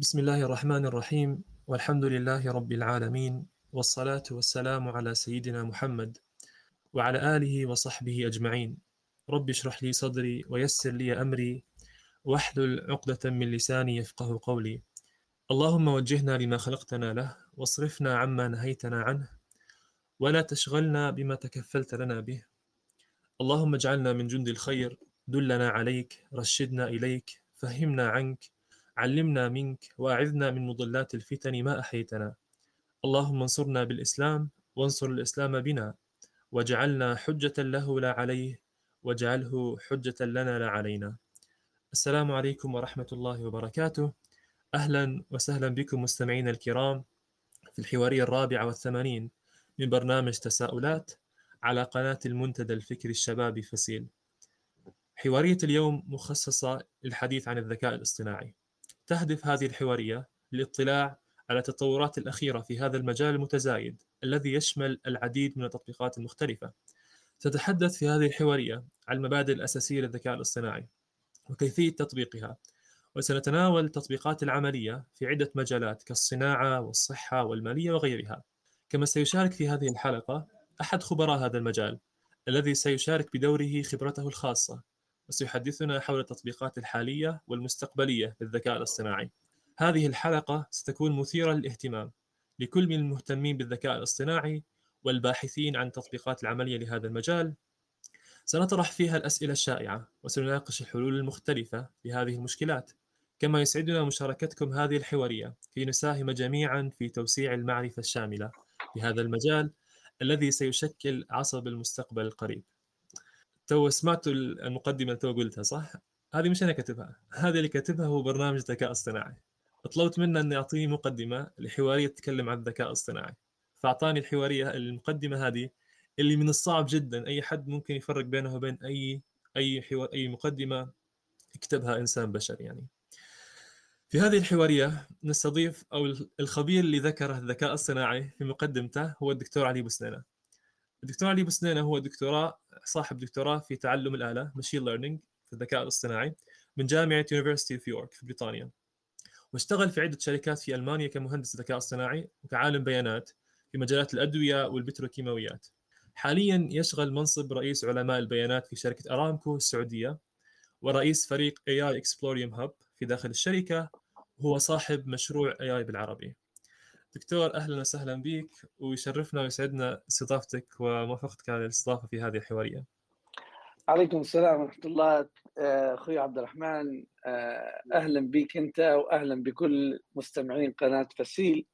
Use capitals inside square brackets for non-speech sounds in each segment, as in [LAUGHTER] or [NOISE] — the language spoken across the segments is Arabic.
بسم الله الرحمن الرحيم والحمد لله رب العالمين والصلاة والسلام على سيدنا محمد وعلى آله وصحبه أجمعين رب اشرح لي صدري ويسر لي أمري واحلل عقدة من لساني يفقه قولي اللهم وجهنا لما خلقتنا له واصرفنا عما نهيتنا عنه ولا تشغلنا بما تكفلت لنا به اللهم اجعلنا من جند الخير دلنا عليك رشدنا إليك فهمنا عنك علمنا منك واعذنا من مضلات الفتن ما أحيتنا. اللهم انصرنا بالإسلام وانصر الإسلام بنا واجعلنا حجة له لا عليه واجعله حجة لنا لا علينا. السلام عليكم ورحمة الله وبركاته. أهلا وسهلا بكم مستمعينا الكرام في الحوارية الرابعة والثمانين من برنامج تساؤلات على قناة المنتدى الفكري الشبابي فسيل. حوارية اليوم مخصصة للحديث عن الذكاء الاصطناعي. تهدف هذه الحوارية للاطلاع على التطورات الأخيرة في هذا المجال المتزايد الذي يشمل العديد من التطبيقات المختلفة. تتحدث في هذه الحوارية عن المبادئ الأساسية للذكاء الاصطناعي وكيفية تطبيقها وسنتناول التطبيقات العملية في عدة مجالات كالصناعة والصحة والمالية وغيرها. كما سيشارك في هذه الحلقة أحد خبراء هذا المجال الذي سيشارك بدوره خبرته الخاصة وسيحدثنا حول التطبيقات الحالية والمستقبلية للذكاء الاصطناعي. هذه الحلقة ستكون مثيرة للاهتمام لكل من المهتمين بالذكاء الاصطناعي والباحثين عن التطبيقات العملية لهذا المجال. سنطرح فيها الأسئلة الشائعة وسنناقش الحلول المختلفة لهذه المشكلات. كما يسعدنا مشاركتكم هذه الحوارية كي نساهم جميعا في توسيع المعرفة الشاملة لهذا المجال الذي سيشكل عصب المستقبل القريب. تو سمعتوا المقدمة اللي تو قلتها صح؟ هذه مش أنا كاتبها هذا اللي كاتبها هو برنامج ذكاء اصطناعي. طلبت منه انه يعطيني مقدمة لحوارية تتكلم عن الذكاء الاصطناعي. فأعطاني الحوارية المقدمة هذه اللي من الصعب جدا أي حد ممكن يفرق بينها وبين أي أي حوار أي مقدمة يكتبها إنسان بشري يعني. في هذه الحوارية نستضيف أو الخبير اللي ذكره الذكاء الصناعي في مقدمته هو الدكتور علي بوسنينة. الدكتور علي بوسنينه هو دكتوراه صاحب دكتوراه في تعلم الآلة machine learning في الذكاء الاصطناعي من جامعة University of York في بريطانيا. واشتغل في عدة شركات في ألمانيا كمهندس ذكاء اصطناعي وكعالم بيانات في مجالات الأدوية والبتروكيماويات. حاليا يشغل منصب رئيس علماء البيانات في شركة أرامكو السعودية ورئيس فريق AI Explorium Hub في داخل الشركة وهو صاحب مشروع AI بالعربي. دكتور أهلا وسهلا بك ويشرفنا ويسعدنا استضافتك وموافقتك على الاستضافة في هذه الحوارية. عليكم السلام ورحمة الله آه، أخوي عبد الرحمن آه، أهلا بك أنت واهلا بكل مستمعين قناة فسيل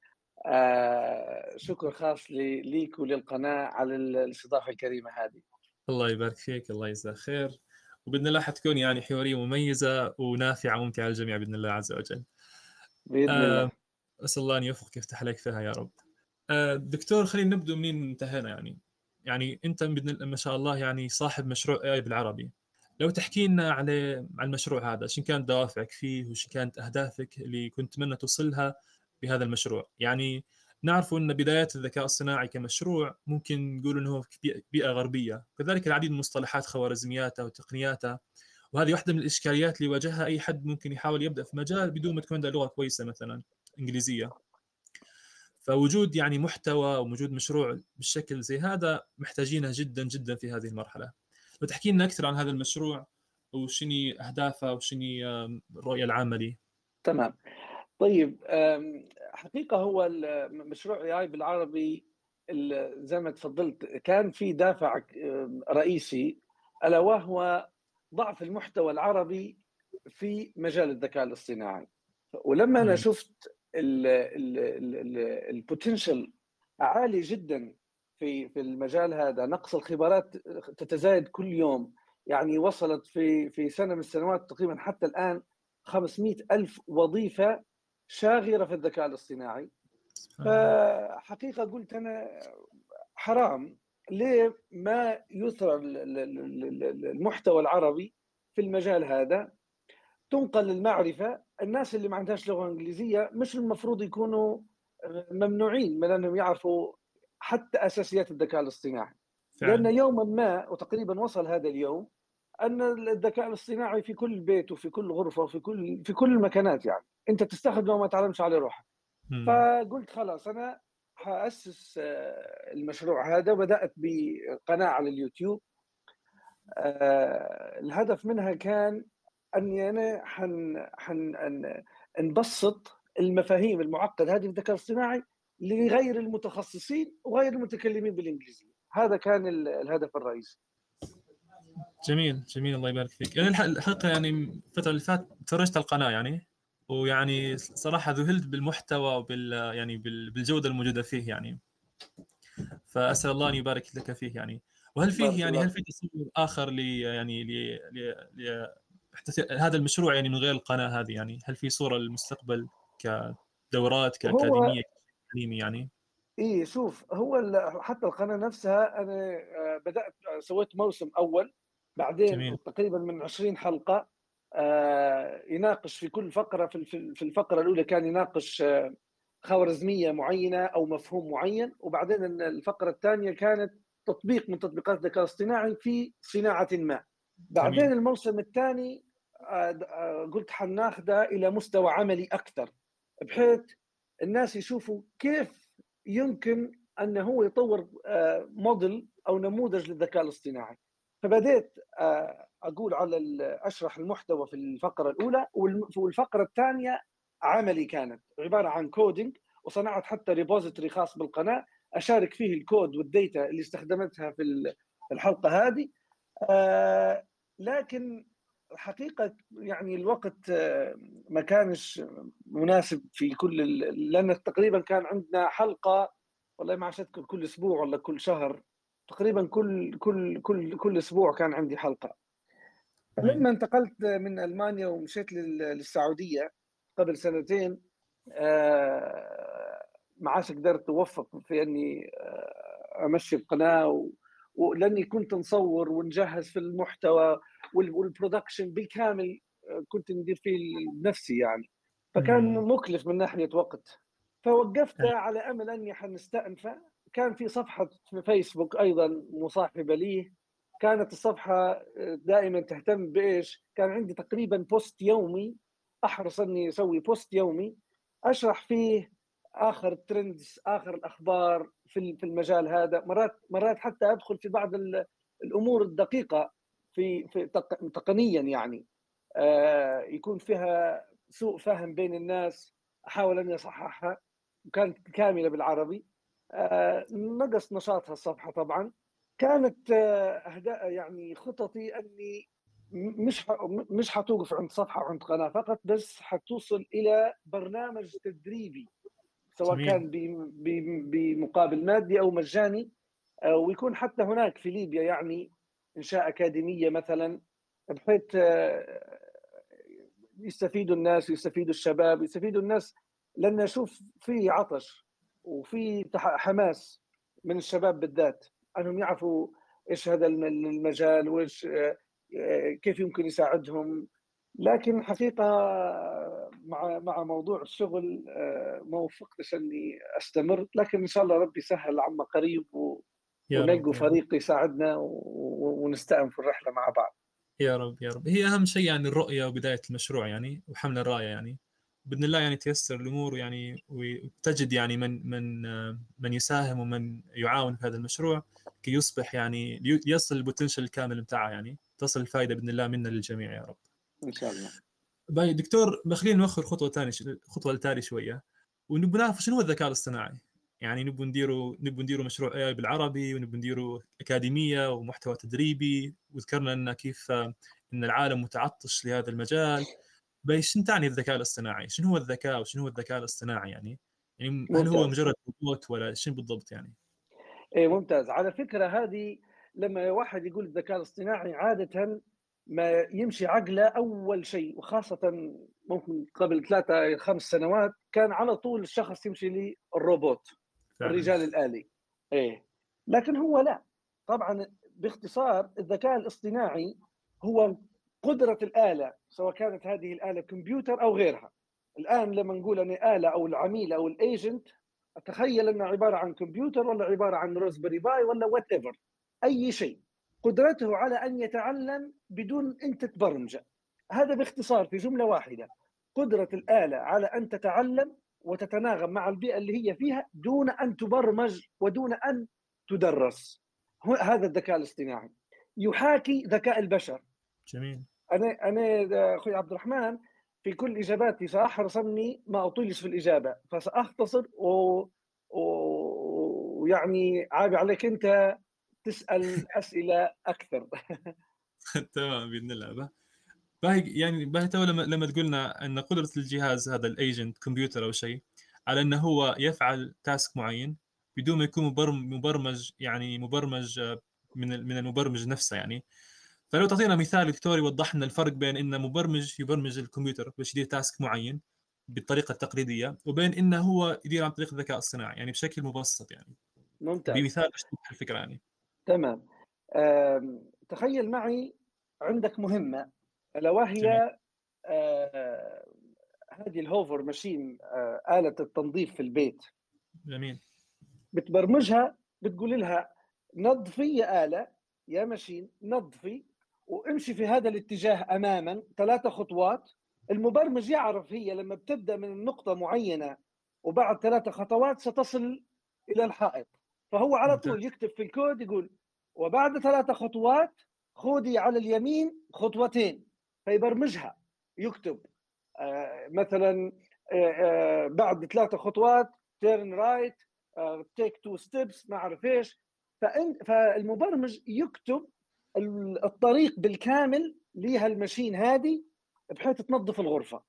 آه، شكر خاص ليك وللقناة على الاستضافة الكريمة هذه. الله يبارك فيك الله يجزاك خير وبإذن الله حتكون يعني حوارية مميزة ونافعة وممتعة للجميع بإذن الله عز وجل. بإذن الله. أسأل الله أن يوفقك يفتح عليك فيها يا رب. آه، دكتور خلينا نبدأ منين انتهينا يعني. يعني أنت ما شاء الله يعني صاحب مشروع اي بالعربي. لو تحكي لنا على المشروع هذا، شو كانت دوافعك فيه وش كانت أهدافك اللي كنت تتمنى توصلها بهذا المشروع؟ يعني نعرف أن بدايات الذكاء الصناعي كمشروع ممكن نقول إنه في بيئة غربية، كذلك العديد من المصطلحات خوارزمياتها وتقنياتها وهذه واحدة من الإشكاليات اللي يواجهها أي حد ممكن يحاول يبدأ في مجال بدون ما تكون عنده لغة كويسة مثلا. إنجليزية. فوجود يعني محتوى ووجود مشروع بالشكل زي هذا محتاجينه جدا جدا في هذه المرحلة. لو تحكي لنا أكثر عن هذا المشروع وشني أهدافه وشني الرؤيه العامه لي تمام. طيب حقيقة هو مشروع إي آي بالعربي زي ما تفضلت كان في دافع رئيسي ألا وهو ضعف المحتوى العربي في مجال الذكاء الاصطناعي. ولما أنا شفت البوتنشل عالي جدا في في المجال هذا. نقص الخبرات تتزايد كل يوم. يعني وصلت في في سنة من السنوات تقريبا حتى الآن 500 ألف وظيفة شاغرة في الذكاء الاصطناعي. فحقيقة قلت أنا حرام. ليه ما يثرى المحتوى العربي في المجال هذا؟ تنقل المعرفه الناس اللي ما عندهاش لغة إنجليزية مش المفروض يكونوا آه، ممنوعين من انهم يعرفوا حتى أساسيات الذكاء الاصطناعي. فعلا. لأن يوما ما وتقريبا وصل هذا اليوم أن الذكاء الاصطناعي في كل بيت وفي كل غرفة وفي كل في كل المكانات يعني. أنت تستخدمه وما تعلمش عليه روحك. فقلت خلاص أنا حأسس آه، المشروع هذا وبدأت بقناة على اليوتيوب. آه، الهدف منها كان أني أنا حن حن نبسط المفاهيم المعقدة هذه في الذكاء الاصطناعي لغير المتخصصين وغير المتكلمين بالإنجليزية. هذا كان الهدف الرئيسي. جميل جميل. الله يبارك فيك. يعني الحقيقة يعني الفترة اللي فاتت تفرجت القناة يعني ويعني صراحة ذهلت بالمحتوى وبال يعني بالجودة الموجودة فيه يعني. فأسأل الله أن يبارك لك فيه يعني. وهل فيه يعني هل في تصور آخر ل يعني ل ل هذا المشروع يعني من غير القناة هذه يعني هل في صورة للمستقبل كدورات كأكاديمية تعليمي يعني؟ إي شوف هو حتى القناة نفسها أنا آه، بدأت سويت موسم أول بعدين جميل. تقريبا من 20 حلقة آه، يناقش في كل فقرة في الفقرة الأولى كان يناقش آه، خوارزمية معينة أو مفهوم معين وبعدين الفقرة الثانية كانت تطبيق من تطبيقات الذكاء الاصطناعي في صناعة ما بعدين جميل. الموسم الثاني قلت حناخذه إلى مستوى عملي أكثر بحيث الناس يشوفوا كيف يمكن أنه هو يطور موديل أو نموذج للذكاء الاصطناعي. فبديت آه، أقول على أشرح المحتوى في الفقرة الأولى والفقره الثانية عملي كانت عبارة عن coding وصنعت حتى repository خاص بالقناة أشارك فيه ال code وال data اللي استخدمتها في الحلقة هذه. آه، لكن الحقيقة يعني الوقت آه، ما كانش مناسب في كل لأن تقريبا كان عندنا حلقة والله ما عشت كل أسبوع ولا كل شهر تقريبا كل كل كل كل أسبوع كان عندي حلقة. لما انتقلت من ألمانيا ومشيت للسعودية قبل سنتين آه، ما عادش قدرت أوفق في إني آه، أمشي القناة ولاني كنت نصور ونجهز في المحتوى وال production بالكامل آه، كنت ندير فيه بنفسي يعني. فكان مكلف من ناحية وقت. فوقفت على أمل أني حنستأنفه كان في صفحة في فيسبوك أيضا مصاحبة لي. كانت الصفحة آه، دائما تهتم بإيش؟ كان عندي تقريبا post يومي. أحرص أني أسوي post يومي. أشرح فيه آخر ال trends آخر الأخبار في في المجال هذا. مرات مرات حتى أدخل في بعض الأمور الدقيقة في في تقنيا يعني. آه، يكون فيها سوء فهم بين الناس. أحاول أني أصححها وكانت كاملة بالعربي. آه، نقص نشاطها الصفحة طبعا. كانت اهداء يعني خططي أني مش مش حتوقف عند صفحة وعند قناة فقط بس حتوصل إلى برنامج تدريبي. سواء جميل. كان بمقابل مادي أو مجاني آه، ويكون حتى هناك في ليبيا يعني إنشاء أكاديمية مثلا بحيث آه، يستفيدوا الناس ويستفيدوا الشباب ويستفيدوا الناس. لأن أشوف في عطش وفي حماس من الشباب بالذات. أنهم يعرفوا إيش هذا المجال وإيش آه، كيف يمكن يساعدهم. لكن حقيقة مع مع موضوع الشغل آه، ما وفقتش إني أستمر لكن إن شاء الله ربي يسهل عما قريب و... ونلقوا فريق يساعدنا ونستأنف الرحلة مع بعض. يا رب يا رب. هي أهم شيء يعني الرؤية وبداية المشروع يعني وحمل الراية يعني. بإذن الله يعني تيسر الأمور يعني وتجد يعني من من من يساهم ومن يعاون في هذا المشروع كي يصبح يعني يصل البوتنشل الكامل بتاعه يعني. تصل الفائده بإذن الله منا للجميع يا رب. إن شاء الله. باي دكتور خلينا نوخر خطوة ثانية خطوة لتالي شوية ونبغى نعرف شنو هو الذكاء الاصطناعي؟ يعني نبغى نديروا نبغى نديروا مشروع اي بالعربي ونبغى نديروا أكاديمية ومحتوى تدريبي وذكرنا ان كيف إن العالم متعطش لهذا المجال شنو تعني الذكاء الاصطناعي؟ شنو هو الذكاء وشنو هو الذكاء الاصطناعي يعني؟ يعني هل هو مجرد روبوت ولا شنو بالضبط يعني؟ إيه ممتاز على فكرة هذه لما واحد يقول الذكاء الاصطناعي عادة ما يمشي عقله أول شيء وخاصة ممكن قبل ثلاثة خمس سنوات كان على طول الشخص يمشي للروبوت الرجال الآلي. إيه. لكن هو لا. طبعا باختصار الذكاء الاصطناعي هو قدرة الآلة سواء كانت هذه الآلة كمبيوتر أو غيرها. الآن لما نقول أن آلة أو العميل أو الايجنت أتخيل أنه عبارة عن كمبيوتر ولا عبارة عن Raspberry Pi ولا whatever أي شيء. قدرته على أن يتعلم بدون انت تبرمجه هذا باختصار في جملة واحدة. قدرة الآلة على أن تتعلم وتتناغم مع البيئة اللي هي فيها دون أن تبرمج ودون أن تدرس. هذا الذكاء الاصطناعي. يحاكي ذكاء البشر. جميل. أنا أنا أخوي عبد الرحمن في كل إجاباتي ساحرص اني ما أطيلش في الإجابة. فسأختصر و... ويعني عبّي عليك أنت تسأل أسئلة أكثر. [LAUGHS] تمام بإذن الله. باهي يعني باهي تو لما لما تقولنا أن قدرة الجهاز هذا ال agent كمبيوتر أو شيء على أنه هو يفعل task معين بدون ما يكون مبرمج يعني مبرمج من من المبرمج نفسه يعني. فلو تعطينا مثال دكتور يوضح لنا الفرق بين إن مبرمج يبرمج الكمبيوتر باش يدير تاسك معين بالطريقة التقليدية وبين إنه هو يدير عن طريق الذكاء الصناعي يعني بشكل مبسط يعني. ممتاز. بمثال الفكرة يعني. تمام. تخيل معي عندك مهمة ألا وهي آه هذه الهوفر ماشين آه آلة التنظيف في البيت. جميل. بتبرمجها بتقول لها نظفي يا آلة يا ماشين نظفي وامشي في هذا الاتجاه اماما ثلاثة خطوات. المبرمج يعرف هي لما بتبدأ من نقطة معينة وبعد ثلاثة خطوات ستصل إلى الحائط. فهو على طول يكتب في الكود يقول وبعد ثلاثة خطوات خذي على اليمين خطوتين فيبرمجها. يكتب آه مثلا آه آه بعد ثلاثة خطوات turn right take two steps ما أعرف إيش. فالمبرمج يكتب الطريق بالكامل لهالماشين هذه بحيث تنظف الغرفة.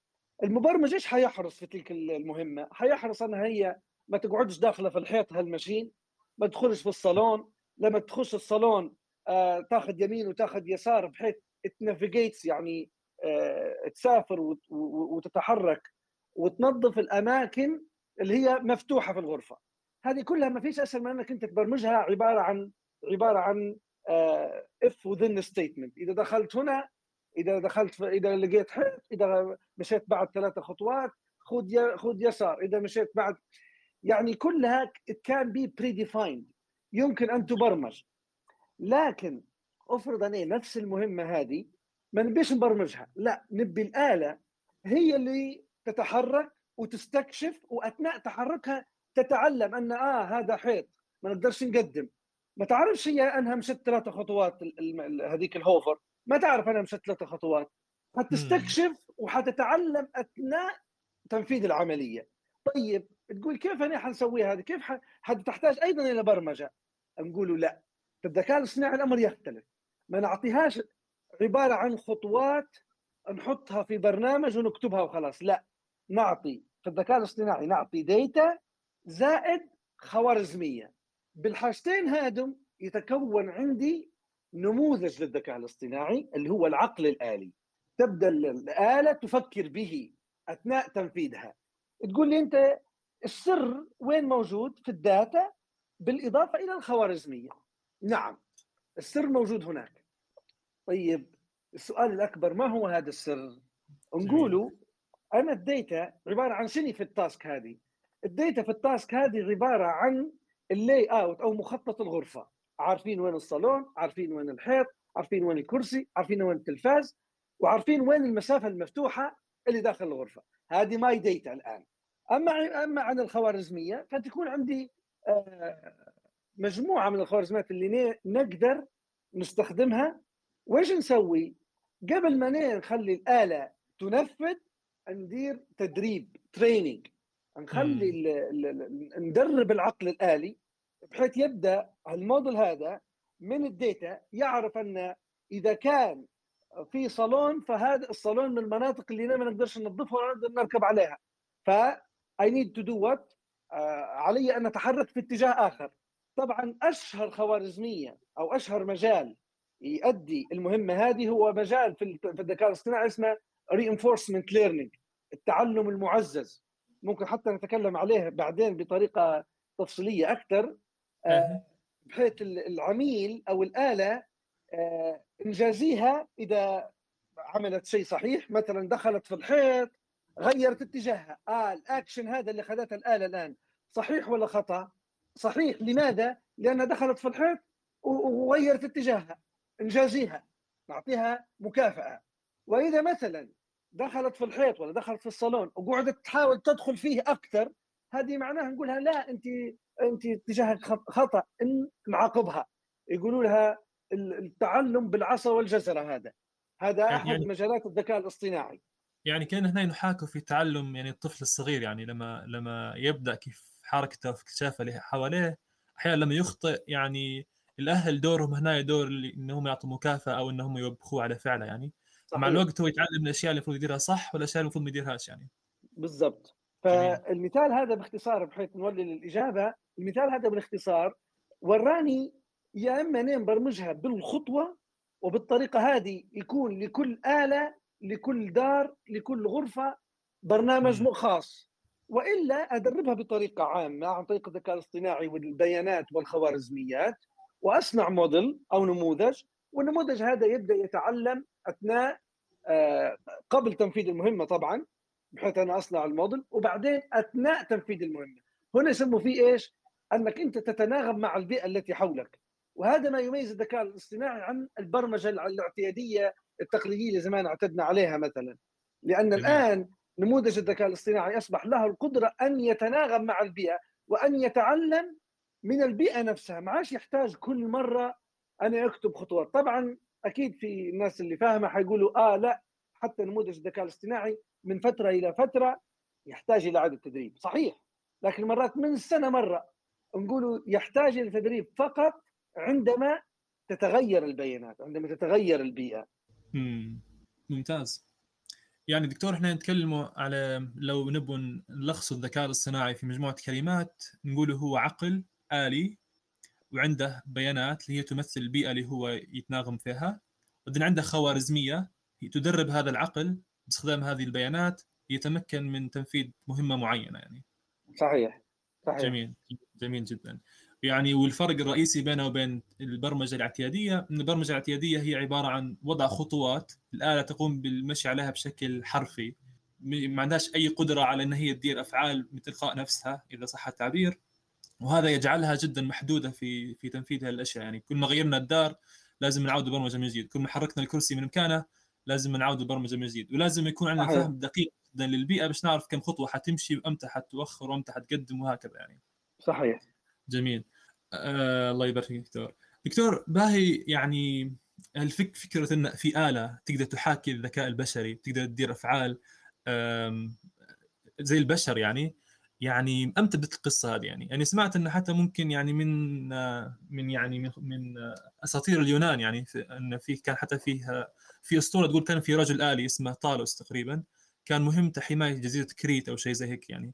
المبرمج إيش حيحرص في تلك المهمة؟ حيحرص إنها هي ما تقعدش داخلة في الحيط هالماشين. ما تدخلش في الصالون. لما تخش الصالون آه تاخذ يمين وتاخذ يسار بحيث ت navigate يعني آه تسافر وتتحرك وتنظف الأماكن اللي هي مفتوحة في الغرفة. هذه كلها ما فيش أسهل من أنك أنت تبرمجها عبارة عن عبارة عن if و then statement إذا دخلت هنا إذا دخلت إذا لقيت حيط إذا مشيت بعد ثلاثة خطوات خذ خذ يسار. إذا مشيت بعد يعني كلها كان be predefined يمكن أن تبرمج. لكن افرض أنا نفس المهمة هذه ما نبيش نبرمجها. لا نبي الآلة هي اللي تتحرك وتستكشف وأثناء تحركها تتعلم أن آه هذا حيط ما نقدرش نقدم. ما تعرفش هي أنها مشت ثلاثة خطوات هذيك الهوفر. ما تعرف أنها مشت ثلاثة خطوات. حتستكشف وحتتعلم أثناء تنفيذ العملية. طيب تقول كيف أنا حنسوي هذا؟ كيف حتحتاج أيضا إلى برمجة؟ نقول لا. في الذكاء الاصطناعي الأمر يختلف. ما نعطيهاش عبارة عن خطوات نحطها في برنامج ونكتبها وخلاص. لا. نعطي في الذكاء الاصطناعي نعطي ديتا زائد خوارزمية. بالحاجتين هادم يتكون عندي نموذج للذكاء الاصطناعي اللي هو العقل الآلي. تبدأ الآلة تفكر به أثناء تنفيذها. تقول لي أنت السر وين موجود؟ في ال data بالإضافة إلى الخوارزمية. نعم السر موجود هناك. طيب السؤال الأكبر ما هو هذا السر؟ نقولوا أنا ال data عبارة عن شنو في ال task هذه؟ ال data في ال task هذه عبارة عن ال layout أو مخطط الغرفة. عارفين وين الصالون عارفين وين الحيط عارفين وين الكرسي عارفين وين التلفاز وعارفين وين المسافة المفتوحة اللي داخل الغرفة. هذه my data الآن. أما أما عن الخوارزمية فتكون عندي آه، مجموعة من الخوارزميات اللي نقدر نستخدمها. وإيش نسوي؟ قبل ما نخلي الآلة تنفذ ندير تدريب training نخلي ندرب العقل الآلي بحيث يبدأ الموديل هذا من ال data يعرف أن إذا كان في صالون فهذا الصالون من المناطق اللي ما نقدرش ننظفها ولا نقدر نركب عليها. ف I need to do what? علي أن أتحرك في اتجاه آخر. طبعا أشهر خوارزمية أو أشهر مجال يؤدي المهمة هذه هو مجال في الذكاء الاصطناعي اسمه reinforcement learning التعلم المعزز. ممكن حتى نتكلم عليه بعدين بطريقة تفصيلية أكثر. آه، بحيث العميل أو الآلة آه، نجازيها إذا عملت شيء صحيح مثلا دخلت في الحيط غيرت اتجاهها آه الأكشن هذا اللي اخذته الآلة الآن. صحيح ولا خطأ؟ صحيح. لماذا؟ لأنها دخلت في الحيط وغيرت اتجاهها نجازيها نعطيها مكافأة. وإذا مثلا دخلت في الحيط ولا دخلت في الصالون وقعدت تحاول تدخل فيه أكثر هذه معناها نقولها لا أنت أنت اتجاهك خطأ. إن نعاقبها. يقولوا لها التعلم بالعصا والجزرة هذا. هذا أحد يعني مجالات الذكاء الاصطناعي. يعني كأن هنا نحاكي في تعلم يعني الطفل الصغير يعني لما لما يبدأ كيف حركته في اكتشافه اللي حواليه أحيانا لما يخطئ يعني الأهل دورهم هنا دور إنهم يعطوا مكافأة أو إنهم يوبخوه على فعله يعني. صحيح. مع الوقت هو يتعلم الأشياء اللي المفروض يديرها صح والاشياء اللي المفروض ما يديرهاش يعني. بالضبط. فالمثال هذا باختصار بحيث نولي للإجابة المثال هذا بالاختصار وراني يا إما أنا برمجها بالخطوة وبالطريقة هذه يكون لكل آلة لكل دار لكل غرفة برنامج. خاص وإلا أدربها بطريقة عامة عن طريق الذكاء الاصطناعي والبيانات والخوارزميات وأصنع موديل أو نموذج والنموذج هذا يبدأ يتعلم أثناء آه، قبل تنفيذ المهمة طبعا بحيث أنا أصنع الموديل وبعدين أثناء تنفيذ المهمة هنا يسموا فيه إيش؟ أنك أنت تتناغم مع البيئة التي حولك وهذا ما يميز الذكاء الاصطناعي عن البرمجة الاعتيادية التقليدية اللي زمان اعتدنا عليها مثلا. لأن جميل. الآن نموذج الذكاء الاصطناعي أصبح له القدرة أن يتناغم مع البيئة وأن يتعلم من البيئة نفسها. ما عادش يحتاج كل مرة أنا أكتب خطوات. طبعا أكيد في الناس اللي فاهمة حيقولوا آه لا حتى نموذج الذكاء الاصطناعي من فترة إلى فترة يحتاج إلى إعادة تدريب. صحيح. لكن مرات من السنة مرة نقولوا يحتاج إلى تدريب فقط عندما تتغير البيانات عندما تتغير البيئة. امم ممتاز. يعني دكتور إحنا نتكلموا على لو نبغى نلخص الذكاء الاصطناعي في مجموعة كلمات نقول هو عقل آلي وعنده بيانات اللي هي تمثل البيئة اللي هو يتناغم فيها بعدين عنده خوارزمية تدرب هذا العقل باستخدام هذه البيانات يتمكن من تنفيذ مهمة معينة يعني. صحيح. صحيح. جميل. جميل جدا. يعني والفرق الرئيسي بينه وبين البرمجة الاعتيادية إن البرمجة الاعتيادية هي عبارة عن وضع خطوات الآلة تقوم بالمشي عليها بشكل حرفي. ما عندهاش أي قدرة على إن هي تدير أفعال من تلقاء نفسها إذا صح التعبير. وهذا يجعلها جدا محدودة في في تنفيذ هذه الأشياء. يعني كل ما غيرنا الدار لازم نعود البرمجة من جديد. كل ما حركنا الكرسي من مكانه لازم نعود البرمجة من جديد. ولازم يكون عندنا فهم دقيق جدا للبيئة باش نعرف كم خطوة حتمشي وأمتى حتوخر وأمتى حتقدم وهكذا يعني. صحيح. جميل. آه الله يبارك فيك دكتور. دكتور باهي يعني الفك فكرة إن في آلة تقدر تحاكي الذكاء البشري تقدر تدير أفعال زي البشر يعني؟ يعني أمتى بدت القصة هذه يعني؟ يعني سمعت انه حتى ممكن يعني من من يعني من, من أساطير اليونان يعني إن في كان حتى فيه في أسطورة تقول كان في رجل آلي اسمه طالوس تقريبا كان مهمته حمايه جزيرة كريت أو شيء زي هيك يعني.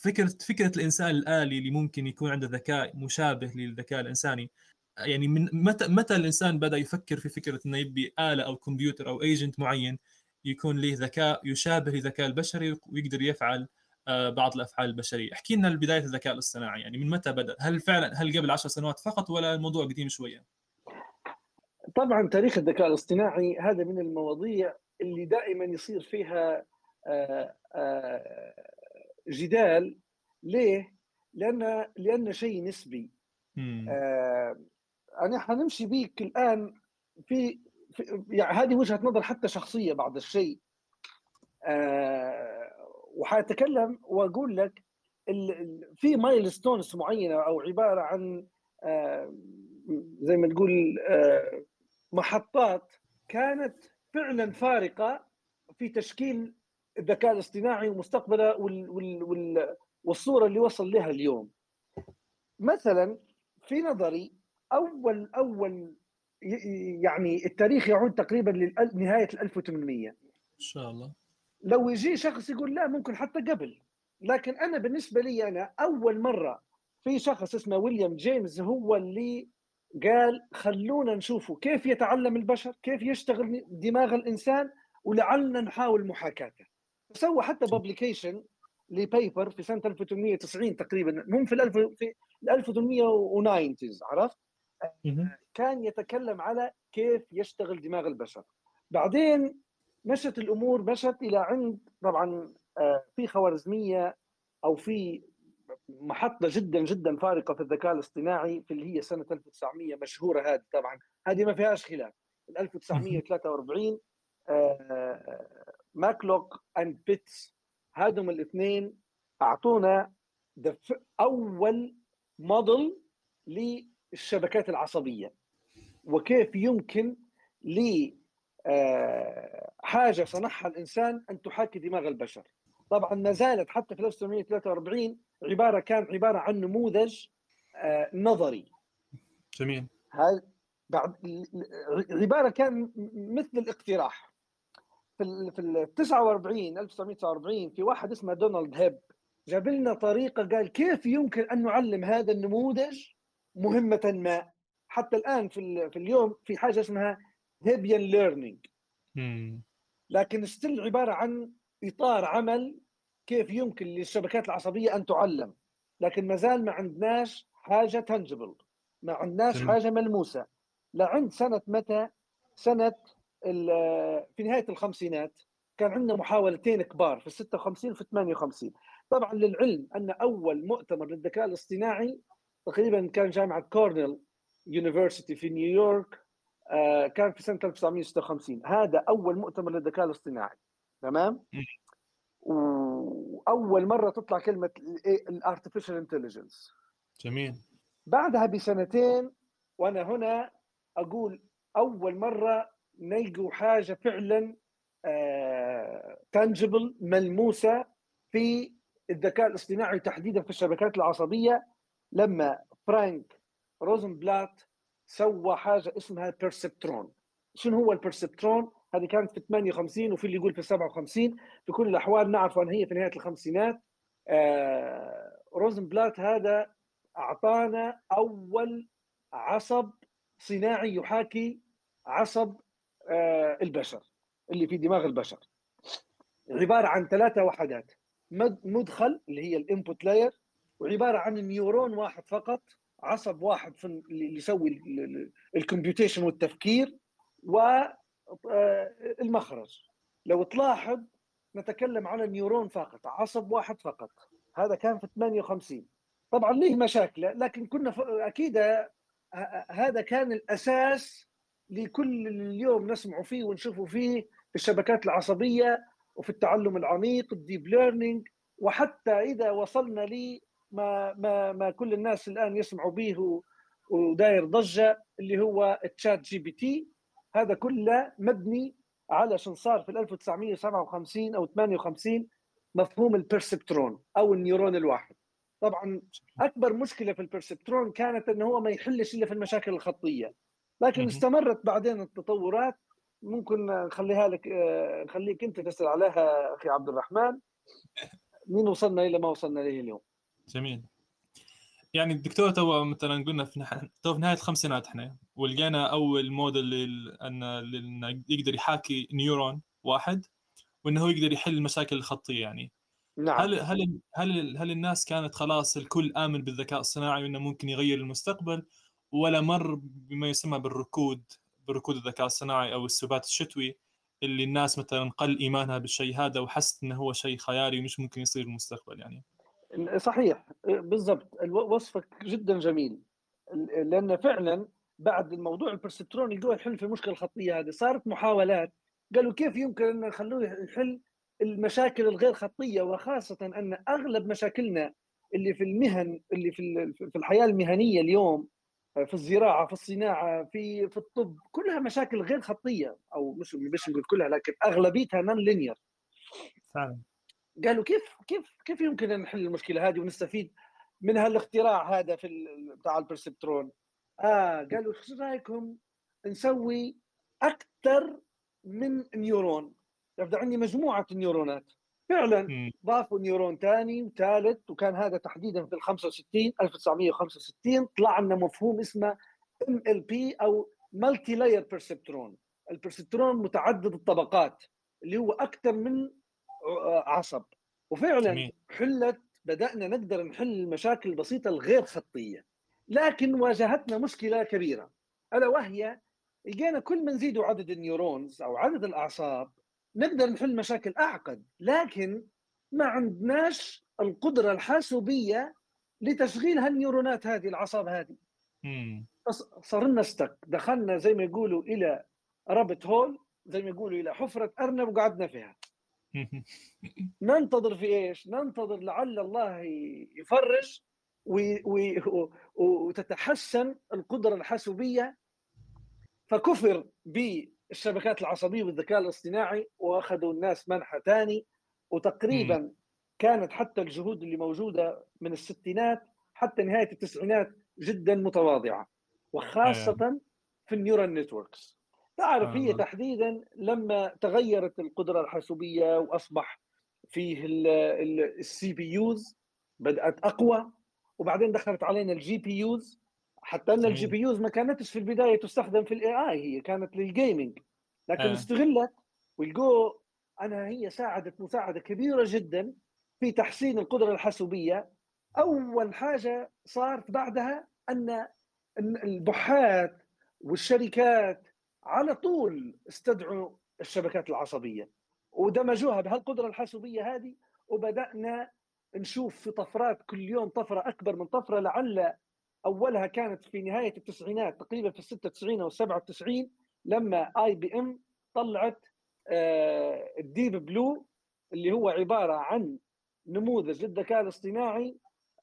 فكرة فكرة الإنسان الآلي اللي ممكن يكون عنده ذكاء مشابه للذكاء الإنساني. يعني من متى متى الإنسان بدأ يفكر في فكرة إنه يبي آلة أو كمبيوتر أو agent معين يكون له ذكاء يشابه الذكاء البشري ويقدر يفعل آه، بعض الأفعال البشرية؟ احكي لنا بداية الذكاء الاصطناعي يعني من متى بدأ؟ هل فعلا هل قبل 10 سنوات فقط ولا الموضوع قديم شوية؟ طبعا تاريخ الذكاء الاصطناعي هذا من المواضيع اللي دائما يصير فيها آه، آه، جدال. ليه؟ لأن لأن شيء نسبي. أنا حنمشي بيك الآن في, في يعني هذه وجهة نظر حتى شخصية بعض الشيء. وحأتكلم وأقول لك في مايلستونز معينة أو عبارة عن آه، زي ما تقول آه، محطات كانت فعلا فارقة في تشكيل الذكاء الاصطناعي ومستقبله والصورة اللي وصل لها اليوم. مثلا في نظري اول أول يعني التاريخ يعود تقريبا لنهايه ال 1800 إن شاء الله. لو يجي شخص يقول لا ممكن حتى قبل. لكن أنا بالنسبة لي أنا أول مرة في شخص اسمه ويليام جيمس هو اللي قال خلونا نشوفوا كيف يتعلم البشر كيف يشتغل دماغ الإنسان ولعلنا نحاول محاكاته. سوى حتى بابليكيشن لبيبر في سنة 1890 تقريبا مو في ال في 1890 عرفت؟ كان يتكلم على كيف يشتغل دماغ البشر. بعدين مشت الأمور مشت إلى عند طبعا آه، في خوارزمية أو في محطة جدا جدا فارقة في الذكاء الاصطناعي في اللي هي سنة 1900 مشهورة هذه طبعا. هذه ما فيهاش خلاف. 1943 آه، ماكلوك and بيتس هذم الاثنين أعطونا أول موديل للشبكات العصبية. وكيف يمكن ل آه، حاجة صنعها الإنسان أن تحاكي دماغ البشر. طبعا ما زالت حتى في 1943 عبارة كان عبارة عن نموذج آه، نظري. جميل. بعد عبارة كان مثل الاقتراح. في في ال 49 1949 في واحد اسمه دونالد هيب. جاب لنا طريقة قال كيف يمكن أن نعلم هذا النموذج مهمة ما؟ حتى الآن في في اليوم في حاجة اسمها Hebbian learning لكن still عبارة عن إطار عمل كيف يمكن للشبكات العصبية أن تعلم. لكن ما زال ما عندناش حاجة tangible ما عندناش حاجة ملموسة. لعند سنة متى؟ سنة في نهاية الخمسينات كان عندنا محاولتين كبار في ال 56 وفي 58 طبعا للعلم أن أول مؤتمر للذكاء الاصطناعي تقريبا كان جامعة كورنيل university في نيويورك آه، كان في سنة 1956 هذا أول مؤتمر للذكاء الاصطناعي. تمام؟ وأول مرة تطلع كلمة ال artificial intelligence جميل. بعدها بسنتين وأنا هنا أقول أول مرة نلقوا حاجة فعلا tangible آه، ملموسة في الذكاء الاصطناعي تحديدا في الشبكات العصبية. لما فرانك روزنبلات سوى حاجة اسمها perceptron شنو هو ال perceptron؟ هذه كانت في 58 وفي اللي يقول في 57 في كل الأحوال نعرف أن هي في نهاية الخمسينات. آه روزنبلات هذا أعطانا أول عصب صناعي يحاكي عصب البشر اللي في دماغ البشر. عبارة عن ثلاثة وحدات. مدخل اللي هي ال input layer وعبارة عن neuron واحد فقط عصب واحد في اللي يسوي ال computation والتفكير والمخرج آه، لو تلاحظ نتكلم على neuron فقط عصب واحد فقط. هذا كان في 58 طبعا ليه مشاكل؟ لكن كنا أكيد آه، آه، هذا كان الأساس لكل اليوم نسمع فيه ونشوفه فيه في الشبكات العصبية وفي التعلم العميق ال deep learning وحتى إذا وصلنا لي ما ما ما كل الناس الآن يسمعوا به وداير ضجة اللي هو ال ChatGPT هذا كله مبني على شن صار في 1957 أو 58 مفهوم ال perceptron أو ال neuron الواحد. طبعا أكبر مشكلة في ال perceptron كانت إنه هو ما يحلش إلا في المشاكل الخطية. لكن استمرت بعدين التطورات. ممكن نخليها لك نخليك أنت تسأل عليها أخي عبد الرحمن. مين وصلنا إلى ما وصلنا إليه اليوم؟ جميل. يعني الدكتور تو مثلا قلنا في نح... تو في نهاية الخمسينات إحنا ولقينا أول موديل لل... أن لل... يقدر يحاكي neuron واحد وإنه هو يقدر يحل المشاكل الخطية يعني. نعم. هل هل هل هل الناس كانت خلاص الكل آمن بالذكاء الصناعي وإنه ممكن يغير المستقبل؟ ولا مر بما يسمى بالركود بركود الذكاء الصناعي أو السبات الشتوي اللي الناس مثلا قل إيمانها بالشيء هذا وحست إنه هو شيء خيالي ومش ممكن يصير المستقبل يعني. صحيح. بالضبط. وصفك جدا جميل. لأن فعلا بعد الموضوع البرسبترون يلقوه يحل في المشكلة الخطية هذه صارت محاولات. قالوا كيف يمكن ان نخلوه يحل المشاكل الغير خطية؟ وخاصة أن أغلب مشاكلنا اللي في المهن اللي في في الحياة المهنية اليوم في الزراعة في الصناعة في في الطب كلها مشاكل غير خطية أو مش مش نقول كلها لكن أغلبيتها نون لينير فعلا. قالوا كيف كيف كيف يمكن أن نحل المشكلة هذه ونستفيد من هالاختراع هذا في بتاع البرسبترون؟ آه قالوا إيش رأيكم نسوي أكثر من نيورون؟ يبدأ عندي مجموعة نيورونات. فعلا ضافوا نيورون ثاني وثالث وكان هذا تحديدا في ال 65 1965 طلع لنا مفهوم اسمه MLP أو multi-layer perceptron ال perceptron متعدد الطبقات اللي هو أكثر من عصب. وفعلا. حلت بدأنا نقدر نحل المشاكل البسيطة الغير خطية. لكن واجهتنا مشكلة كبيرة. ألا وهي لقينا كل ما نزيدوا عدد ال neurons أو عدد الأعصاب نقدر نحل مشاكل أعقد لكن ما عندناش القدرة الحاسوبية لتشغيل هالنيورونات هذه الأعصاب هذه. صار لنا استك دخلنا زي ما يقولوا إلى رابت هول زي ما يقولوا إلى حفرة أرنب وقعدنا فيها. [LAUGHS] ننتظر في إيش؟ ننتظر لعل الله يفرج وتتحسن القدرة الحاسوبية. فكفر بالشبكات العصبية والذكاء الاصطناعي وأخذوا الناس منحى ثاني وتقريبا كانت حتى الجهود اللي موجودة من الستينات حتى نهاية التسعينات جدا متواضعة وخاصة في ال neural networks. تعرف هي تحديدا لما تغيرت القدرة الحاسوبية وأصبح فيه ال CPUs بدأت أقوى وبعدين دخلت علينا ال GPUs حتى أن ال GPUs ما كانتش في البداية تستخدم في ال AI هي كانت لل gaming لكن آه. استغلت والجو أنا هي ساعدت مساعدة كبيرة جدا في تحسين القدرة الحاسوبية. أول حاجة صارت بعدها أن البحات والشركات على طول استدعوا الشبكات العصبية ودمجوها بهالقدرة الحاسوبية هذه وبدأنا نشوف في طفرات كل يوم طفرة أكبر من طفرة لعل أولها كانت في نهاية التسعينات تقريبا في ال 96 أو 97 لما IBM طلعت آه، ال Deep Blue اللي هو عبارة عن نموذج للذكاء الاصطناعي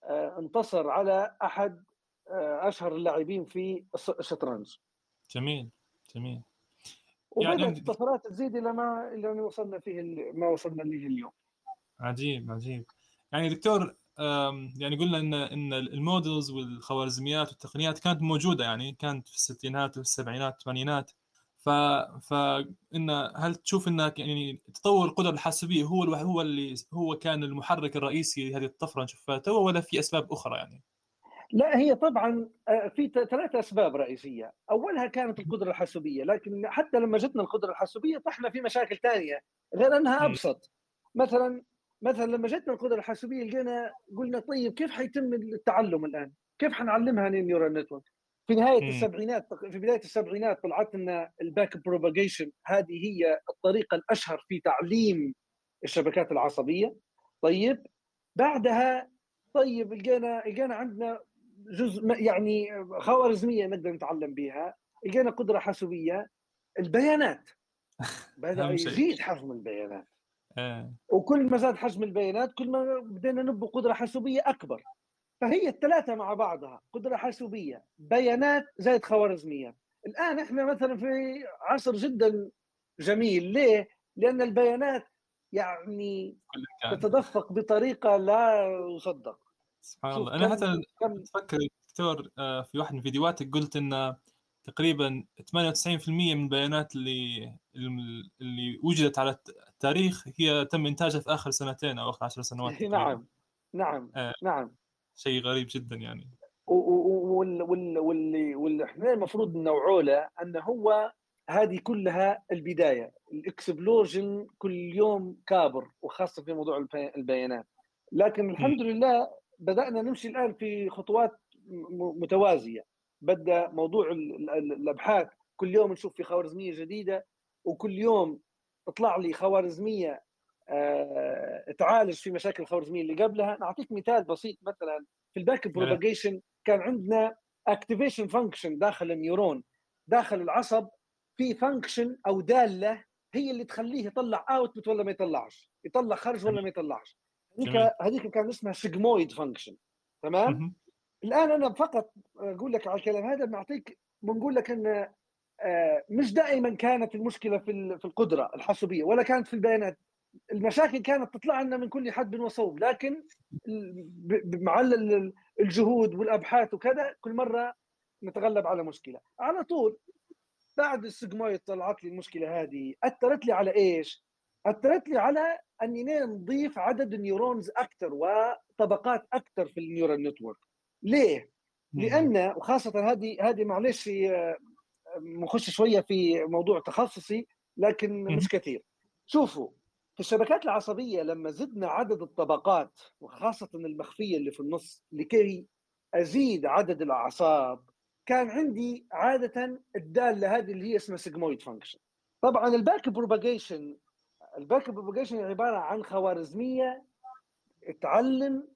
آه، انتصر على أحد آه، أشهر اللاعبين في الشطرنج. جميل جميل. وبدأت يعني الطفرات تزيد إلى ما إلى ما وصلنا فيه ما وصلنا له اليوم. عجيب عجيب. يعني دكتور يعني قلنا ان إن ال models والخوارزميات والتقنيات كانت موجودة يعني كانت في الستينات والسبعينات والثمانينات ف فان هل تشوف إن يعني تطور القدرة الحاسوبية هو هو اللي هو كان المحرك الرئيسي لهذه الطفرة نشوفها تو ولا في أسباب أخرى يعني؟ لا هي طبعا آه، في ثلاث أسباب رئيسية، أولها كانت القدرة الحاسوبية، لكن حتى لما جتنا القدرة الحاسوبية طحنا في مشاكل ثانية غير أنها أبسط. مثلا مثلا لما جتنا القدرة الحاسوبية لقينا قلنا طيب كيف حيتم التعلم الآن؟ كيف حنعلمها ال neural network؟ في نهاية م. السبعينات في بداية السبعينات طلعت لنا ال backpropagation هذه هي الطريقة الأشهر في تعليم الشبكات العصبية طيب بعدها طيب لقينا لقينا عندنا جزء يعني خوارزمية نقدر نتعلم بها لقينا قدرة حاسوبية البيانات [LAUGHS] بدأ يزيد حجم البيانات. وكل ما زاد حجم البيانات كل ما بدينا نبني قدرة حاسوبية أكبر. فهي الثلاثة مع بعضها قدرة حاسوبية. بيانات زائد خوارزميات. الآن إحنا مثلا في عصر جدا جميل. ليه؟ لأن البيانات يعني تتدفق بطريقة لا يصدق سبحان الله. أنا حتى اتفكر دكتور آه، في واحد من فيديوهاتك قلت إن تقريبا 98% من البيانات اللي اللي وجدت على التاريخ هي تم إنتاجها في آخر سنتين أو آخر 10 سنوات [LAUGHS] نعم نعم آه. نعم. شيء غريب جدا يعني. واللي واللي واللي إحنا المفروض نوعوا له انه هو هذه كلها البداية الاكسبلوجن كل يوم كابر وخاصة في موضوع البيانات. لكن الحمد لله بدأنا نمشي الآن في خطوات متوازية. بدأ موضوع الأبحاث كل يوم نشوف في خوارزمية جديدة وكل يوم تطلع لي خوارزمية آه، تعالج في مشاكل الخوارزمية اللي قبلها. نعطيك مثال بسيط مثلا في ال backpropagation كان عندنا activation function داخل ال neuron. داخل العصب في function أو دالة هي اللي تخليه يطلع output ولا ما يطلعش. يطلع خرج ولا ما يطلعش. هذيك هذيك كان اسمها sigmoid function تمام؟ الآن أنا فقط أقول لك على الكلام هذا بنعطيك بنقول لك إن مش دائما كانت المشكلة في في القدرة الحاسوبية ولا كانت في البيانات. المشاكل كانت تطلع لنا من كل حد وصوب لكن مع الجهود والأبحاث وكذا كل مرة نتغلب على مشكلة. على طول بعد ال sigmoid طلعت لي المشكلة هذه. أثرت لي على إيش؟ أثرت لي على أني نضيف عدد ال neurons أكثر وطبقات أكثر في ال neural network. ليه؟ لأن وخاصة هذه هذه معلش نخش شوية في موضوع تخصصي لكن مش كثير. شوفوا في الشبكات العصبية لما زدنا عدد الطبقات وخاصة المخفية اللي في النص لكي أزيد عدد الأعصاب كان عندي عادة الدالة هذه اللي هي اسمها sigmoid function طبعا ال backpropagation ال backpropagation عبارة عن خوارزمية تعلم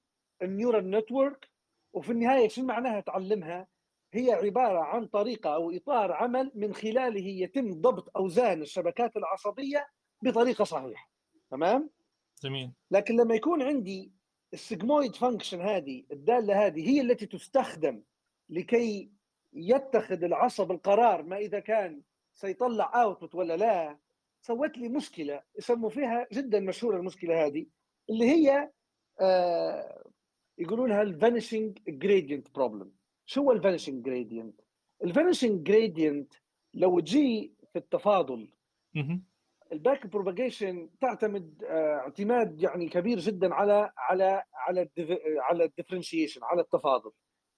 ال neural network وفي النهاية شو معناها تعلمها؟ هي عبارة عن طريقة أو إطار عمل من خلاله يتم ضبط أوزان الشبكات العصبية بطريقة صحيحة. تمام؟ جميل. لكن لما يكون عندي ال sigmoid function هذه الدالة هذه هي التي تستخدم لكي يتخذ العصب القرار ما إذا كان سيطلع output ولا لا سوت لي مشكلة يسموا فيها جدا مشهورة المشكلة هذه اللي هي آه يقولوا لها ال vanishing gradient problem شو هو ال vanishing gradient ال vanishing gradient لو تجي في التفاضل ال backpropagation تعتمد آه، اعتماد يعني كبير جدا على على على على ال differentiation على التفاضل.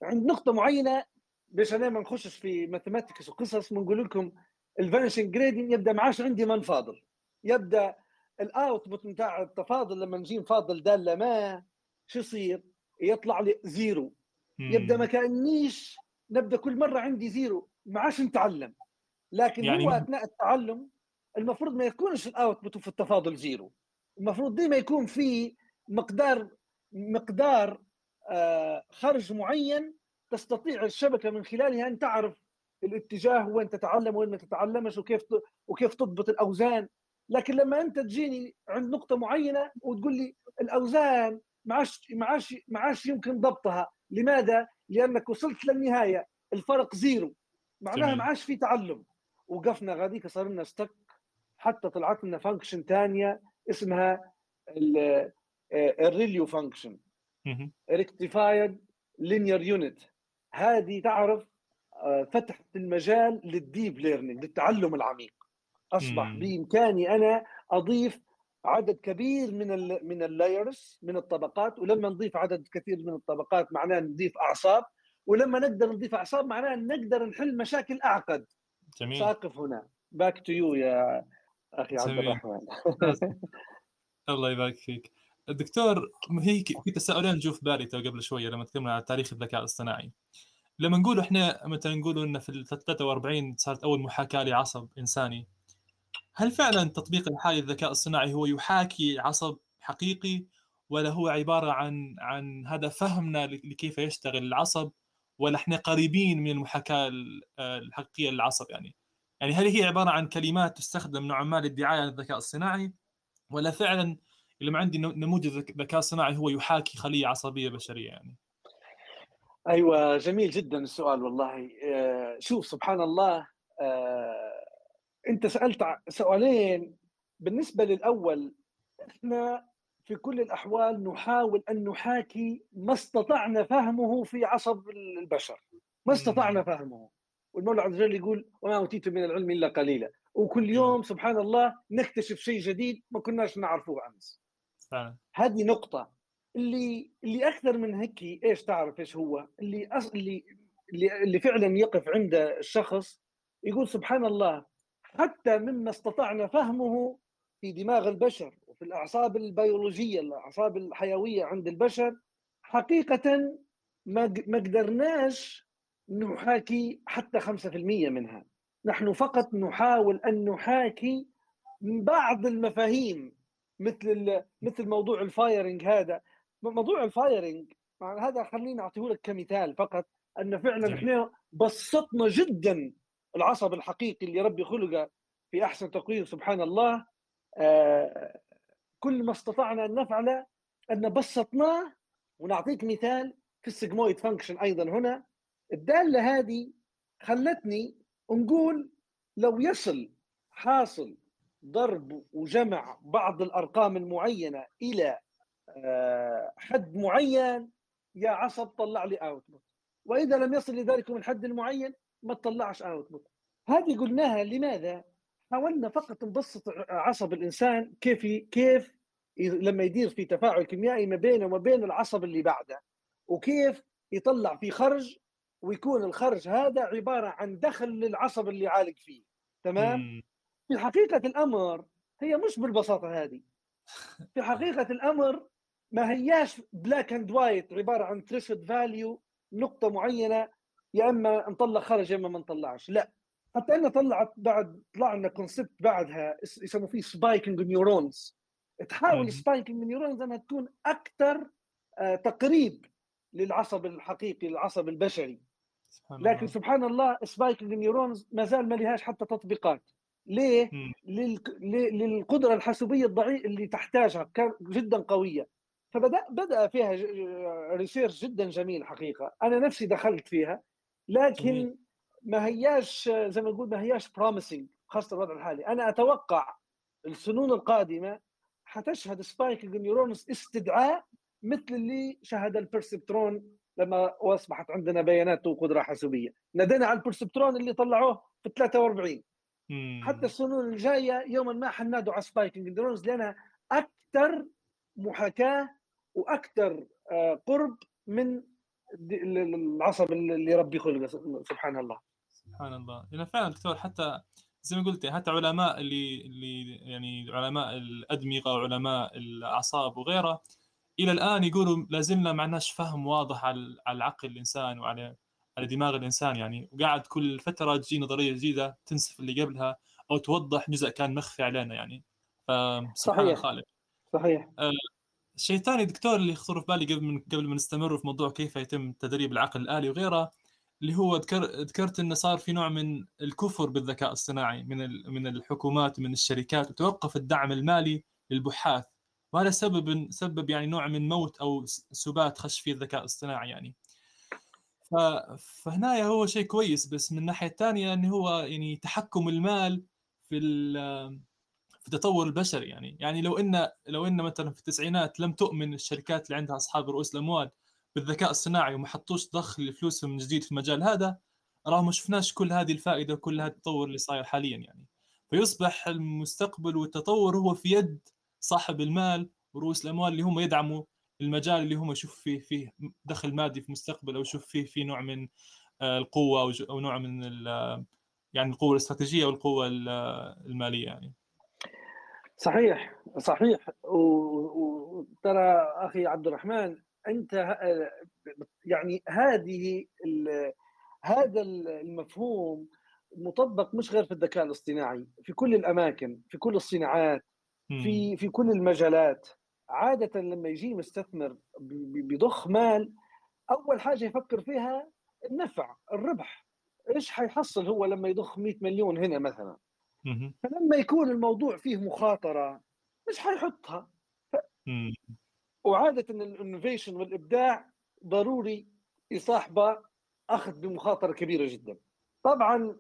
عند نقطة معينة باش أنا ما نخشش في mathematics وقصص بنقول لكم ال vanishing gradient يبدأ ما عادش عندي من فاضل يبدأ ال output نتاع التفاضل لما نجي نفاضل دالة ما شو يصير؟ يطلع لي zero يبدأ ما كانيش نبدأ كل مرة عندي zero ما عادش نتعلم. لكن يعني هو أثناء التعلم المفروض ما يكونش ال output في التفاضل zero. المفروض ديما يكون في مقدار مقدار آه خرج معين تستطيع الشبكة من خلالها أن تعرف الاتجاه وين تتعلم وين ما تتعلمش وكيف وكيف تضبط الأوزان. لكن لما أنت تجيني عند نقطة معينة وتقول لي الأوزان ما عادش ما عادش ما عادش يمكن ضبطها. لماذا؟ لأنك وصلت للنهاية. الفرق zero. معناها ما عادش في تعلم. وقفنا غاديك صار لنا stuck حتى طلعت لنا function ثانية اسمها ال ReLU function rectified linear unit هذه تعرف آه، فتحت المجال لل deep learning للتعلم العميق. أصبح بإمكاني أنا أضيف عدد كبير من ال من ال layers من الطبقات ولما نضيف عدد كثير من الطبقات معناه نضيف أعصاب ولما نقدر نضيف أعصاب معناه نقدر نحل مشاكل أعقد. جميل. سأقف هنا. back to you يا أخي عبد الرحمن. [LAUGHS] الله يبارك فيك. الدكتور هيك في تساؤلين جو في بالي قبل شوية لما تكلمنا عن تاريخ الذكاء الاصطناعي. لما نقول إحنا مثلا نقول ان في ال 43 صارت أول محاكاة لعصب إنساني هل فعلا تطبيق الحالي الذكاء الصناعي هو يحاكي عصب حقيقي؟ ولا هو عبارة عن عن هذا فهمنا لكيف يشتغل العصب؟ ولا إحنا قريبين من المحاكاة الحقيقية للعصب يعني؟ يعني هل هي عبارة عن كلمات تستخدم نوعا ما للدعاية للذكاء الصناعي؟ ولا فعلا لما عندي نموذج ذكاء صناعي هو يحاكي خلية عصبية بشرية يعني؟ أيوه جميل جدا السؤال والله. آه، شوف سبحان الله آه، انت سألت سؤالين. بالنسبة للأول إحنا في كل الأحوال نحاول أن نحاكي ما استطعنا فهمه في عصب البشر. ما استطعنا فهمه. والمولى عز وجل يقول وما أوتيت من العلم إلا قليلا. وكل يوم سبحان الله نكتشف شيء جديد ما كناش نعرفه أمس. فعلا. هذه نقطة. اللي اللي أكثر من هيك إيش تعرف إيش هو؟ اللي أص... اللي اللي فعلا يقف عند الشخص يقول سبحان الله حتى مما استطعنا فهمه في دماغ البشر وفي الأعصاب البيولوجية الأعصاب الحيوية عند البشر حقيقة ما قدرناش نحاكي حتى 5% منها. نحن فقط نحاول أن نحاكي بعض المفاهيم مثل مثل موضوع ال firing هذا. موضوع ال firing هذا خليني اعطيه لك كمثال فقط أن فعلا إحنا بسطنا جدا العصب الحقيقي اللي ربي خلقه في أحسن تقويم سبحان الله. آه كل ما استطعنا أن نفعله أن بسطناه ونعطيك مثال في ال sigmoid function أيضا هنا. الدالة هذه خلتني نقول لو يصل حاصل ضرب وجمع بعض الأرقام المعينة إلى آه، حد معين يا عصب طلع لي output وإذا لم يصل لذلك الحد المعين ما تطلعش output هذه قلناها لماذا؟ حاولنا فقط نبسط عصب الإنسان كيف كيف لما يدير في تفاعل كيميائي ما بينه وما بين العصب اللي بعده وكيف يطلع في خرج ويكون الخرج هذا عبارة عن دخل للعصب اللي عالق فيه. تمام؟ في حقيقة الأمر هي مش بالبساطة هذه. في حقيقة الأمر ما هياش black and white عبارة عن threshold value نقطة معينة يا إما نطلع خرج يا إما ما نطلعش. لا. حتى ان طلعت بعد طلع لنا concept بعدها يسموا فيه spiking neurons تحاول spiking neurons إنها تكون أكثر آه تقريب للعصب الحقيقي العصب البشري. سبحان لكن الله. سبحان الله spiking neurons ما زال ما لهاش حتى تطبيقات. ليه؟ للقدرة الحاسوبية الضعيفه اللي تحتاجها جدا قوية. فبدأ بدأ فيها research جدا جميل حقيقة. أنا نفسي دخلت فيها. لكن ما هياش زي ما نقول ما هياش promising خاصة الوضع الحالي. أنا أتوقع السنون القادمة حتشهد spiking neurons استدعاء مثل اللي شهد ال perceptron لما أصبحت عندنا بيانات وقدره حاسوبية. ندينا على ال perceptron اللي طلعوه في 43 مم. حتى السنون الجاية يوما ما حنادوا على spiking neurons لانها أكثر محاكاة وأكثر آه، قرب من العصب اللي ربي خلقه سبحان الله. سبحان الله. لأن فعلا دكتور حتى زي ما قلت حتى علماء اللي اللي يعني علماء الأدمغة وعلماء الأعصاب وغيره إلى الآن يقولوا لازلنا ما عندناش فهم واضح على العقل الإنسان وعلى على دماغ الإنسان. يعني وقاعد كل فترة تجي نظرية جديدة تنسف اللي قبلها أو توضح جزء كان مخفي علينا يعني. فسبحان الخالق. صحيح. آه الشيء الثاني دكتور اللي يخطر في بالي قبل من قبل ما نستمر في موضوع كيف يتم تدريب العقل الآلي وغيره اللي هو ذكر ذكرت إنه صار في نوع من الكفر بالذكاء الصناعي من من الحكومات ومن الشركات وتوقف الدعم المالي للبحاث وهذا سبب سبب يعني نوع من موت أو سبات خش فيه الذكاء الاصطناعي يعني. فهنا هو شيء كويس بس من الناحية الثانية انه هو يعني تحكم المال في. في التطور البشري يعني. يعني لو إن لو إن مثلا في التسعينات لم تؤمن الشركات اللي عندها أصحاب رؤوس الأموال بالذكاء الصناعي وما حطوش ضخ لفلوسهم من جديد في المجال هذا راه ما شفناش كل هذه الفائدة وكل هذا التطور اللي صاير حاليا يعني. فيصبح المستقبل والتطور هو في يد صاحب المال ورؤوس الأموال اللي هم يدعموا المجال اللي هم يشوف فيه فيه دخل مادي في المستقبل أو يشوف فيه في نوع من آه، القوة أو نوع من يعني القوة الاستراتيجية والقوه المالية يعني. صحيح صحيح. وترى أخي عبد الرحمن أنت يعني هذه هذا المفهوم مطبق مش غير في الذكاء الاصطناعي في كل الأماكن في كل الصناعات في في كل المجالات. عادة لما يجي مستثمر بيضخ مال أول حاجة يفكر فيها النفع الربح. إيش حيحصل هو لما يضخ 100 مليون هنا مثلا؟ فلما يكون الموضوع فيه مخاطرة مش حيحطها. ف... وعادة الانوفيشن والإبداع ضروري يصاحبه أخذ بمخاطرة كبيرة جدا. طبعا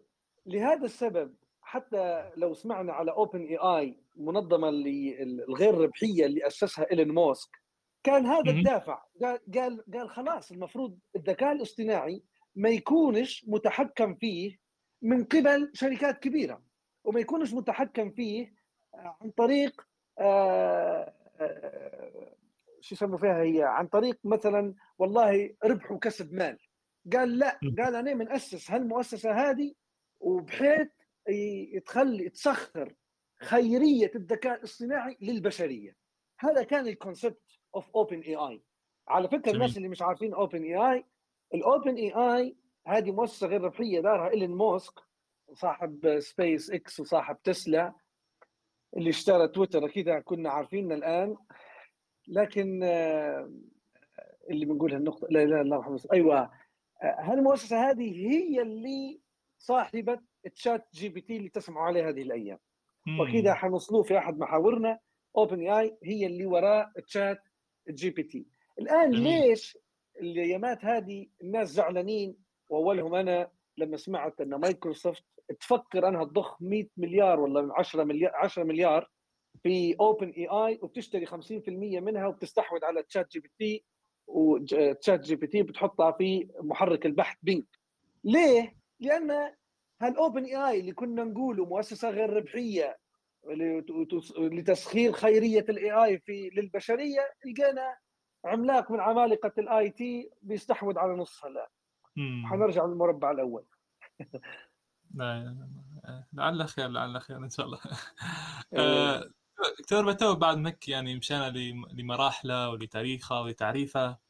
لهذا السبب حتى لو سمعنا على OpenAI المنظمه اللي الغير ربحية اللي أسسها إيلون ماسك كان هذا الدافع. قال قال قال خلاص المفروض الذكاء الاصطناعي ما يكونش متحكم فيه من قبل شركات كبيرة. وما يكونش متحكم فيه عن طريق آه، آه، شو يسموا فيها هي؟ عن طريق مثلا والله ربح وكسب مال. قال لا قال أنا بنأسس هالمؤسسه هذه؟ وبحيث يتخلي تسخر خيرية الذكاء الاصطناعي للبشرية. هذا كان ال concept of OpenAI على فكرة جميل. الناس اللي مش عارفين OpenAI ال OpenAI هذه مؤسسة غير ربحية دارها إيلون ماسك صاحب سبيس إكس وصاحب تسلا اللي اشترى تويتر أكيد كنا عارفين الآن. لكن آه، اللي بنقولها النقطه لا إله إلا الله محمد أيوه هالمؤسسة آه، هذه هي اللي صاحبة ChatGPT اللي تسمعوا عليه هذه الأيام. وأكيد حنوصلوه في أحد محاورنا OpenAI هي اللي وراء ChatGPT. الآن ليش الايامات هذه الناس زعلانين؟ وأولهم أنا لما سمعت أن مايكروسوفت تفكر أنها تضخ 100 مليار ولا 10 مليار 10 مليار في OpenAI وبتشتري 50% منها وبتستحوذ على تشات جي بي تي وتشات جي بي تي بتحطها في محرك البحث. Bing. ليه؟ لأن هال OpenAI اللي كنا نقوله مؤسسة غير ربحية لتسخير خيرية ال AI في للبشرية لقينا عملاق من عمالقة ال IT بيستحوذ على نصها الآن. حنرجع للمربع الأول. [LAUGHS] لعل خير لعل خير إن شاء الله. إيه. آه، دكتور بتو بعد مك يعني مشينا لمراحله ولتاريخها ولتعريفها.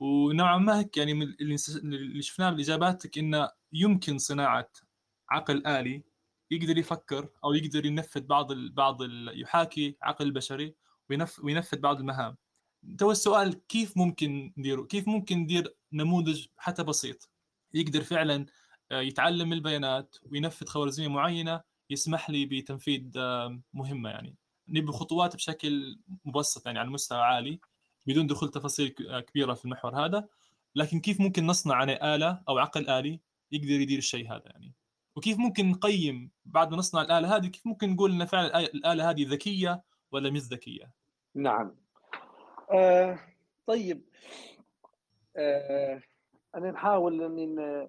ونوعا ما هيك يعني اللي شفناه من اجاباتك إنه يمكن صناعة عقل آلي يقدر يفكر أو يقدر ينفذ بعض ال بعض ال يحاكي عقل البشري وينفذ بعض المهام. تو السؤال كيف ممكن نديره كيف ممكن ندير نموذج حتى بسيط؟ يقدر فعلا آه، يتعلم البيانات وينفذ خوارزمية معينة يسمح لي بتنفيذ آه، مهمة يعني. نبي خطوات بشكل مبسط يعني على مستوى عالي بدون دخول تفاصيل آه، كبيرة في المحور هذا. لكن كيف ممكن نصنع عليه آلة أو عقل آلي يقدر يدير الشيء هذا يعني؟ وكيف ممكن نقيم بعد ما نصنع الآلة هذه كيف ممكن نقول إن فعلا الآلة هذه ذكية ولا مش ذكية؟ نعم. آه طيب. آه أنا نحاول إني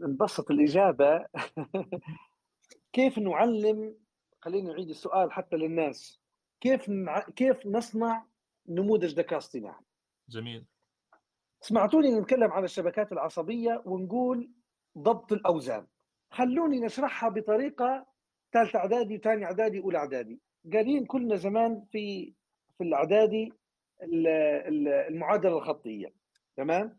نبسط الإجابة. [LAUGHS] كيف نعلم خلينا نعيد السؤال حتى للناس كيف نع... كيف نصنع نموذج ذكاء اصطناعي؟ جميل. سمعتوني نتكلم عن الشبكات العصبية ونقول ضبط الأوزان. خلوني نشرحها بطريقة ثالث إعدادي وثاني إعدادي واولى إعدادي. قاعدين كلنا زمان في في الإعدادي المعادلة الخطية. تمام؟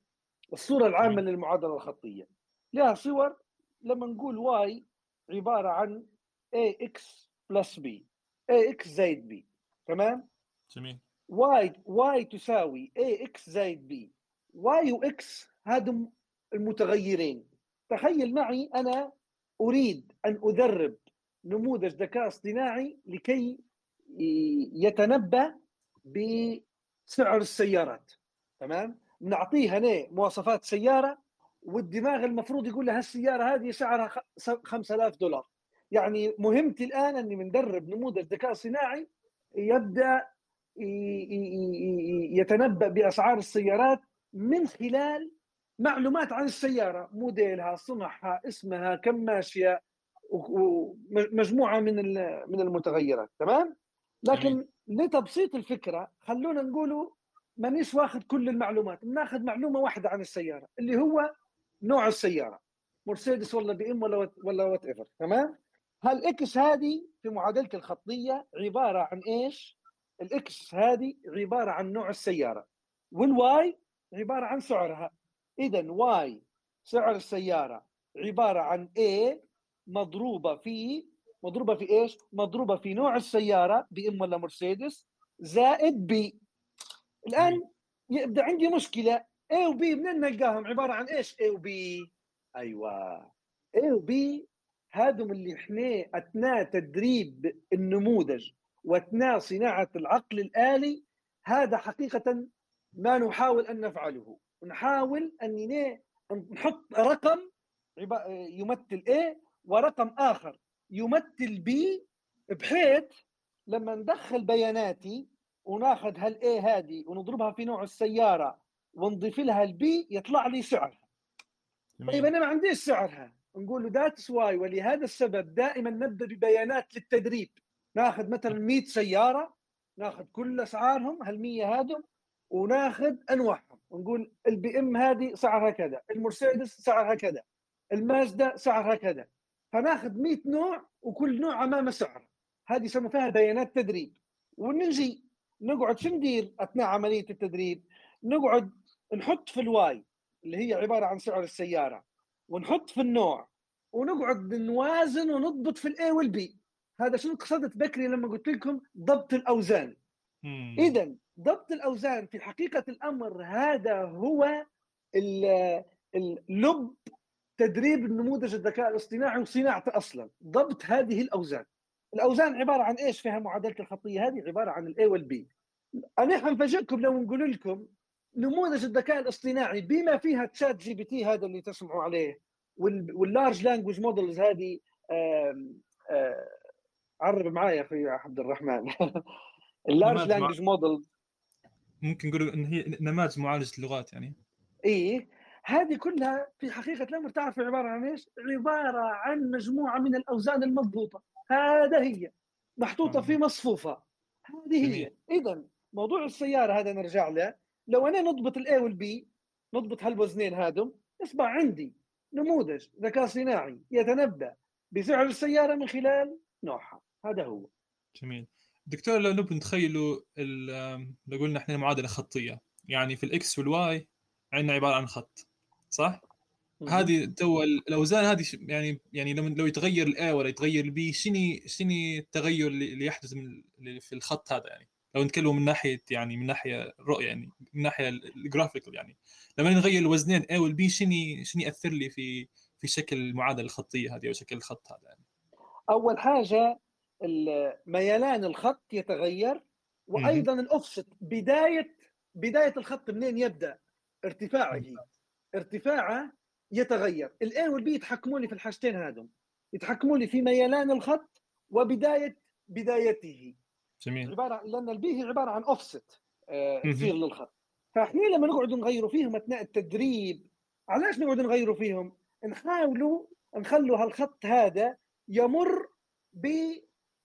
الصورة العامة للمعادلة الخطية. لها صور لما نقول y عبارة عن ax plus b ax زائد b. تمام؟ جميل. y y تساوي ax زائد b. y و x هذم المتغيرين. تخيل معي أنا أريد أن ادرب نموذج ذكاء اصطناعي لكي يتنبأ بسعر السيارات. تمام؟ نعطيه هنا مواصفات سيارة والدماغ المفروض يقول له هالسيارة هذه سعرها 5000 دولار. يعني مهمتي الآن أني بندرب نموذج ذكاء صناعي يبدأ يتنبأ بأسعار السيارات من خلال معلومات عن السيارة موديلها صنعها اسمها كم ماشية ومجموعه من من المتغيرات تمام؟ لكن لتبسيط الفكرة خلونا نقولوا مانيش واخذ كل المعلومات بناخذ معلومة واحدة عن السيارة اللي هو نوع السيارة مرسيدس ولا بي إم ولا ولا whatever تمام؟ هال X هذه في معادله الخطية عبارة عن إيش؟ ال X هذه عبارة عن نوع السيارة وال Y عبارة عن سعرها. اذا Y سعر السيارة عبارة عن A مضروبة في مضروبة في إيش؟ مضروبة في نوع السيارة بي إم ولا مرسيدس زائد B. الآن يبدأ عندي مشكلة. A و B منين نلقاهم؟ عبارة عن إيش A و B أيوه. A و B هذم اللي إحنا أثناء تدريب النموذج وأثناء صناعة العقل الآلي هذا حقيقة ما نحاول أن نفعله. نحاول أن نحط رقم يمثل A ورقم آخر. يمثل B بحيث لما ندخل بياناتي وناخذ هال A هذه ونضربها في نوع السيارة ونضيف لها ال B يطلع لي سعرها. طيب أنا ما عنديش سعرها. نقول له that's why ولهذا السبب دائما نبدأ ببيانات للتدريب. ناخذ مثلا 100 سيارة ناخذ كل أسعارهم هال 100 هذم وناخذ أنواعهم. ونقول البي ام هذه سعرها كذا المرسيدس سعرها كذا المازدا سعرها كذا. فناخذ 100 نوع وكل نوع امامه سعر هذه يسمى فيها بيانات تدريب. ونجي نقعد شو ندير أثناء عملية التدريب؟ نقعد نحط في ال Y اللي هي عبارة عن سعر السيارة ونحط في النوع ونقعد نوازن ونضبط في ال A وال B هذا شنو قصدت بكري لما قلت لكم؟ ضبط الأوزان. اذا ضبط الأوزان في حقيقة الأمر هذا هو اللب تدريب النموذج الذكاء الاصطناعي وصناعته أصلا. ضبط هذه الأوزان. الأوزان عبارة عن إيش؟ فيها معادلة الخطية. هذه عبارة عن ال A وال B أنا حنفاجئكم لو نقول لكم نموذج الذكاء الاصطناعي بما فيها ChatGPT هذا اللي تسمعوا عليه وال large language models هذه عرب معايا يا أخي عبد الرحمن. ال large language models ممكن نقول إن هي نماذج معالجة اللغات يعني. إيه هذه كلها في حقيقه الامر تعرف عبارة عن إيش؟ عبارة عن مجموعة من الأوزان المضبوطة. هذا هي محطوطة في مصفوفة. هذه هي. اذا موضوع السيارة هذا نرجع له. لو أنا نضبط ال A وال B نضبط هالوزنين هذم يصبح عندي نموذج ذكاء صناعي يتنبأ بسعر السيارة من خلال نوعها. هذا هو. جميل. دكتور لو نبغى نتخيلوا لو قلنا إحنا معادله خطية يعني في ال X وال Y عندنا عبارة عن خط صح؟ هذه تو الاوزان هذه يعني يعني لو لو يتغير ال A ولا يتغير ال B شنو شنو التغير اللي يحدث من في الخط هذا يعني؟ لو نتكلم من ناحية يعني من ناحية الرؤية يعني من ناحية ال graphical يعني. لما نغير الوزنين A وال B شنو شنو يأثر لي في في شكل المعادلة الخطية هذه أو شكل الخط هذا يعني. أول حاجة ميلان الخط يتغير وأيضا الاوفست بدايه بداية الخط منين يبدأ؟ ارتفاعه. ارتفاعه يتغير. ال A وال B يتحكموا لي في الحاجتين هذم يتحكموا لي في ميلان الخط وبداية بدايته. جميل. عبارة لأن ال B هي عبارة عن اوفست آه تصير للخط. فإحنا لما نقعد نغيروا فيهم أثناء التدريب علاش نقعد نغيروا فيهم؟ نحاولوا نخلوا هالخط هذا يمر ب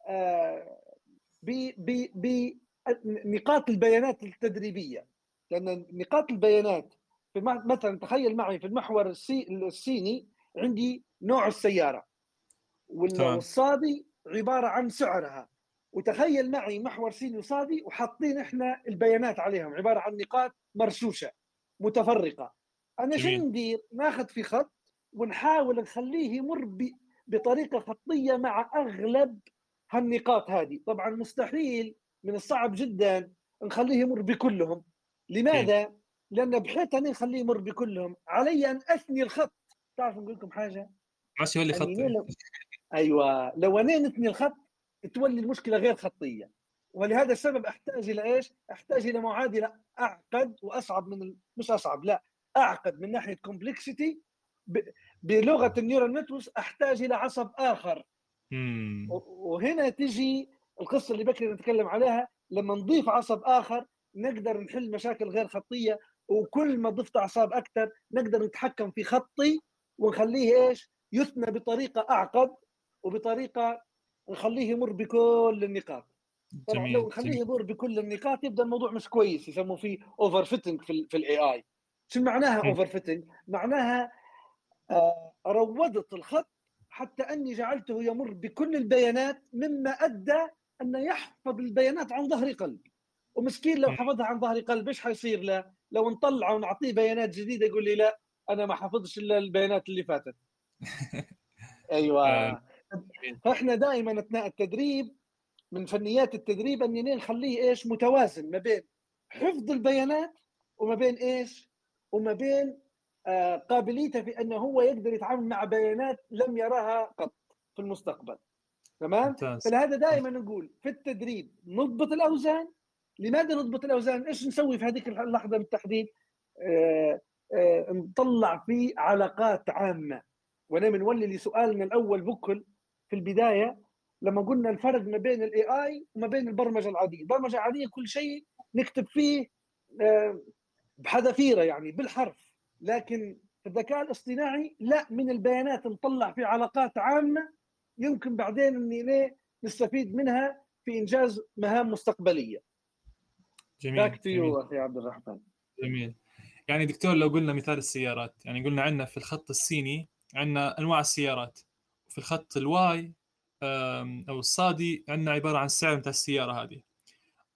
آه بنقاط البيانات التدريبية. لأن نقاط البيانات في مثلا تخيل معي في المحور السيني عندي نوع السيارة. والصادي عبارة عن سعرها. وتخيل معي محور صيني وصادي وحاطين إحنا البيانات عليهم. عبارة عن نقاط مرشوشة متفرقة. أنا شو ندير؟ ناخذ في خط ونحاول نخليه يمر بطريقة خطية مع أغلب هالنقاط هذه. طبعا مستحيل من الصعب جدا نخليه يمر بكلهم. لماذا؟ لأن بحيث اني نخليه يمر بكلهم عليّ أن أثني الخط. تعرف نقول لكم حاجة؟ ماشي يولي خط لو... أيوه. لو أنا نثني الخط تولي المشكلة غير خطية. ولهذا السبب أحتاج إلى إيش؟ أحتاج إلى معادلة أعقد وأصعب من ال... مش أصعب لا أعقد من ناحية complexity ب... بلغة ال neural networks أحتاج إلى عصب آخر. مم. وهنا تجي القصة اللي بكري نتكلم عليها. لما نضيف عصب آخر نقدر نحل مشاكل غير خطية. وكل ما ضفت أعصاب أكثر نقدر نتحكم في خطي ونخليه إيش؟ يثنى بطريقة أعقد وبطريقة نخليه يمر بكل النقاط طبعا لو نخليه يمر بكل النقاط يبدأ الموضوع مش كويس يسموه فيه overfitting في, في ال AI شو معناها overfitting؟ معناها آه روضت الخط حتى أني جعلته يمر بكل البيانات مما أدى انه يحفظ البيانات عن ظهر قلب ومسكين لو حفظها عن ظهر قلب إيش حيصير له؟ لو نطلعه ونعطيه بيانات جديدة يقول لي لا أنا ما حفظش إلا البيانات اللي فاتت. [LAUGHS] أيوه. فإحنا دائما أثناء التدريب من فنيات التدريب اننا نخليه إيش؟ متوازن ما بين حفظ البيانات وما بين إيش؟ وما بين آه قابليته في إنه هو يقدر يتعامل مع بيانات لم يراها قط في المستقبل. تمام؟ فلهذا دائما نقول في التدريب نضبط الأوزان لماذا نضبط الأوزان؟ إيش نسوي في هذيك اللحظة بالتحديد؟ آه آه نطلع في علاقات عامة. وأنا بنولي لسؤالنا الأول بكل في البداية لما قلنا الفرق ما بين الاي اي وما بين البرمجة العادية، البرمجة العادية كل شيء نكتب فيه آه، بحذافيره يعني بالحرف، لكن في الذكاء الاصطناعي لا من البيانات نطلع في علاقات عامة. يمكن بعدين إني نستفيد منها في إنجاز مهام مستقبلية. جميل back to you أخي عبد الرحمن. جميل. يعني دكتور لو قلنا مثال السيارات، يعني قلنا عندنا في الخط السيني عندنا أنواع السيارات في الخط ال Y أو الصادي عندنا عبارة عن السعر بتاع السيارة هذه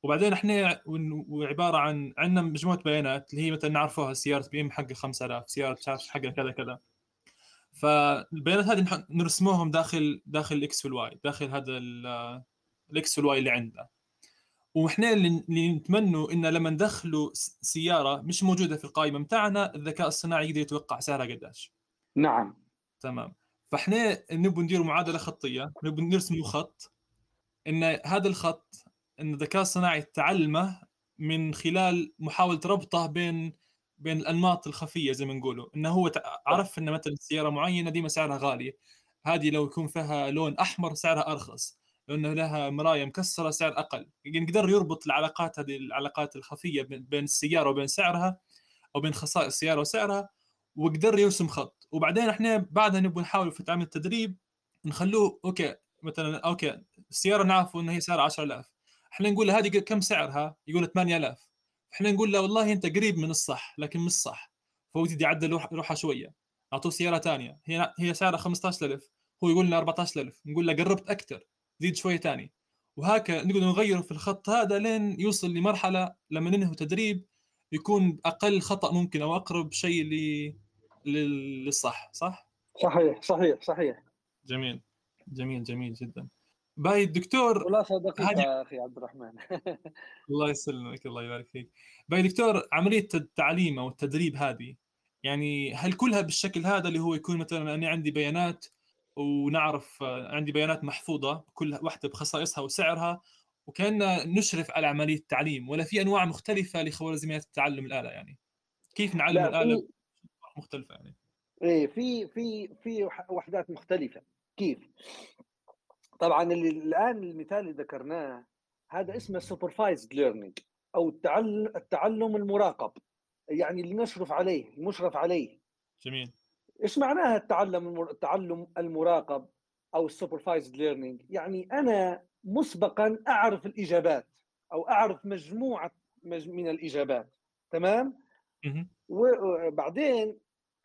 وبعدين إحنا وعبارة عن عندنا مجموعة بيانات اللي هي مثلا نعرفوها سياره بي إم حق 5000 سياره شاف حق كذا كذا فالبيانات هذه نرسموهم داخل داخل ال X وال Y داخل هذا ال X وال Y اللي عندنا وإحنا اللي نتمنوا إن لما ندخلوا سيارة مش موجودة في القائمة بتاعنا الذكاء الصناعي يقدر يتوقع سعرها قديش نعم. تمام. فإحنا نبغى ندير معادلة خطية نبغى نرسم خط إن هذا الخط إن الذكاء الصناعي تعلمه من خلال محاولة ربطه بين بين الأنماط الخفية زي ما نقولوا. انه هو عرف إن مثلا سيارة معينة دي سعرها غالي. هذه لو يكون فيها لون أحمر سعرها أرخص. لو انه لها مرايا مكسرة سعر أقل. يعني يقدر يربط العلاقات هذه العلاقات الخفية بين السيارة وبين سعرها أو بين خصائص السيارة وسعرها وقدر يرسم خط. وبعدين إحنا بعدها نبغى نحاول في تعمل التدريب نخلوه okay مثلا okay السيارة نعرف إن هي سعرها 10000 إحنا نقول له هذه كم سعرها؟ يقول 8000 إحنا نقول له والله أنت قريب من الصح لكن مش صح. فهو يبتدي يعدل روحها شوية. أعطوه سيارة ثانية. هي هي سعرها 15000 هو يقول لنا 14000 نقول له قربت أكثر زيد شوية ثاني وهكذا نقدر نغيره في الخط هذا لين يوصل لمرحلة لما ننهي تدريب يكون أقل خطأ ممكن أو أقرب شيء للصح صح؟ صحيح صحيح صحيح. جميل جميل جميل جدا. باي الدكتور خلاصة دقيقة هاجي... أخي عبد الرحمن. [LAUGHS] الله يسلمك الله يبارك فيك. باي دكتور عملية التعليم أو التدريب هذه يعني هل كلها بالشكل هذا اللي هو يكون مثلا أنا عندي بيانات ونعرف عندي بيانات محفوظة كل واحدة بخصائصها وسعرها وكاننا نشرف على عملية التعليم ولا في أنواع مختلفة لخوارزميات التعلم الآلة يعني؟ كيف نعلم الآلة مختلفة يعني؟ إيه في في في وحدات مختلفة. كيف؟ طبعا اللي الآن المثال اللي ذكرناه هذا اسمه supervised learning أو التعلم التعلم المراقب يعني اللي نشرف عليه المشرف عليه. جميل. إيش معناها التعلم التعلم المراقب أو ال supervised learning يعني أنا مسبقا أعرف الإجابات أو أعرف مجموعة من الإجابات تمام؟ وبعدين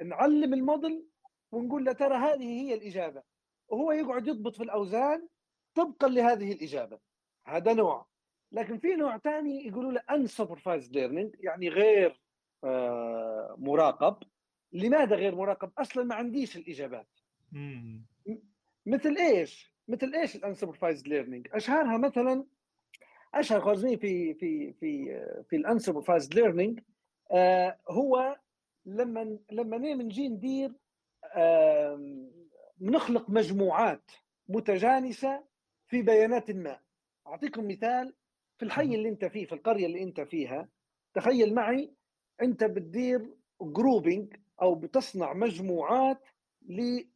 نعلم الموديل ونقول له ترى هذه هي الإجابة. وهو يقعد يضبط في الأوزان طبقا لهذه الإجابة. هذا نوع. لكن في نوع ثاني يقولوا له unsupervised learning يعني غير آه، مراقب. لماذا غير مراقب؟ أصلا ما عنديش الإجابات. مثل إيش؟ مثل إيش ال unsupervised learning؟ أشهرها مثلا أشهر خوارزمي في في في في ال unsupervised learning آه هو لما لما نجي ندير آه نخلق مجموعات متجانسة في بيانات ما. أعطيكم مثال في الحي اللي أنت فيه في القرية اللي أنت فيها تخيل معي أنت بتدير grouping أو بتصنع مجموعات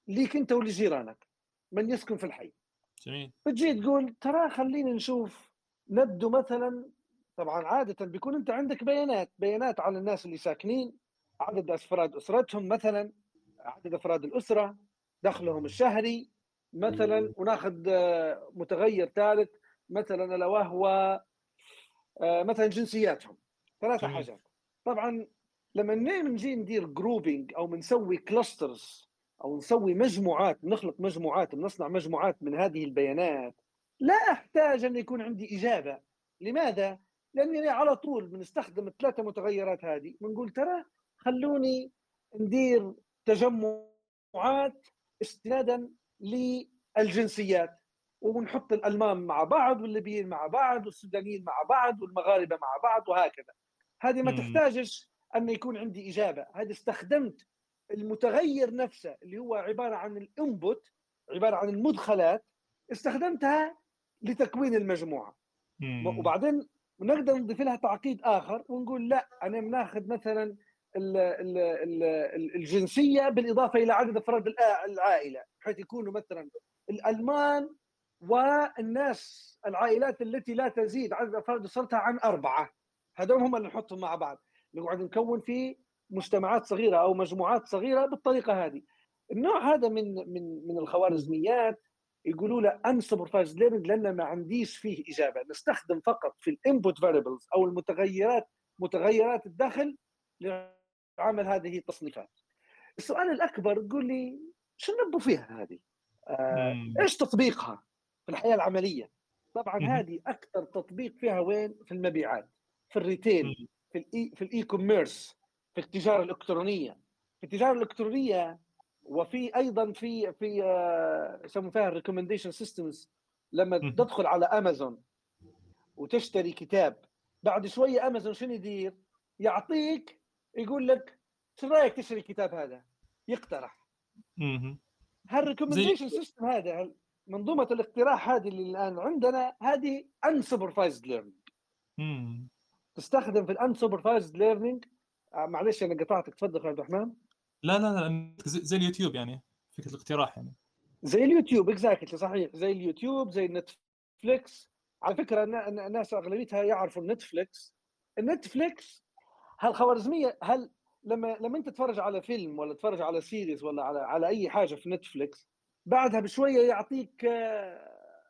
ليك أنت ولجيرانك من يسكن في الحي. جميل. بتجي تقول ترى خلينا نشوف نبدو مثلا طبعا عادة بيكون أنت عندك بيانات بيانات على الناس اللي ساكنين عدد افراد أسرتهم مثلا عدد أفراد الأسرة دخلهم الشهري مثلا وناخذ متغير ثالث مثلا الا وهو آه، مثلا جنسياتهم ثلاثة حاجات. طبعا لما نجي ندير grouping أو بنسوي clusters أو نسوي مجموعات نخلق مجموعات بنصنع مجموعات من هذه البيانات لا أحتاج أن يكون عندي إجابة. لماذا؟ لاني على طول بنستخدم الثلاثة متغيرات هذه. بنقول ترى خلوني ندير تجمعات استنادا للجنسيات. ونحط الالمان مع بعض والليبيين مع بعض والسودانيين مع بعض والمغاربة مع بعض وهكذا. هذه ما تحتاجش ان يكون عندي إجابة. هذه استخدمت المتغير نفسه اللي هو عبارة عن الإنبوت عبارة عن المدخلات استخدمتها لتكوين المجموعة. مم. وبعدين نقدر نضيف لها تعقيد آخر ونقول لا أنا بناخذ مثلا ال ال ال الجنسية بالإضافة إلى عدد أفراد العائلة بحيث يكونوا مثلا الألمان والناس العائلات التي لا تزيد عدد أفراد اسرتها عن أربعة. هذول هم اللي نحطهم مع بعض. نقعد نكون في مجتمعات صغيرة أو مجموعات صغيرة بالطريقة هذه. النوع هذا من من من الخوارزميات يقولوا له unsupervised learning لأن ما عنديش فيه إجابة. نستخدم فقط في ال input variables أو المتغيرات متغيرات الدخل لعمل هذه التصنيفات. السؤال الأكبر تقول لي شو نبوا فيها هذه؟ آه إيش تطبيقها في الحياة العملية؟ طبعا هذه أكثر تطبيق فيها وين؟ في المبيعات في ال retail. في ال e في ال e-commerce في التجارة الإلكترونية. في التجارة الإلكترونية وفي أيضا في في يسمون فيها ال recommendation systems لما تدخل على أمازون وتشتري كتاب بعد شوية أمازون شنو يدير؟ يعطيك يقول لك شو رأيك تشتري الكتاب هذا؟ يقترح. هال recommendation system هذا منظومة الاقتراح هذه اللي الآن عندنا هذه unsupervised learning. تستخدم في ال unsupervised learning معلش أنا قطعتك تفضل عبد الرحمن. لا لا لا زي اليوتيوب يعني فكرة الاقتراح يعني. زي اليوتيوب exactly صحيح. زي اليوتيوب زي نتفليكس على فكرة الناس أغلبيتها يعرفوا نتفليكس النتفليكس هالخوارزميه هل لما لما أنت تتفرج على فيلم ولا تتفرج على series ولا على على أي حاجة في نتفليكس بعدها بشوية يعطيك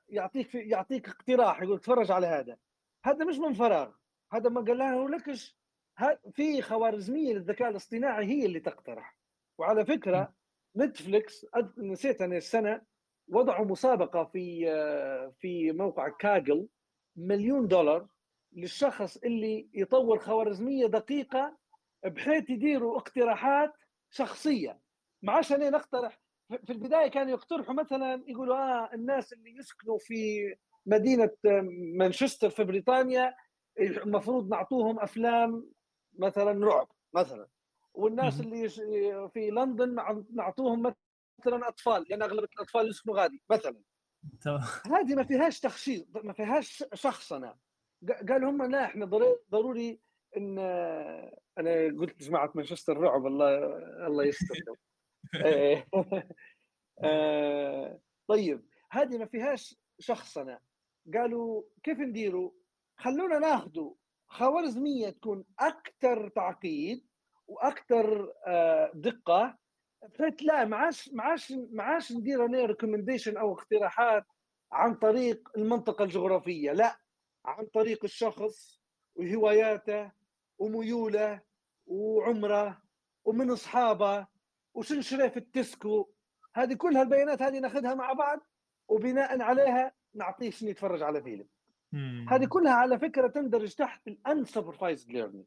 يعطيك يعطيك اقتراح يقول تفرج على هذا. هذا مش من فراغ. هذا ما قال له لكش. في خوارزمية للذكاء الاصطناعي هي اللي تقترح. وعلى فكرة نتفليكس نسيت أنا السنة وضعوا مسابقة في في موقع كاجل مليون دولار للشخص اللي يطور خوارزمية دقيقة بحيث يديروا اقتراحات شخصية. ما عشان نقترح. في البداية كانوا يقترحوا مثلا يقولوا آه الناس اللي يسكنوا في مدينة مانشستر في بريطانيا المفروض نعطوهم أفلام مثلا رعب مثلا. والناس اللي في لندن نعطوهم مثلا أطفال لأن أغلب الأطفال يسكنوا غادي مثلا. هذه ما فيهاش تخشيص ما فيهاش شخصنة. قال هم لا إحنا ضروري إن أنا قلت جماعة مانشستر رعب الله الله يستر. [LAUGHS] إيه. [LAUGHS] آه، طيب هذه ما فيهاش شخصنة. قالوا كيف نديروا؟ خلونا ناخذوا خوارزمية تكون أكثر تعقيد وأكثر آه، دقة. بحيث لا عادش ما عادش ندير أنا recommendation أو اقتراحات عن طريق المنطقة الجغرافية لا عن طريق الشخص وهواياته وميوله وعمره ومن أصحابه وشن شرى في ال Tesco. هذه كل هالبيانات هذه ناخذها مع بعض وبناء عليها نعطيه شنو يتفرج على فيلم. هذه كلها على فكرة تندرج تحت ال unsupervised learning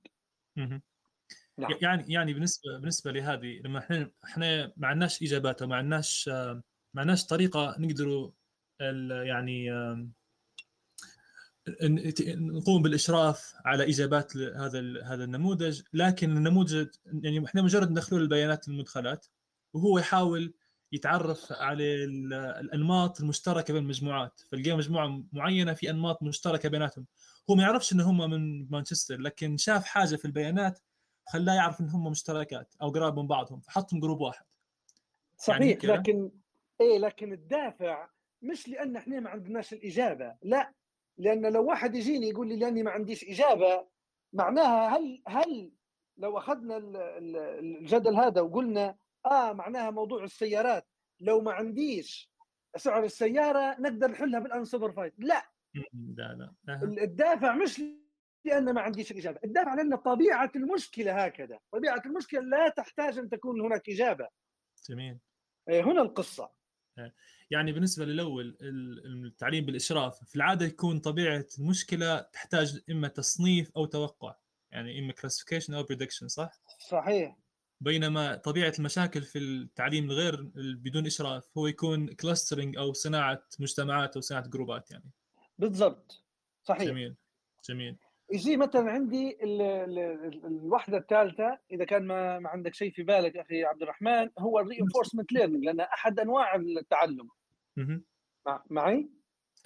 نعم. يعني يعني بالنسبة بالنسبة لهذه لما إحنا إحنا ما عندناش إجابات وما عندناش ما عندناش طريقة نقدروا يعني نقوم بالإشراف على إجابات هذا هذا النموذج. لكن النموذج يعني إحنا مجرد ندخلوا البيانات المدخلات وهو يحاول يتعرف على الأنماط المشتركة بين المجموعات. فلقى مجموعة معينة في أنماط مشتركة بيناتهم. هو ما يعرفش إن هم من مانشستر لكن شاف حاجة في البيانات خلاه يعرف إن هم مشتركات أو قراب من بعضهم فحطهم جروب واحد. صحيح يعني لكن إيه لكن الدافع مش لأن إحنا ما عندناش الإجابة لا. لأن لو واحد يجيني يقول لي لأني ما عنديش إجابة معناها هل هل لو أخذنا الجدل هذا وقلنا آه معناها موضوع السيارات. لو ما عنديش سعر السيارة نقدر نحلها بال unsupervised لا. لا لا. الدافع مش لأن ما عنديش الاجابه، الدافع لأن طبيعة المشكلة هكذا، طبيعة المشكلة لا تحتاج أن تكون هناك إجابة. جميل. إيه، هنا القصة. إيه، يعني بالنسبة للأول التعليم بالإشراف في العادة يكون طبيعة المشكلة تحتاج إما تصنيف أو توقع. يعني إما classification أو prediction صح؟ صحيح. بينما طبيعة المشاكل في التعليم الغير بدون إشراف هو يكون clustering أو صناعة مجتمعات أو صناعة جروبات يعني. بالضبط. صحيح. جميل. جميل. يجي مثلا عندي الوحدة الثالثة إذا كان ما, ما عندك شيء في بالك أخي عبد الرحمن هو ال reinforcement learning لأنه أحد أنواع التعلم. معي؟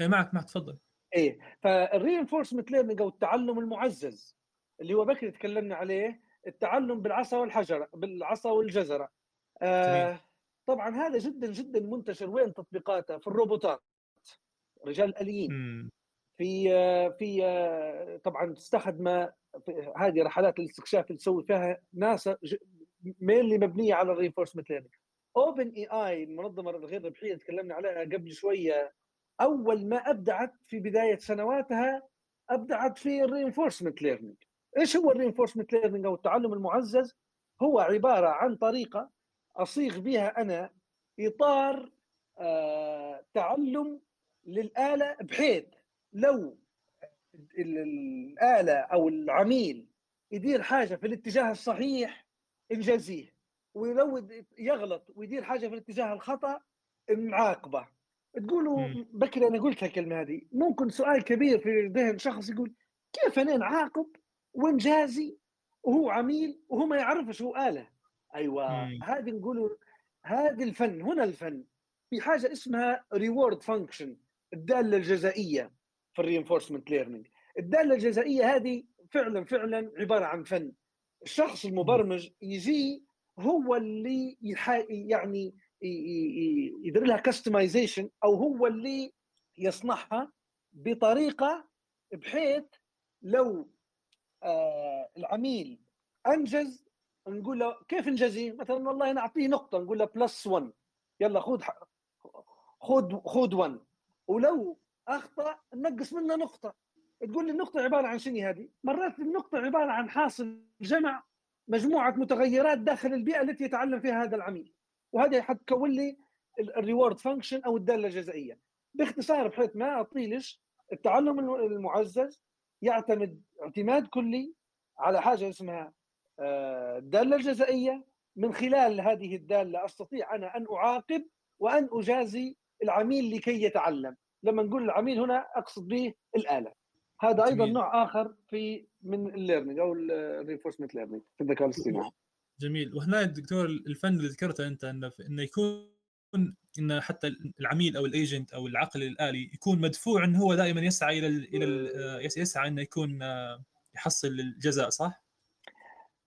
إيه معك معك تفضل. إيه فال reinforcement learning أو التعلم المعزز اللي هو بكري تكلمنا عليه التعلم بالعصا والحجرة بالعصا والجزرة. آه طبعا هذا جدا جدا منتشر. وين تطبيقاته؟ في الروبوتات. رجال الآليين. في في طبعا تستخدم هذه رحلات الاستكشاف اللي تسوي فيها ناسا mainly مبنية على ال reinforcement learning OpenAI المنظمة الغير ربحية تكلمنا عليها قبل شوية أول ما أبدعت في بداية سنواتها أبدعت في ال reinforcement learning إيش هو ال reinforcement learning أو التعلم المعزز؟ هو عبارة عن طريقة أصيغ بها أنا إطار آه تعلم للآلة بحيث لو الآلة أو العميل يدير حاجة في الاتجاه الصحيح نجازيه ولو يغلط ويدير حاجة في الاتجاه الخطأ نعاقبه تقولوا بكري أنا قلت الكلمة هذه ممكن سؤال كبير في ذهن شخص يقول كيف أنا نعاقب ونجازي وهو عميل وهو ما يعرفش هو آلة. أيوه هذه نقولوا هذا الفن هنا الفن في حاجة اسمها reward function الدالة الجزائية في ال reinforcement learning الدالة الجزائية هذه فعلا فعلا عبارة عن فن. الشخص المبرمج يجي هو اللي يعني يدير لها customization أو هو اللي يصنعها بطريقة بحيث لو آه العميل. أنجز نقول له كيف نجزيه؟ مثلا والله نعطيه نقطة نقول له plus 1 يلا خذ خذ خذ 1 ولو أخطأ نقص منه نقطة. تقول لي النقطة عبارة عن شنو هذه؟ مرات النقطة عبارة عن حاصل جمع مجموعة متغيرات داخل البيئة التي يتعلم فيها هذا العميل. وهذا حتكون لي ال reward function أو الدالة الجزائيه باختصار بحيث ما اطيلش التعلم المعزز يعتمد اعتماد كلي على حاجة اسمها آه، الدالة الجزائية من خلال هذه الدالة أستطيع أنا أن أعاقب وأن أجازي العميل لكي يتعلم. لما نقول العميل هنا أقصد به الآلة. هذا أيضا جميل. نوع آخر في من ال learning أو ال reinforcement learning في الذكاء الاصطناعي. جميل. وهنا دكتور الفن اللي ذكرته أنت أنه أنه يكون إن حتى العميل أو ال agent أو العقل الآلي يكون مدفوع انه هو دائما يسعى إلى ال إلى آه، يسعى إنه يكون آه، يحصل الجزاء صح؟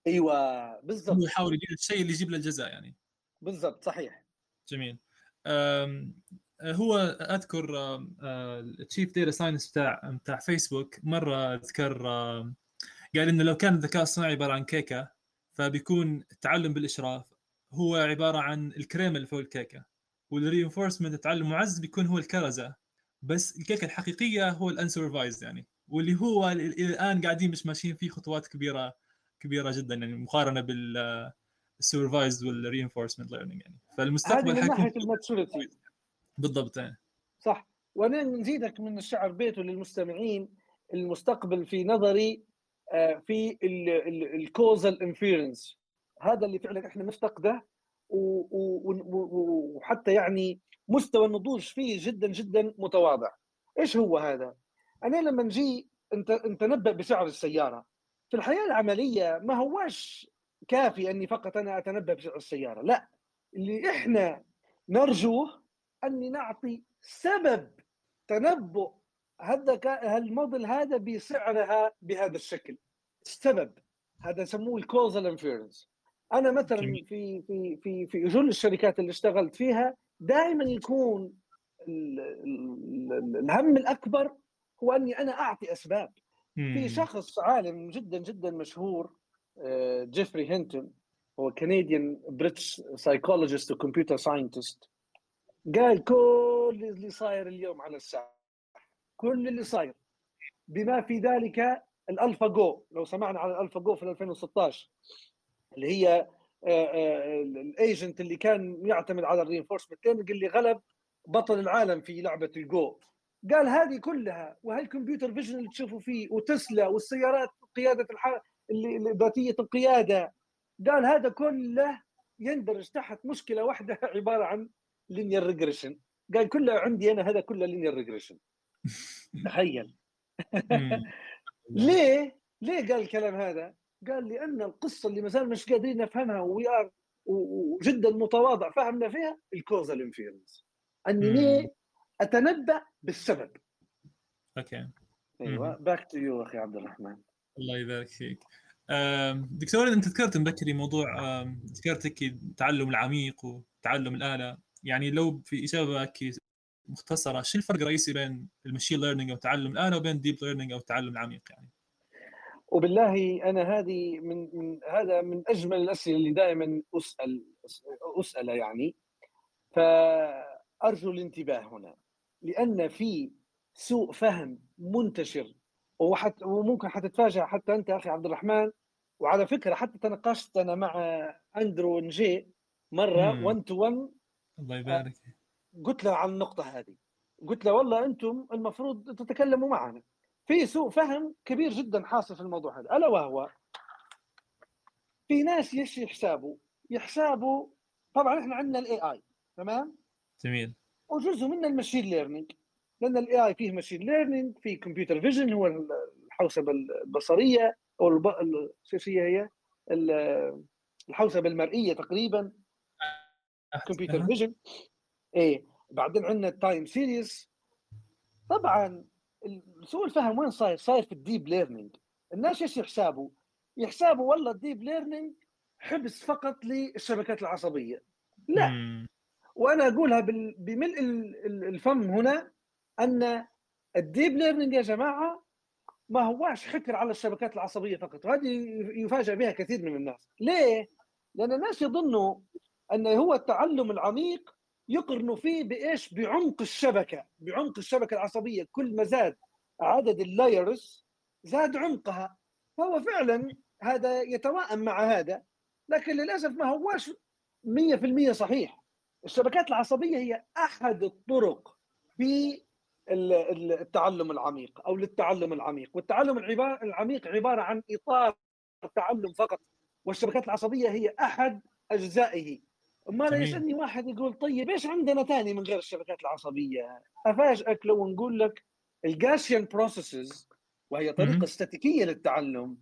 أيوه بالضبط. يحاول يجيب الشيء اللي يجيب له الجزاء يعني. بالضبط صحيح. جميل. هو أذكر ال chief data science بتاع بتاع فيسبوك مرة ذكر قال إنه لو كان الذكاء الصناعي عبارة عن كيكة فبيكون التعلم بالإشراف هو عبارة عن الكريمة اللي فوق الكيكة. وال reinforcement التعلم معزز بيكون هو الكرزة. بس الكيكة الحقيقية هو ال unsupervised يعني. واللي هو الآن قاعدين مش ماشيين فيه خطوات كبيرة كبيرة جدا يعني مقارنة بال ال supervised وال reinforcement learning يعني. فالمستقبل هذه من ناحية ال maturity. بالضبط يعني. صح. وأنا نزيدك من الشعر بيته للمستمعين المستقبل في نظري آه، في ال causal inference هذا اللي فعلا إحنا نفتقده. وحتى يعني مستوى النضوج فيه جدا جدا متواضع. إيش هو هذا؟ أنا لما نجي انت نتنبأ بسعر السيارة. في الحياة العملية ما هواش كافي أني فقط أنا أتنبأ بسعر السيارة لا. اللي إحنا نرجوه أني نعطي سبب تنبؤ هذا الموديل هذا بسعرها بهذا الشكل. السبب هذا يسموه ال causal inference أنا مثلا في في في في جل الشركات اللي اشتغلت فيها دائما يكون الهم الأكبر هو أني أنا أعطي أسباب. في شخص عالم جدا جدا مشهور آه، جيفري هينتون هو Canadian British psychologist و computer scientist قال كل اللي صاير اليوم على الساحة كل اللي صاير. بما في ذلك الألفا جو لو سمعنا على الألفا جو في 2016 اللي هي آه، آه، ال agent اللي كان يعتمد على ال reinforcement learning اللي غلب بطل العالم في لعبة الجو. قال هذه كلها وهي ال computer vision اللي تشوفوا فيه وتسلا والسيارات قيادة الح... اللي ذاتية القيادة. قال هذا كله يندرج تحت مشكلة واحدة [LAUGHS] عبارة عن linear regression قال كله عندي أنا هذا كله linear regression تخيل. [LAUGHS] [LAUGHS] ليه؟ ليه قال الكلام هذا؟ قال لأن القصة اللي ما زال مش قادرين نفهمها we are وجدا متواضع فهمنا فيها ال causal inference أني ليه أتنبأ بالسبب. okay. أيوه. back to you أخي عبد الرحمن. الله يبارك فيك. دكتور أنت ذكرت مبكري موضوع ذكرت التعلم العميق وتعلم الآلة يعني لو في إجابة مختصرة شو الفرق الرئيسي بين ال machine learning أو تعلم الآلة وبين deep learning أو التعلم العميق يعني؟ وبالله أنا هذه من, من هذا من أجمل الأسئلة اللي دائما اسال أسأل يعني. فأرجو الانتباه هنا لأن في سوء فهم منتشر وحت وممكن حتتفاجأ حتى أنت أخي عبد الرحمن. وعلى فكرة حتى تناقشت أنا مع أندرو نجي مرة 1 تو 1 الله يبارك. قلت له عن النقطة هذه قلت له والله أنتم المفروض تتكلموا معنا. في سوء فهم كبير جدا حاصل في الموضوع هذا. ألا وهو في ناس يش يحسابوا يحسابوا طبعا إحنا عندنا ال AI تمام؟ جميل. وجزء منه ال machine learning لأن ال AI فيه machine learning فيه computer vision هو الحوسبة البصرية أو الب... هي الحوسبة المرئية تقريبا. computer vision. إيه. بعدين عندنا ال time series طبعا سوء الفهم وين صاير؟ صاير في ال deep learning الناس إيش يحسابوا؟ يحسابوا والله ال deep learning حبس فقط للشبكات العصبية لا وأنا أقولها بملء الفم هنا أن ال deep learning يا جماعة ما هواش حكر على الشبكات العصبية فقط وهذه يفاجأ بها كثير من الناس ليه؟ لأن الناس يظنوا أن هو التعلم العميق يقرنوا فيه بإيش؟ بعمق الشبكة، بعمق الشبكة العصبية، كل ما زاد عدد اللايرز زاد عمقها، فهو فعلا هذا يتوائم مع هذا، لكن للأسف ما هواش 100% صحيح. الشبكات العصبية هي أحد الطرق في التعلم العميق أو للتعلم العميق، والتعلم العميق عبارة عن إطار تعلم فقط، والشبكات العصبية هي أحد أجزائه امال يسألني واحد يقول طيب إيش عندنا ثاني من غير الشبكات العصبية؟ أفاجئك لو نقول لك ال Gaussian processes وهي طريقة استاتيكية للتعلم.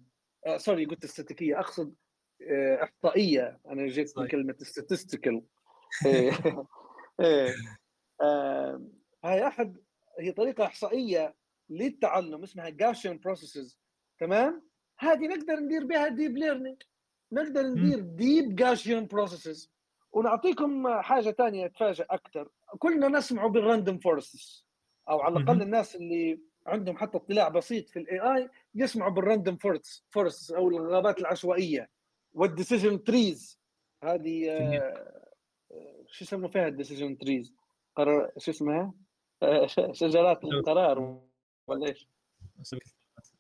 آه sorry قلت استاتيكية أقصد آه، احصائيه أنا جيت من كلمه statistical. [LAUGHS] إيه. إيه. هاي أحد هي طريقة إحصائية للتعلم اسمها Gaussian processes تمام؟ هذه نقدر ندير بها deep learning نقدر ندير deep Gaussian processes ونعطيكم حاجة ثانية تفاجئ أكثر كلنا نسمع بال random forests أو على الأقل الناس اللي عندهم حتى اطلاع بسيط في ال AI يسمعوا بال random forest forest أو الغابات العشوائية وال decision trees. هذه آه، شو يسموا فيها ال decision trees؟ قرار شو اسمها؟ [LAUGHS] شجرات القرار ولا إيش؟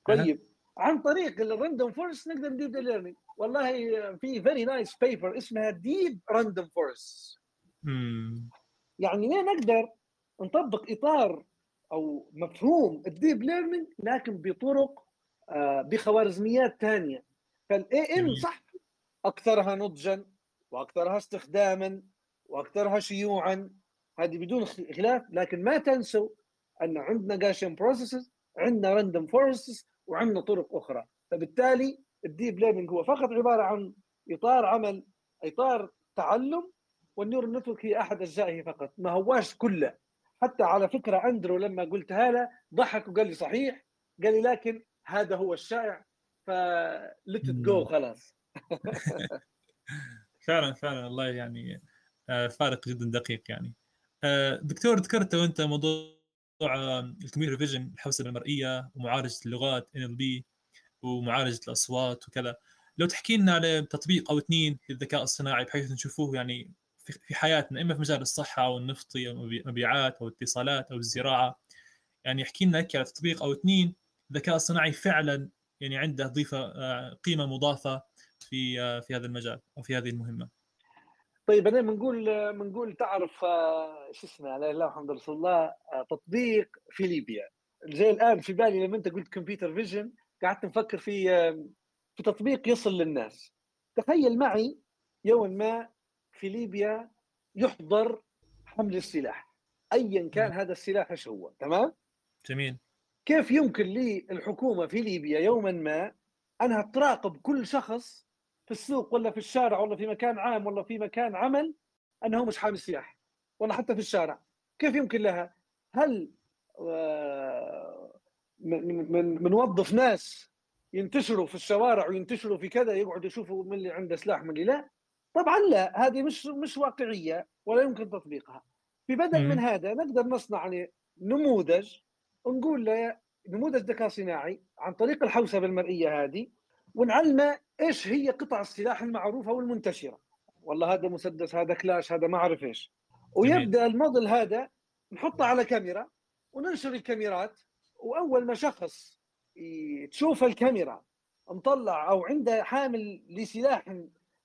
طيب عن طريق ال random forest نقدر ندير learning والله في very nice paper اسمها deep random forest يعني ليه نقدر نطبق إطار أو مفهوم ال deep learning لكن بطرق آه، بخوارزميات ثانية فالاي ام صح أكثرها نضجا وأكثرها استخداما وأكثرها شيوعا. هذه بدون خلاف لكن ما تنسوا أن عندنا Gaussian processes عندنا random forests وعندنا طرق أخرى. فبالتالي ال deep learning هو فقط عبارة عن إطار عمل إطار تعلم وال neural network هي أحد أجزائه فقط ما هواش كله. حتى على فكرة أندرو لما قلتها له ضحك وقال لي صحيح قال لي لكن هذا هو الشائع فلت جو خلاص. [LAUGHS] فعلا فعلا الله يعني آه، فارق جدا دقيق يعني. آه، دكتور ذكرت وانت موضوع ال computer vision الحوسبة المرئية ومعالجة اللغات NLP ومعالجة الأصوات وكذا. لو تحكي لنا على تطبيق أو اثنين للذكاء الصناعي بحيث نشوفوه يعني في حياتنا إما في مجال الصحة أو النفطي أو المبيعات أو الاتصالات أو الزراعة. يعني احكي لنا على تطبيق أو اثنين الذكاء الصناعي فعلا يعني عنده ضيفة آه، قيمة مضافة في آه، في هذا المجال أو في هذه المهمة. طيب أنا بنقول بنقول تعرف آه، شو اسمه لا إله إلا محمد رسول الله تطبيق في ليبيا. زي الآن في بالي لما أنت قلت كمبيوتر فيجن قعدت نفكر في في تطبيق يصل للناس. تخيل معي يوم ما في ليبيا يحضر حمل السلاح. ايا كان هذا السلاح إيش هو تمام؟ جميل. كيف يمكن للحكومه في ليبيا يوما ما انها تراقب كل شخص في السوق ولا في الشارع ولا في مكان عام ولا في مكان عمل أنه مش حامل سلاح ولا حتى في الشارع؟ كيف يمكن لها؟ هل آه، من من منوظف ناس ينتشروا في الشوارع وينتشروا في كذا يقعدوا يشوفوا من اللي عنده سلاح من اللي لا. طبعا لا هذه مش مش واقعية ولا يمكن تطبيقها. في بدل من هذا نقدر نصنع يعني نموذج ونقول له نموذج ذكاء صناعي عن طريق الحوسبة المرئية هذه ونعلمه إيش هي قطع السلاح المعروفة والمنتشرة. والله هذا مسدس هذا كلاش هذا ما أعرف إيش. ويبدأ الموديل هذا نحطه على كاميرا وننشر الكاميرات وأول ما شخص تشوف الكاميرا مطلع أو عنده حامل لسلاح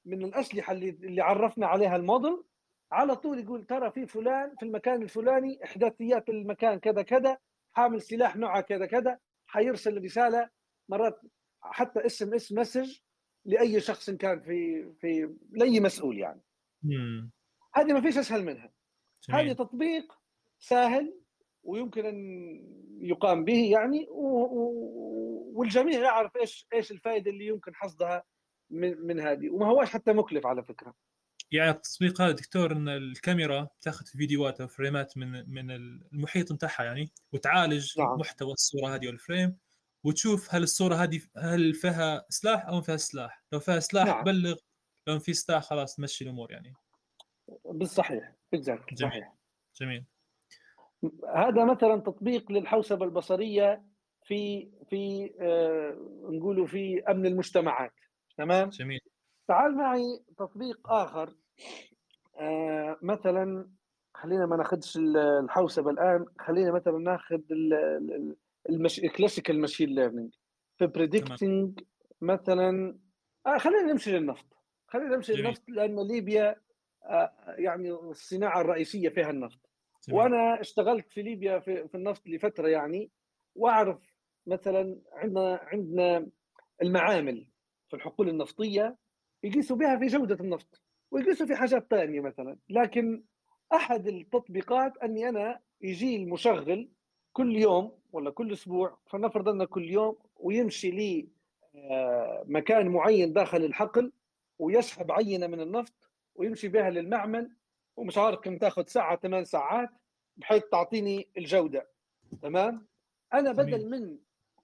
من الأسلحة اللي اللي عرفنا عليها الموديل على طول يقول ترى في فلان في المكان الفلاني إحداثيات المكان كذا كذا حامل سلاح نوعه كذا كذا حيرسل رسالة مرات حتى SMS message لأي شخص كان في في لأي مسؤول يعني. هذه ما فيش أسهل منها. هذه تطبيق سهل ويمكن أن يقام به يعني والجميع يعرف إيش إيش الفائدة اللي يمكن حصدها من من هذه. وما هواش حتى مكلف على فكرة. يعني التطبيق هذا دكتور إن الكاميرا تأخذ فيديوهات أو فريمات من من المحيط بتاعها يعني وتعالج نعم. محتوى الصورة هذه والفريم وتشوف هل الصورة هذه هل فيها سلاح أو ما فيها سلاح. لو فيها سلاح نعم. بلغ لو في سلاح خلاص تمشي الأمور يعني. بالصحيح. بالضبط. صحيح. جميل. هذا مثلا تطبيق للحوسبة البصرية في في آه نقولوا في أمن المجتمعات. تمام؟ جميل. تعال معي تطبيق آخر. آه مثلا خلينا ما ناخذش الحوسبة الآن خلينا مثلا ناخذ المش... ال classical machine learning في predicting مثلا آه خلينا نمشي للنفط. خلينا نمشي للنفط لأن ليبيا آه يعني الصناعة الرئيسية فيها النفط. جميل. وأنا اشتغلت في ليبيا في, في النفط لفترة يعني وأعرف مثلا عندنا عندنا المعامل في الحقول النفطية يقيسوا بها في جودة النفط ويقيسوا في حاجات ثانية مثلا. لكن أحد التطبيقات أني أنا يجي المشغل كل يوم ولا كل أسبوع فلنفرض أنه كل يوم ويمشي لي آه، مكان معين داخل الحقل ويسحب عينة من النفط ويمشي بها للمعمل ومش عارف كم تاخذ ساعة ثمان ساعات بحيث تعطيني الجودة. تمام؟ أنا بدل من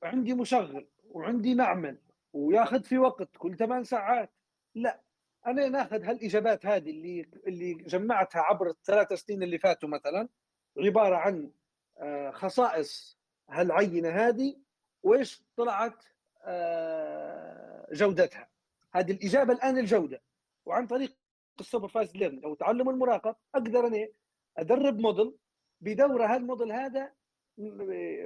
عندي مشغل وعندي معمل وياخذ في وقت كل ثمان ساعات لا. أنا ناخذ هالإجابات هذه اللي اللي جمعتها عبر الثلاث سنين اللي فاتوا مثلا عبارة عن آه، خصائص هالعينة هذه وإيش طلعت آه، جودتها. هذه الإجابة الآن الجودة. وعن طريق ال supervised learning أو تعلم المراقب أقدر أنا أدرب موديل بدورة هالموديل هذا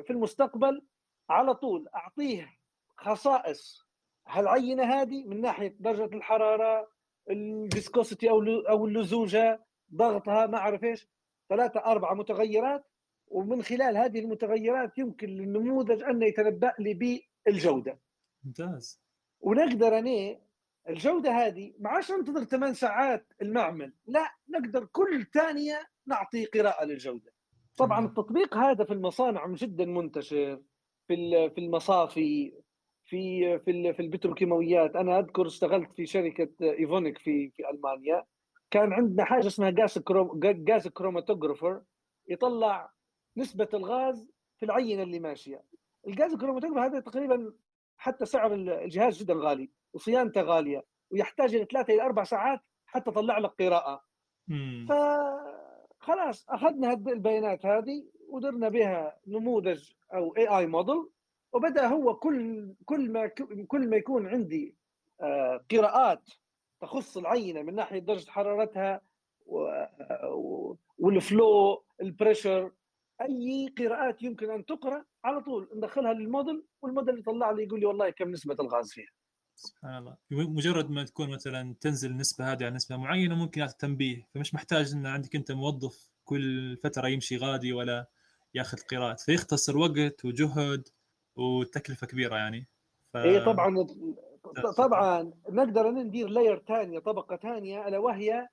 في المستقبل على طول. أعطيه خصائص. هالعينه هذه؟ من ناحية درجة الحرارة ال viscosity أو أو اللزوجة ضغطها ما أعرف إيش. ثلاثة أربعة متغيرات. ومن خلال هذه المتغيرات يمكن للنموذج أن يتنبأ لي بالجودة. ممتاز. ونقدر أنا الجودة هذه ما عادش ننتظر ثمان ساعات المعمل، لا نقدر كل ثانية نعطي قراءة للجودة. طبعا التطبيق هذا في المصانع جدا منتشر في في المصافي في في في البتروكيماويات. أنا أذكر اشتغلت في شركة إيفونيك في في ألمانيا. كان عندنا حاجة اسمها gas chrom gas chromatographer يطلع نسبة الغاز في العينة اللي ماشية. ال gas chromatographer هذا تقريبا حتى سعر الجهاز جدا غالي. وصيانته غالية ويحتاج إلى ثلاثة إلى أربع ساعات حتى تطلع لك قراءه فخلاص أخذنا البيانات هذه ودرنا بها نموذج أو AI model وبدأ هو كل كل ما كل ما يكون عندي آه، قراءات تخص العينة من ناحية درجة حرارتها وال flow ال pressure أي قراءات يمكن أن تقرأ على طول ندخلها لل model وال model يطلع لي يقول لي والله كم نسبة الغاز فيها. سبحان الله. مجرد ما تكون مثلا تنزل النسبة هذه عن نسبة معينة ممكن يعطي تنبيه فمش محتاج إن عندك أنت موظف كل فترة يمشي غادي ولا ياخذ قراءات. فيختصر وقت وجهد وتكلفة كبيرة يعني. ف... اي طبعا طبعا نقدر ندير layer ثانية طبقة ثانية ألا وهي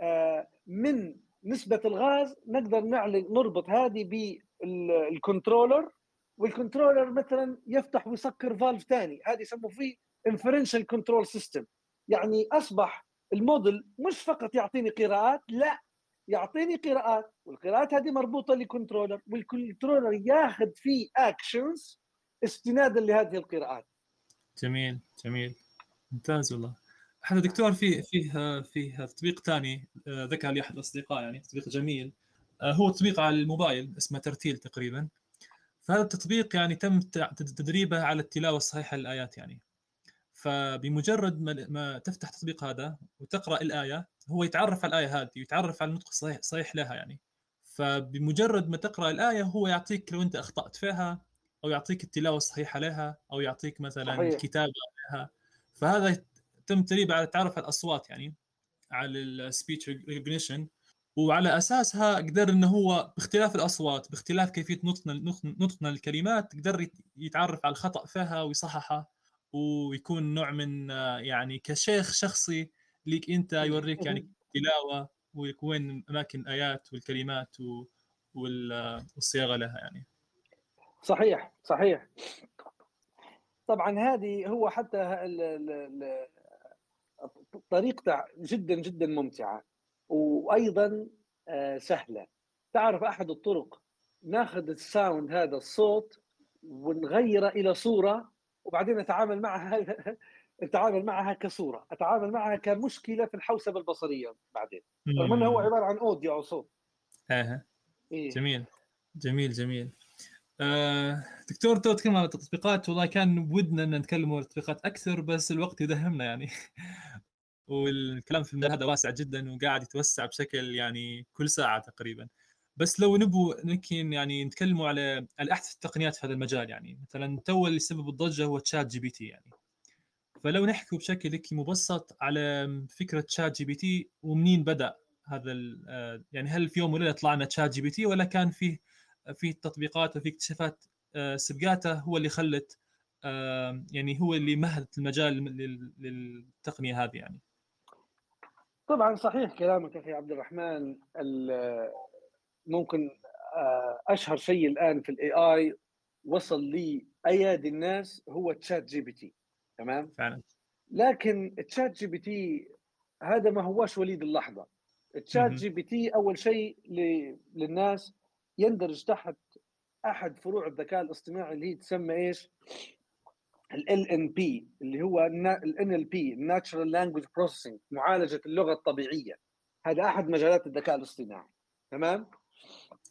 آه، من نسبة الغاز نقدر نعلن نربط هذه بال controller وال controller مثلا يفتح ويسكر valve ثاني. هذه يسموه فيه inferential control system يعني أصبح الموديل مش فقط يعطيني قراءات لا يعطيني قراءات والقراءات هذه مربوطة ل controller وال controller ياخذ فيه actions استنادا لهذه القراءات. جميل جميل. ممتاز والله. هذا دكتور في فيه فيه تطبيق ثاني آه، ذكر لي أحد الاصدقاء يعني تطبيق جميل آه، هو تطبيق على الموبايل اسمه ترتيل تقريبا. فهذا التطبيق يعني تم تدريبه على التلاوة الصحيحة للآيات يعني. فبمجرد ما, ما تفتح التطبيق هذا وتقرأ الآية هو يتعرف على الآية هذه ويتعرف على النطق الصحيح صحيح لها يعني. فبمجرد ما تقرأ الآية هو يعطيك لو أنت أخطأت فيها أو يعطيك التلاوة الصحيحة لها أو يعطيك مثلا صحيح. الكتابه لها فهذا تم تدريب على التعرف على الأصوات يعني على ال speech recognition وعلى أساسها قدر إنه هو باختلاف الأصوات باختلاف كيفية نطقنا نطقنا الكلمات قدر يتعرف على الخطأ فيها ويصححها. ويكون نوع من يعني كشيخ شخصي ليك أنت يوريك يعني تلاوة وين أماكن الآيات والكلمات والصياغة لها يعني. صحيح صحيح. طبعا هذه هو حتى طريقته جدا جدا ممتعة وأيضا آه، سهلة. تعرف أحد الطرق ناخذ الساوند هذا الصوت ونغيره إلى صورة وبعدين نتعامل معها [LAUGHS] نتعامل معها كصورة أتعامل معها كمشكلة في الحوسبة البصرية بعدين رغم إنه هو عبارة عن audio أو صوت أها. إيه؟ جميل. جميل جميل. آه دكتور تو تكلم عن التطبيقات والله كان بودنا إن نتكلم عن التطبيقات أكثر بس الوقت يدهمنا يعني. [LAUGHS] والكلام في المجال هذا واسع جدا وقاعد يتوسع بشكل يعني كل ساعة تقريبا. بس لو نبو يمكن يعني نتكلموا على على احدث التقنيات في هذا المجال يعني. مثلا تو اللي سبب الضجة هو ChatGPT يعني. فلو نحكي بشكل هيك مبسط على فكرة ChatGPT ومنين بدأ هذا آه، يعني هل في يوم وليله طلعنا ChatGPT ولا كان فيه في تطبيقات وفي اكتشافات آه، سبقاته هو اللي خلت يعني هو اللي مهدت المجال للتقنية هذه يعني. طبعا صحيح كلامك أخي عبد الرحمن. ممكن آه، أشهر شيء الآن في ال AI وصل لأيادي الناس هو ChatGPT تمام؟ فعلا. لكن ChatGPT هذا ما هوش وليد اللحظة. ChatGPT أول شيء للناس يندرج تحت أحد فروع الذكاء الاصطناعي اللي هي تسمى إيش؟ ال NLP اللي هو ال NLP natural language processing معالجة اللغة الطبيعية. هذا أحد مجالات الذكاء الاصطناعي تمام؟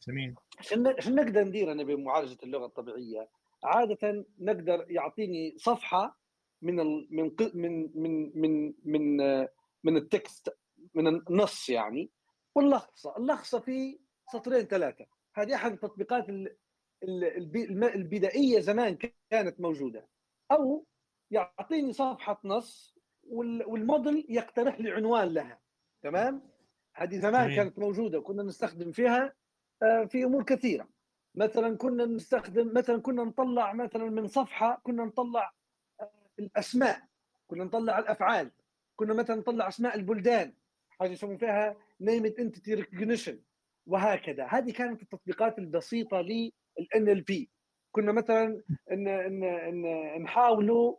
جميل عشان نقدر ندير أنا بمعالجه اللغة الطبيعية. عادة نقدر يعطيني صفحة من ال من من من من من من التكست من النص يعني واللخصة. اللخصة في سطرين ثلاثة. هذه أحد التطبيقات البدائية زمان كانت موجودة. أو يعطيني صفحة نص والموديل يقترح لي عنوان لها. تمام؟ هذه زمان كانت موجودة وكنا نستخدم فيها. آه، في أمور كثيرة. مثلا كنا نستخدم مثلا كنا نطلع مثلا من صفحة كنا نطلع آه، الأسماء كنا نطلع الأفعال. كنا مثلا نطلع أسماء البلدان. حاجة يسمون فيها named entity recognition وهكذا. هذه كانت التطبيقات البسيطة لل NLP كنا مثلا ان ان ان نحاولوا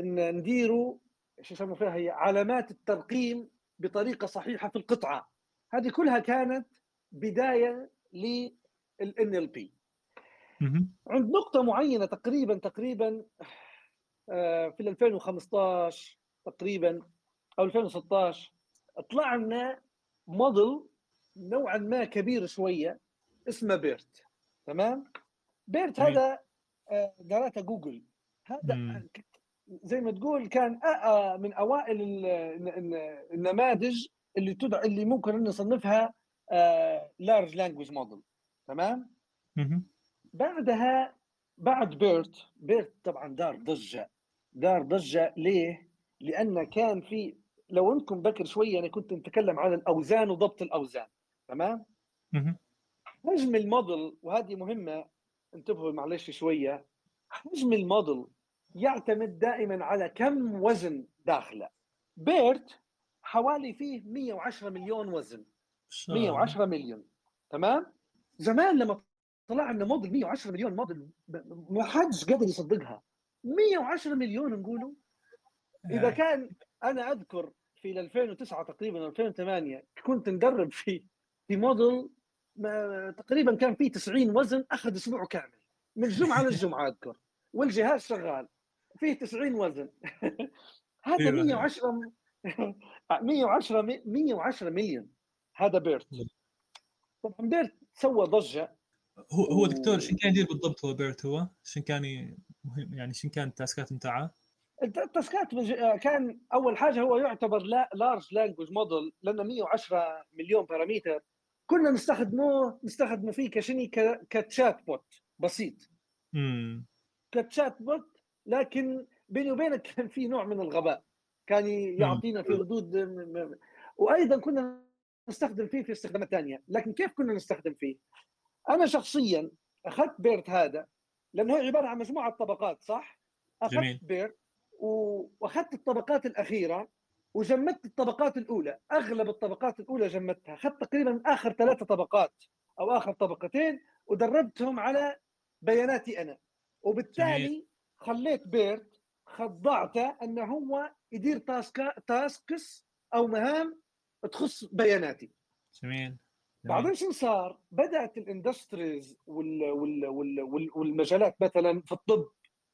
إن نديروا شو يسموا فيها هي؟ علامات الترقيم بطريقة صحيحة في القطعة. هذه كلها كانت بداية لل ان ال بي عند نقطة معينة تقريبا تقريبا آه، في 2015 تقريبا أو 2016 طلع لنا موديل نوعا ما كبير شوية اسمه بيرت. تمام؟ BERT هذا آه، جوجل. هذا زي ما تقول كان من أوائل النماذج اللي تدع اللي ممكن نصنفها large language model تمام؟ بعدها بعد BERT BERT طبعا دار ضجة. دار ضجة ليه؟ لأن كان في لو أنكم بكر شوية أنا كنت نتكلم عن الأوزان وضبط الأوزان. تمام؟ حجم الموديل وهذه مهمة انتبهوا معلش شوية. حجم الموديل يعتمد دائما على كم وزن داخله. بيرت حوالي فيه 110 مليون وزن. 110 مليون. تمام؟ زمان لما طلع لنا موديل 110 مليون موديل ما حدش قادر يصدقها. 110 مليون نقولوا إذا كان أنا أذكر في 2009 تقريبا 2008 كنت ندرب في في موديل تقريبا كان فيه 90 وزن أخذ أسبوع كامل. من جمعه [LAUGHS] للجمعة أذكر. والجهاز شغال. فيه 90 وزن. [LAUGHS] هذا 110 110 110 مليون. هذا بيرت طبعا بيرت سوى ضجة. هو هو دكتور شو كان يدير بالضبط هو بيرت هو؟ شو كان مهم؟ يعني شو كانت ال task ات بتاعه؟ ال task ات كان أول حاجة هو يعتبر large language model لأنه 110 مليون parameter كنا نستخدموه نستخدمه فيه كشني ك chatbot بسيط. امم ك chatbot لكن بيني وبينك [LAUGHS] كان في نوع من الغباء. كان يعطينا في ردود وأيضا كنا نستخدم فيه في استخدامات ثانية لكن كيف كنا نستخدم فيه؟ أنا شخصيا أخذت بيرت هذا لأنه هو عبارة عن مجموعة طبقات صح؟ أخذت جميل. بيرت وأخذت الطبقات الأخيرة وجمدت الطبقات الأولى. أغلب الطبقات الأولى جمدتها. أخذت تقريبا آخر ثلاثة طبقات أو آخر طبقتين ودربتهم على بياناتي أنا. وبالتالي جميل. خليت بيرت خضعته أنه هو يدير تاسك تاسكس أو مهام تخص بياناتي. جميل. بعدين شو صار؟ بدأت ال industries وال وال وال والمجالات مثلا في الطب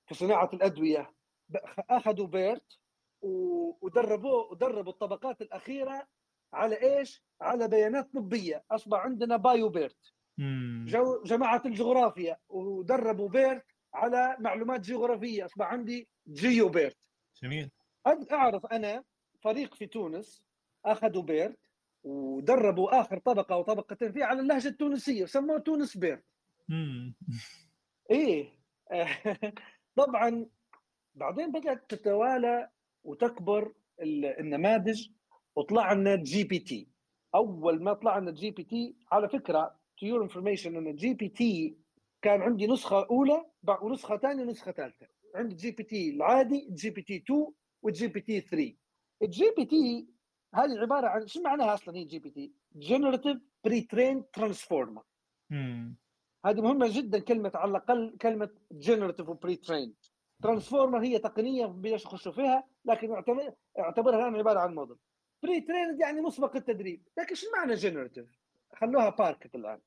في صناعة الأدوية أخذوا BERT ودربوه ودربوا الطبقات الأخيرة على إيش؟ على بيانات طبية. أصبح عندنا BioBERT. جو جماعة الجغرافيا ودربوا BERT على معلومات جغرافية. أصبح عندي GeoBERT. جميل. أعرف أنا فريق في تونس أخذوا BERT ودربوا آخر طبقة أو طبقتين فيه على اللهجة التونسية وسموه TunBERT. [LAUGHS] إيه. [LAUGHS] طبعا بعدين بدأت تتوالى وتكبر النماذج وطلع لنا GPT. أول ما طلع لنا GPT على فكرة to your information أن GPT كان عندي نسخة أولى ونسخة ثانية ونسخة ثالثة. عندي جي بي تي العادي جي بي تي 2 والجي بي تي 3 الجي بي تي هذه عبارة عن شو معناها أصلا هي GPT؟ generative pre-trained transformer هذه مهمة جدا كلمة على الأقل كلمة generative و pre-trained transformer هي تقنية بدناش نخشوا فيها لكن اعتبر اعتبرها الآن عبارة عن model pre-trained يعني مسبق التدريب. لكن شو معنى generative خلوها parked الآن.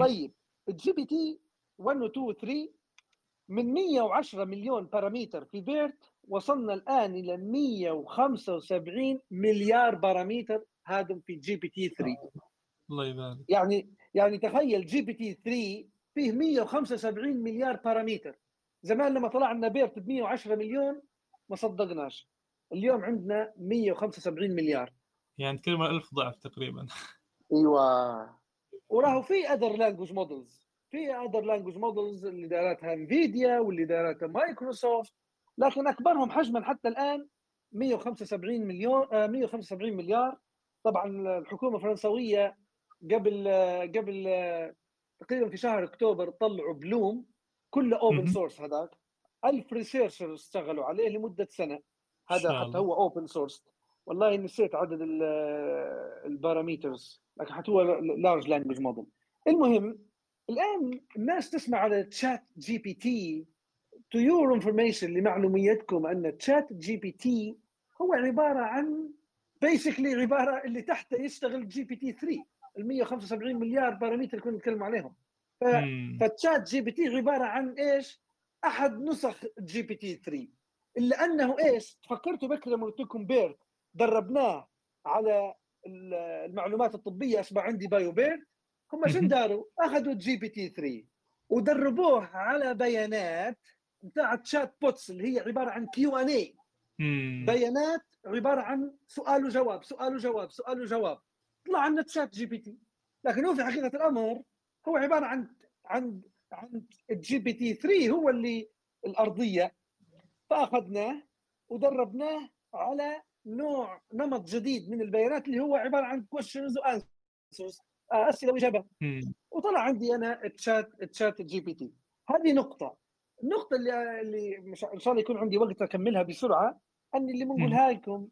طيب ال GPT 1 و 2 و 3 من 110 مليون parameter في BERT وصلنا الآن إلى 175 مليار parameter هذا في GPT 3 الله يبارك. يعني يعني تخيل GPT 3 فيه 175 مليار parameter زمان لما طلع لنا BERT ب 110 مليون ما صدقناش. اليوم عندنا 175 مليار. يعني تكلم ألف ضعف تقريبا. أيوه. وراهو في other language models في other language models اللي دارتها Nvidia واللي دارتها مايكروسوفت لكن أكبرهم حجما حتى الآن 175 مليون 175 مليار. طبعا الحكومة الفرنسوية قبل قبل تقريبا في شهر أكتوبر طلعوا BLOOM كله open source هذاك. 1000 researcher اشتغلوا عليه لمدة سنة. هذا حتى هو open source والله نسيت عدد ال parameters لكن حتى هو large language model المهم الآن الناس تسمع على ChatGPT to your information لمعلوميتكم أن ChatGPT هو عبارة عن basically عبارة اللي تحته يشتغل GPT 3 ال 175 مليار parameter كنا نتكلم عليهم ف ChatGPT عبارة عن إيش؟ أحد نسخ GPT 3 إلا أنه إيش؟ فكرتوا بكرة لما قلت لكم BERT دربناه على المعلومات الطبية أصبح عندي BioBERT هم شنو داروا؟ أخذوا GPT 3 ودربوه على بيانات بتاع chatbots اللي هي عبارة عن Q and A بيانات عبارة عن سؤال وجواب سؤال وجواب سؤال وجواب. طلع عندنا ChatGPT لكن هو في حقيقة الأمر هو عبارة عن عن عن ال GPT 3 هو اللي الأرضية. فأخذناه ودربناه على نوع نمط جديد من البيانات اللي هو عبارة عن questions و answers أسئلة وإجابات. وطلع عندي أنا chat ChatGPT هذه نقطة. النقطة اللي اللي إن شاء الله يكون عندي وقت أكملها بسرعة اني اللي بنقولها لكم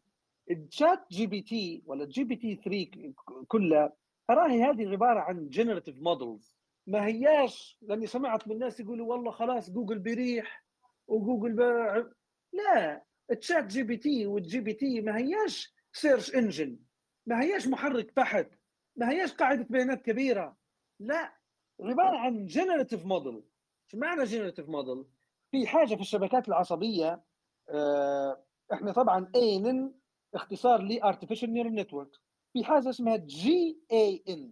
ال ChatGPT ولا ال GPT 3 كلها اراهي هذه عبارة عن generative models ما هياش لأني سمعت من الناس يقولوا والله خلاص جوجل بيريح وجوجل بيريح. لا ال ChatGPT وال GPT ما هياش search engine ما هياش محرك بحث ما هياش قاعدة بيانات كبيرة لا عبارة عن generative model شو معنى generative model في حاجة في الشبكات العصبية آه، إحنا طبعا ANN اختصار ل artificial neural network. في حاجة اسمها GAN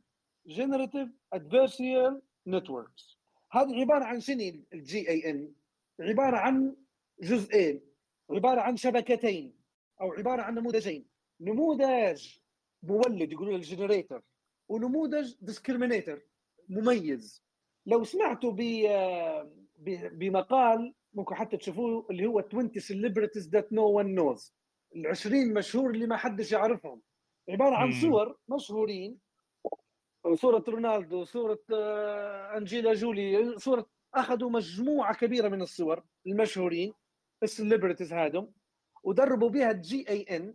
generative adversarial networks. هذه عبارة عن شنو ال GAN عبارة عن جزئين. عبارة عن شبكتين أو عبارة عن نموذجين. نموذج مولد يقولوا له ال generator ونموذج discriminator مميز. لو سمعتوا بمقال ممكن حتى تشوفوه اللي هو 20 celebrities that no one knows. ال 20 مشهور اللي ما حدش يعرفهم. عبارة عن صور مشهورين. صورة رونالدو صورة آه، أنجيلا جولي صورة أخذوا مجموعة كبيرة من الصور المشهورين ال celebrities هذم ودربوا بها ال GAN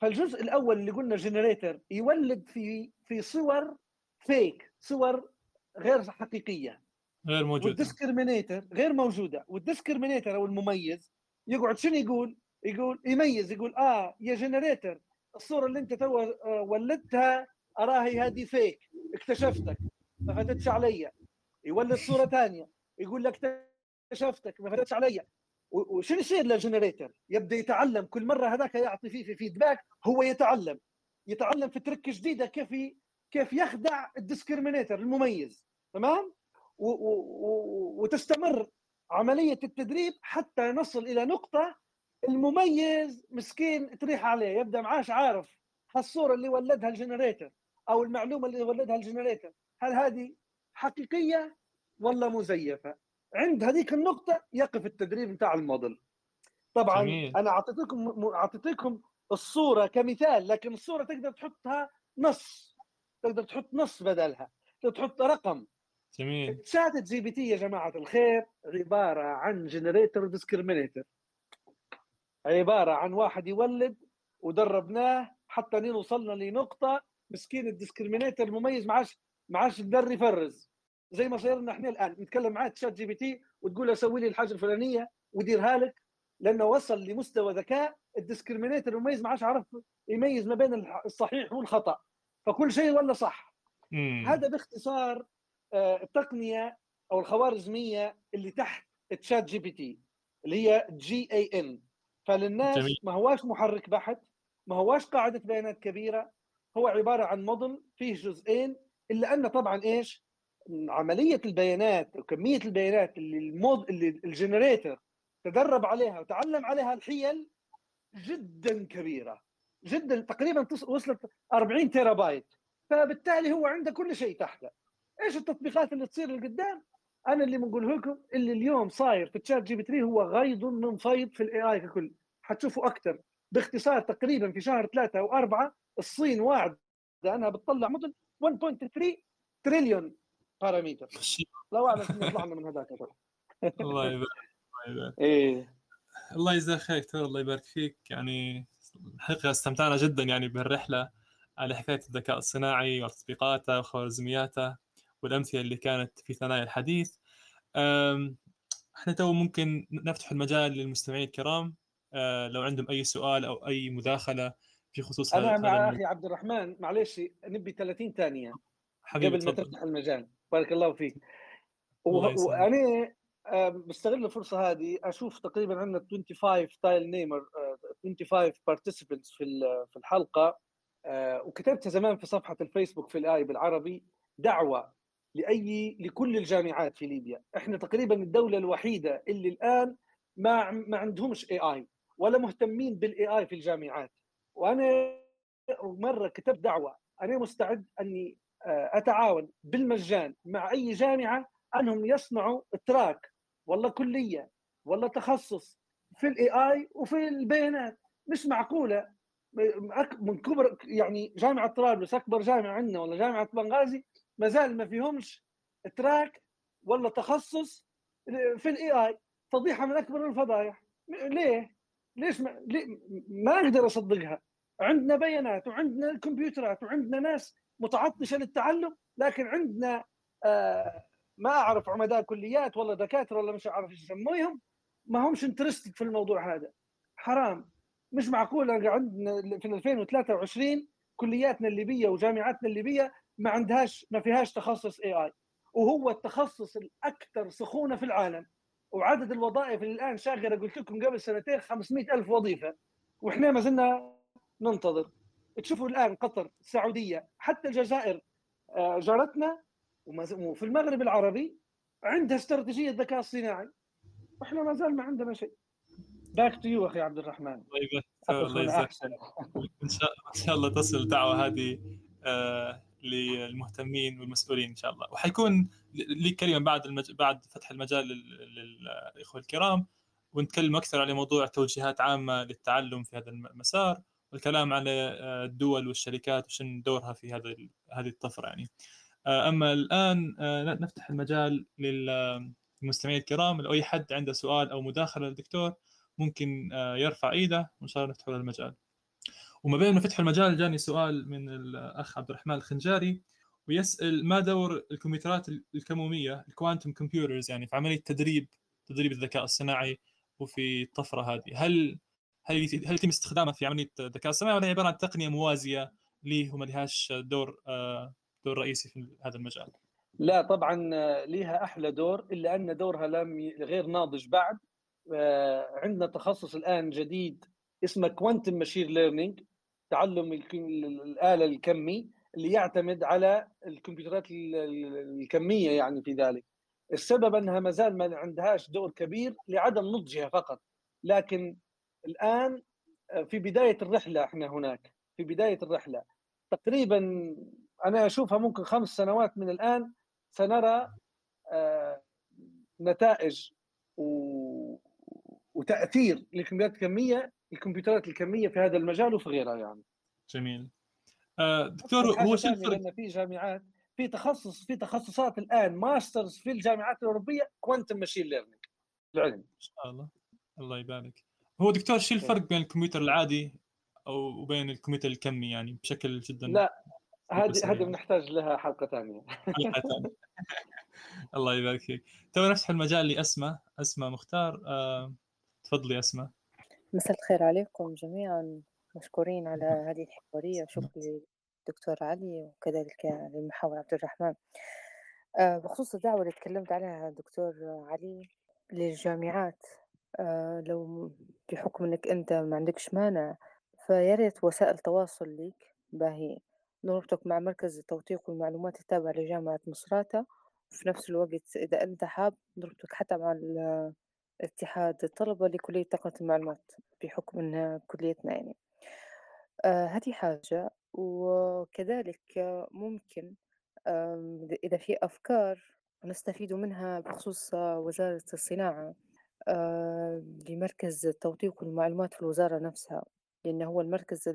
فالجزء الأول اللي قلنا generator يولد في في صور fake صور غير حقيقية. غير موجودة. وال discriminator غير موجودة. وال discriminator أو المميز يقعد شنو يقول؟ يقول يميز يقول آه يا generator الصورة اللي أنت تو آه، ولدتها اراهي هذه fake اكتشفتك ما فاتتش علي يولد صورة ثانية يقول لك اكتشفتك ما فاتتش علي وشو يصير لل generator؟ يبدأ يتعلم. كل مرة هذاك يعطي فيه في feedback هو يتعلم. يتعلم في trick جديدة كيف كيف يخدع ال discriminator المميز تمام؟ و و وتستمر عملية التدريب حتى نصل إلى نقطة المميز مسكين تريح عليه يبدأ معاش عارف هالصورة اللي ولدها ال generator أو المعلومة اللي ولدها ال generator هل هذه حقيقية ولا مزيفه عند هذيك النقطة يقف التدريب نتاع الموديل طبعا جميل. أنا أعطيتكم أعطيتكم الصورة كمثال لكن الصورة تقدر تحطها نص تقدر تحط نص بدلها تقدر تحط رقم. جميل. ChatGPT يا جماعة الخير عبارة عن generator discriminator عبارة عن واحد يولد ودربناه حتى نوصلنا لنقطة مسكين ال discriminator المميز ما عادش ما عادش يقدر يفرز. زي ما صاير لنا إحنا الآن. نتكلم معاه ChatGPT وتقول له سوي لي الحاجة الفلانية وديرها لك لأنه وصل لمستوى ذكاء. ال discriminator المميز ما عادش عرف يميز ما بين الصحيح والخطأ. فكل شيء ولا صح مم. هذا باختصار آه، التقنية أو الخوارزمية اللي تحت ChatGPT اللي هي GAN فللناس جميل. ما هواش محرك بحث ما هواش قاعدة بيانات كبيرة هو عبارة عن موديل فيه جزئين إلا أن طبعا إيش عملية البيانات وكميه البيانات اللي المود اللي ال generator تدرب عليها وتعلم عليها الحيل جدا كبيرة جدا تقريبا وصلت 40 تيرا بايت فبالتالي هو عنده كل شيء تحته. إيش التطبيقات اللي تصير لقدام؟ أنا اللي بنقوله لكم اللي اليوم صاير في ChatGPT 3 هو غيض من فيض في ال AI ككل. حتشوفوا أكثر. باختصار تقريبا في شهر ثلاثة أو أربعة الصين واعدة أنها بتطلع موديل 1.3 تريليون parameter لو أعلم كم يطلعنا من هذاك الله يبارك الله يبارك. [LAUGHS] إيه. الله يجزاك خير الله يبارك فيك. يعني الحقيقة استمتعنا جدا يعني بهالرحلة على حكاية الذكاء الصناعي وتطبيقاته وخوارزمياته والأمثلة اللي كانت في ثنايا الحديث. إحنا تو ممكن نفتح المجال للمستمعين الكرام. أه، لو عندهم أي سؤال أو أي مداخلة في خصوص أنا مع أخي عبد الرحمن معلش نبي 30 ثانية حبيبي قبل ما تفتح المجال. بارك الله فيك. وأنا بستغل الفرصة هذه أشوف تقريبا عندنا 25 تايل نيمر 25 participants في في الحلقة. آه، وكتبتها زمان في صفحة الفيسبوك في ال AI بالعربي دعوة لأي لكل الجامعات في ليبيا. إحنا تقريبا الدولة الوحيدة اللي الآن ما ما عندهمش AI ولا مهتمين بال AI في الجامعات. وأنا مرة كتبت دعوة أنا مستعد أني آه، أتعاون بالمجان مع أي جامعة أنهم يصنعوا track والله كلية والله تخصص في ال AI وفي البيانات. مش معقولة. من كبر يعني جامعة طرابلس أكبر جامعة عندنا ولا جامعة بنغازي ما زال ما فيهمش track ولا تخصص في ال AI فضيحة من أكبر الفضايح. ليه؟ ليش ما, ليه؟ ما أقدر أصدقها. عندنا بيانات وعندنا كمبيوترات وعندنا ناس متعطشة للتعلم لكن عندنا آه ما أعرف عمداء كليات ولا دكاترة ولا مش عارف إيش يسموهم. ما همش interested في الموضوع هذا. حرام. مش معقول. عندنا في 2023 كلياتنا الليبية وجامعاتنا الليبية ما عندهاش ما فيهاش تخصص AI وهو التخصص الأكثر سخونة في العالم. وعدد الوظائف اللي الآن شاغرة قلت لكم قبل سنتين 500 ألف وظيفة. وإحنا ما زلنا ننتظر. تشوفوا الآن قطر السعودية حتى الجزائر آه، جارتنا وفي المغرب العربي عندها استراتيجية ذكاء اصطناعي. وإحنا ما زال ما عندنا شيء. back to you أخي عبد الرحمن. أقف الله يجزاك إن شاء إن شاء الله تصل الدعوه هذه آه، للمهتمين والمسؤولين إن شاء الله. وحيكون لي كلمة بعد المج... بعد فتح المجال لل- للإخوة الكرام ونتكلم أكثر على موضوع توجيهات عامة للتعلم في هذا المسار والكلام على آه، الدول والشركات وشن دورها في هذا هذه الطفرة يعني. أما الآن نفتح المجال للمستمعين الكرام لو أي حد عنده سؤال أو مداخلة للدكتور ممكن آه، يرفع إيده وإن شاء الله نفتح له المجال وما بين ما فتح المجال جاني سؤال من الأخ عبد الرحمن الخنجاري ويسأل ما دور الكمبيوترات الكمومية الكوانتم كمبيوترز يعني في عملية تدريب تدريب الذكاء الصناعي وفي الطفرة هذه؟ هل هل هل يتم استخدامها في عملية الذكاء الصناعي؟ ولا هي عبارة عن تقنية موازية ليه وما لهاش دور آه، دور رئيسي في هذا المجال؟ لا طبعا آه، ليها أحلى دور إلا أن دورها لم غير ناضج بعد. آه، عندنا تخصص الآن جديد اسمه quantum machine learning تعلم الآلة الكمي اللي يعتمد على الكمبيوترات ال- ال- الكمية يعني في ذلك. السبب أنها ما زال ما عندهاش دور كبير لعدم نضجها فقط. لكن الآن آه، في بداية الرحلة إحنا هناك في بداية الرحلة. تقريبا أنا أشوفها ممكن خمس سنوات من الآن سنرى آه، نتائج و... وتأثير للكمبيوترات الكمية الكمبيوترات الكمية في هذا المجال وفي غيرها يعني. جميل. آه، دكتور هو شو الفرق؟ في جامعات في تخصص في تخصصات الآن masters في الجامعات الأوروبية quantum machine learning العلم. إن شاء الله. الله يبارك. هو دكتور شو الفرق بين الكمبيوتر العادي أو وبين الكمبيوتر الكمي يعني بشكل جدا؟ لا هذه. هذه بنحتاج لها حلقة ثانية. حلقة ثانية. [LAUGHS] الله يبارك فيك. تو نفتح المجال لأسماء. أسماء مختار آه، تفضلي أسماء. مساء الخير عليكم جميعا. مشكورين على هذه الحوارية. وشكرا للدكتور علي وكذلك للمحاور عبد الرحمن. آه، بخصوص الدعوة اللي تكلمت عليها دكتور علي للجامعات آه، لو بحكم إنك أنت ما عندكش مانع فيا ريت وسائل تواصل ليك باهي نربطك مع مركز التوثيق والمعلومات التابع لجامعة مصراتة وفي نفس الوقت إذا أنت حاب نربطك حتى مع اتحاد الطلبة لكلية تقنية المعلومات بحكم إنها كليتنا يعني. آه هذه حاجة وكذلك ممكن إذا في أفكار نستفيد منها بخصوص وزارة الصناعة آه لمركز التوثيق والمعلومات في الوزارة نفسها لأنه هو المركز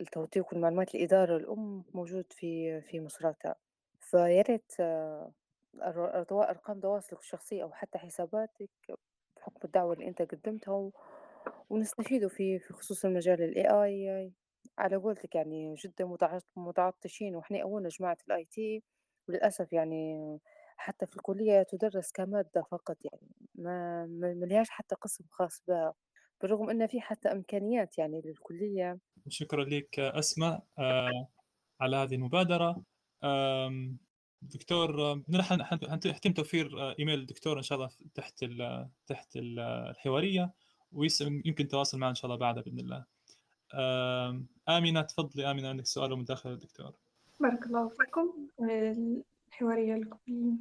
التوثيق والمعلومات الإدارة الأم موجود في في مصراتة فيا ريت أرقام تواصلك الشخصية أو حتى حساباتك بحكم الدعوة اللي أنت قدمتها ونستفيدوا في في خصوص المجال ال AI على قولتك يعني جدا متعطشين وإحنا أولنا جماعة ال IT وللأسف يعني حتى في الكلية تدرس كمادة فقط يعني ما ملهاش حتى قسم خاص بها. بالرغم أن في حتى إمكانيات يعني للكلية شكرا لك أسماء آه، على هذه المبادرة دكتور حيتم توفير آه، إيميل الدكتور إن شاء الله تحت تحت ال الحوارية ويمكن التواصل معنا إن شاء الله بعدها بإذن الله. آمنة تفضلي آمنة عندك سؤال ومداخله الدكتور. بارك الله فيكم الحوارية لكم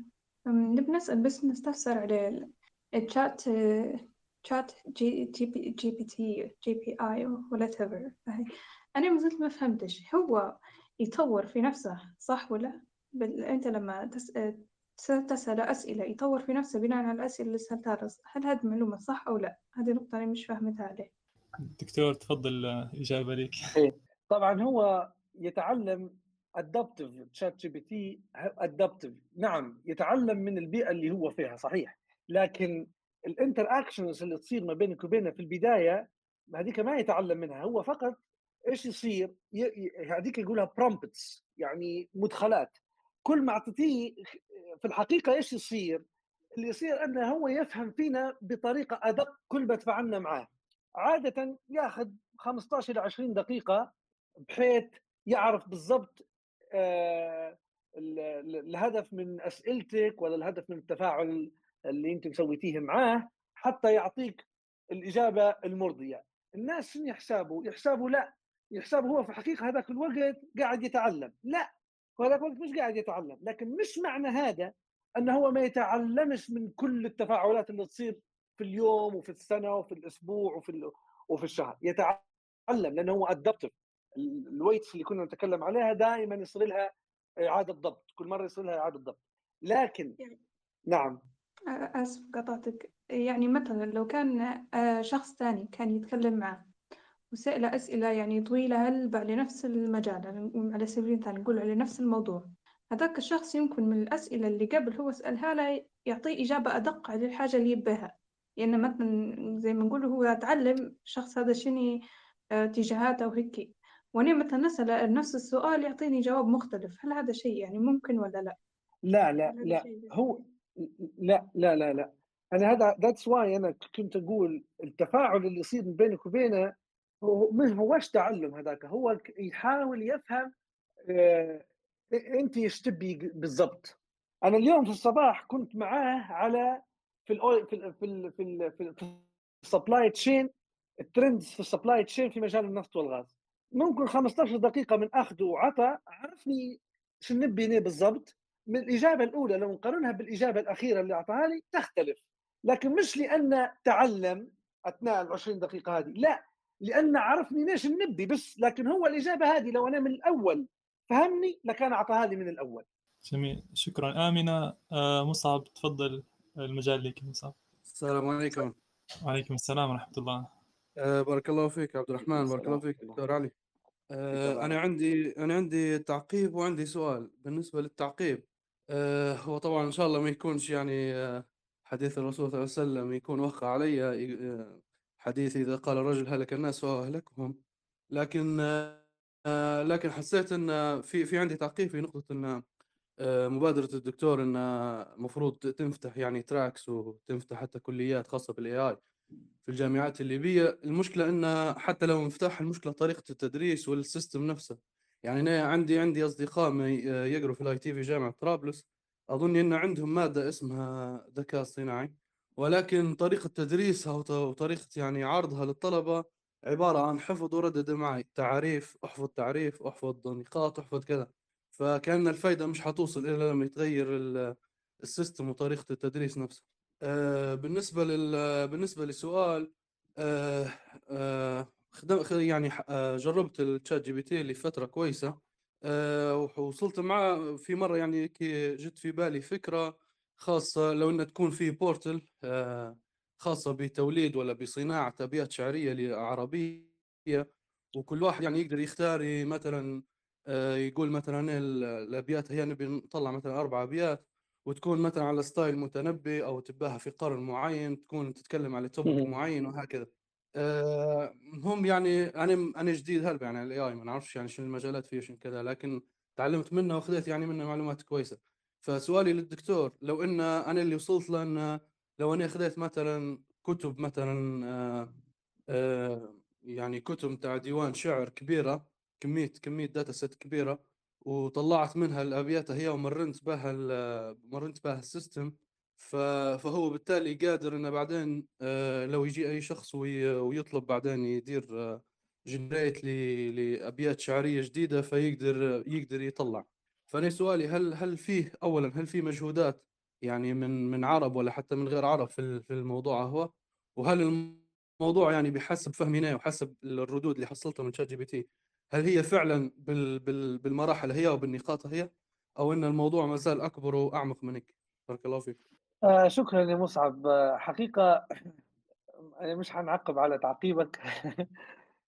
نبي نسأل بس نستفسر على الشات شات جي جي بي جي بي تي جي بي اي ولا تيفر أنا ما زلت ما فهمتش. هو يطور في نفسه صح ولا؟ بل أنت لما تسأل تسأل أسئلة يطور في نفسه بناء على الأسئلة اللي سألتها. هل هذه المعلومة صح أو لا؟ هذه نقطة أنا مش فاهمتها عليه. دكتور تفضل إجابة لك [LAUGHS] إيه. طبعا هو يتعلم adaptive ChatGPT adaptive نعم يتعلم من البيئة اللي هو فيها صحيح. لكن ال interactions اللي تصير ما بينك وبينه في البداية هذيك ما يتعلم منها هو فقط إيش يصير هذيك يقولها prompts يعني مدخلات كل ما أعطيتيه في الحقيقة إيش يصير؟ اللي يصير أنه هو يفهم فينا بطريقة أدق كل ما تفاعلنا معاه. عادة ياخذ 15 إلى 20 دقيقة بحيث يعرف بالضبط آه الهدف من أسئلتك ولا الهدف من التفاعل اللي انت سويتيه معاه حتى يعطيك الإجابة المرضية. الناس شنو يحسبوا؟ يحسبوا لا يحسبوا هو في الحقيقة هذاك الوقت قاعد يتعلم، لا وهذاك الوقت مش قاعد يتعلم لكن مش معنى هذا انه هو ما يتعلمش من كل التفاعلات اللي تصير في اليوم وفي السنة وفي الأسبوع وفي وفي الشهر. يتعلم لأنه هو ادابتف الويتس اللي كنا نتكلم عليها دائما يصير لها إعادة ضبط كل مرة يصير لها إعادة ضبط. لكن يعني نعم. آسف قطعتك. يعني مثلا لو كان آه، شخص ثاني كان يتكلم معه وسأله أسئلة يعني طويلة هل على نفس المجال؟ يعني على سبيل المثال نقول على نفس الموضوع. هذاك الشخص يمكن من الأسئلة اللي قبل هو سألها له يعطيه إجابة أدق على الحاجة اللي يبيها. لأن يعني مثلا زي ما نقول هو تعلم الشخص هذا شنو آه، اتجاهاته وهيك. وأنا مثلا نسأل نفس السؤال يعطيني جواب مختلف هل هذا شيء يعني ممكن ولا لا؟ لا لا لا. هو لا لا لا لا. أنا هذا that's why أنا كنت أقول التفاعل اللي يصير بينك وبينه هو ما هوش تعلم هذاك؟ هو يحاول يفهم آه، أنت إيش تبي بالضبط. أنا اليوم في الصباح كنت معاه على في ال في ال في ال في, في ال supply chain ال trends في ال supply chain في مجال النفط والغاز. ممكن 15 دقيقة من اخذ وعطى عرفني شو نبي بالضبط. من الإجابة الأولى لو نقارنها بالإجابة الأخيرة اللي أعطاها لي تختلف. لكن مش لأن تعلم أثناء ال 20 دقيقة هذه لا. لأن عرفني ليش نبي بس لكن هو الإجابة هذه لو أنا من الأول فهمني لكان أعطاها لي من الأول. جميل. شكرا. آمنة آه مصعب تفضل المجال لك مصعب. السلام عليكم. وعليكم السلام ورحمة الله. آه بارك الله فيك عبد الرحمن. بارك الله فيك دكتور علي. آه أنا عندي أنا عندي تعقيب وعندي سؤال. بالنسبة للتعقيب آه هو طبعا إن شاء الله ما يكونش يعني آه حديث الرسول صلى الله عليه وسلم يكون وقع علي آه، حديث إذا قال الرجل هلك الناس فهو أهلكهم. لكن آه، لكن حسيت إن في في عندي تعقيب في نقطة إن آه، مبادرة الدكتور إن المفروض تنفتح يعني tracks وتنفتح حتى كليات خاصة بال AI في الجامعات الليبية. المشكلة إن حتى لو مفتاح المشكلة طريقة التدريس وال system نفسه. يعني أنا عندي عندي أصدقاء يقروا في ال IT في جامعة طرابلس أظن إن عندهم مادة اسمها ذكاء اصطناعي ولكن طريقة تدريسها وطريقة يعني عرضها للطلبة عبارة عن حفظ وردد معي تعريف أحفظ تعريف أحفظ نقاط أحفظ كذا. فكأن الفائده مش حتوصل إلا لما يتغير ال system وطريقة التدريس نفسه آه بالنسبة لل بالنسبة للسؤال آه يعني آه جربت ال ChatGPT لفتره كويسة آه ووصلت معه في مرة يعني جت في بالي فكرة خاصة لو انها تكون في portal آه خاصة بتوليد ولا بصناعة ابيات شعرية عربيه وكل واحد يعني يقدر يختار مثلا آه، يقول مثلا الأبيات هي نبي نطلع مثلا أربع أبيات وتكون مثلا على style متنبي أو تباها في قرن معين تكون تتكلم على topic معين وهكذا. آه، هم يعني أنا أنا جديد هلبة يعني ال AI ما نعرفش يعني شنو المجالات فيه شنو كذا لكن تعلمت منه وأخذت يعني منه معلومات كويسة. فسؤالي للدكتور لو إن أنا اللي وصلت له إن لو أنا أخذت مثلا كتب مثلا آه، آه، يعني كتب تاع ديوان شعر كبيرة كمية كمية data set كبيرة وطلعت منها الأبيات هي ومرنت بها مرنت بها ال system فهو بالتالي قادر إنه بعدين آه، لو يجي أي شخص ويطلب بعدين يدير generate لأبيات شعرية جديدة فيقدر يقدر يطلع. فأنا سؤالي هل هل فيه اولا هل في مجهودات يعني من من عرب ولا حتى من غير عرب في في الموضوع هو؟ وهل الموضوع يعني بحسب فهمي وحسب الردود اللي حصلتها من ChatGPT هل هي فعلا بال بال بالمراحل هي وبالنقاط هي؟ أو إن الموضوع ما زال أكبر وأعمق من هيك بارك الله فيك. آه شكرا يا مصعب. آه، حقيقة أنا مش حنعقب على تعقيبك. [LAUGHS]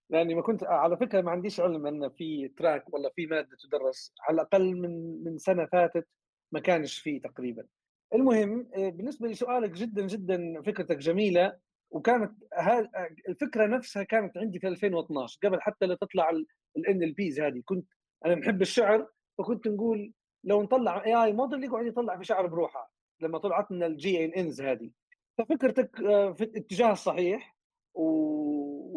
لأني ما كنت على فكرة ما عنديش علم إن في track ولا في مادة تدرس. على الأقل من من سنة فاتت ما كانش فيه تقريبا. المهم آه، بالنسبة لسؤالك جدا جدا فكرتك جميلة وكانت الفكرة نفسها كانت عندي في 2012 قبل حتى لا تطلع الان ال base هذه. كنت أنا محب الشعر فكنت نقول لو نطلع AI model يقعد يطلع في شعر بروحه. لما طلعت لنا ال GANs هذه. ففكرتك آه، في الاتجاه الصحيح و...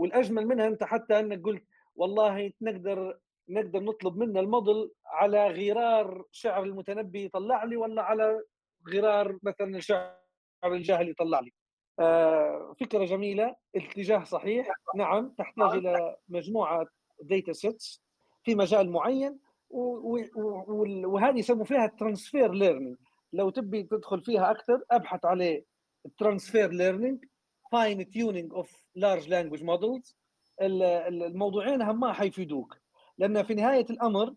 والأجمل منها أنت حتى أنك قلت والله نقدر نقدر نطلب منه الموديل على غرار شعر المتنبي يطلع لي ولا على غرار مثلا الشعر الجاهلي يطلع لي. آه، فكرة جميلة اتجاه صحيح نعم تحتاج إلى مجموعة data sets في مجال معين وهذه يسموا فيها transfer learning لو تبي تدخل فيها أكثر أبحث عليه transfer learning fine tuning of large language models الموضوعين هما حيفيدوك لأن في نهاية الأمر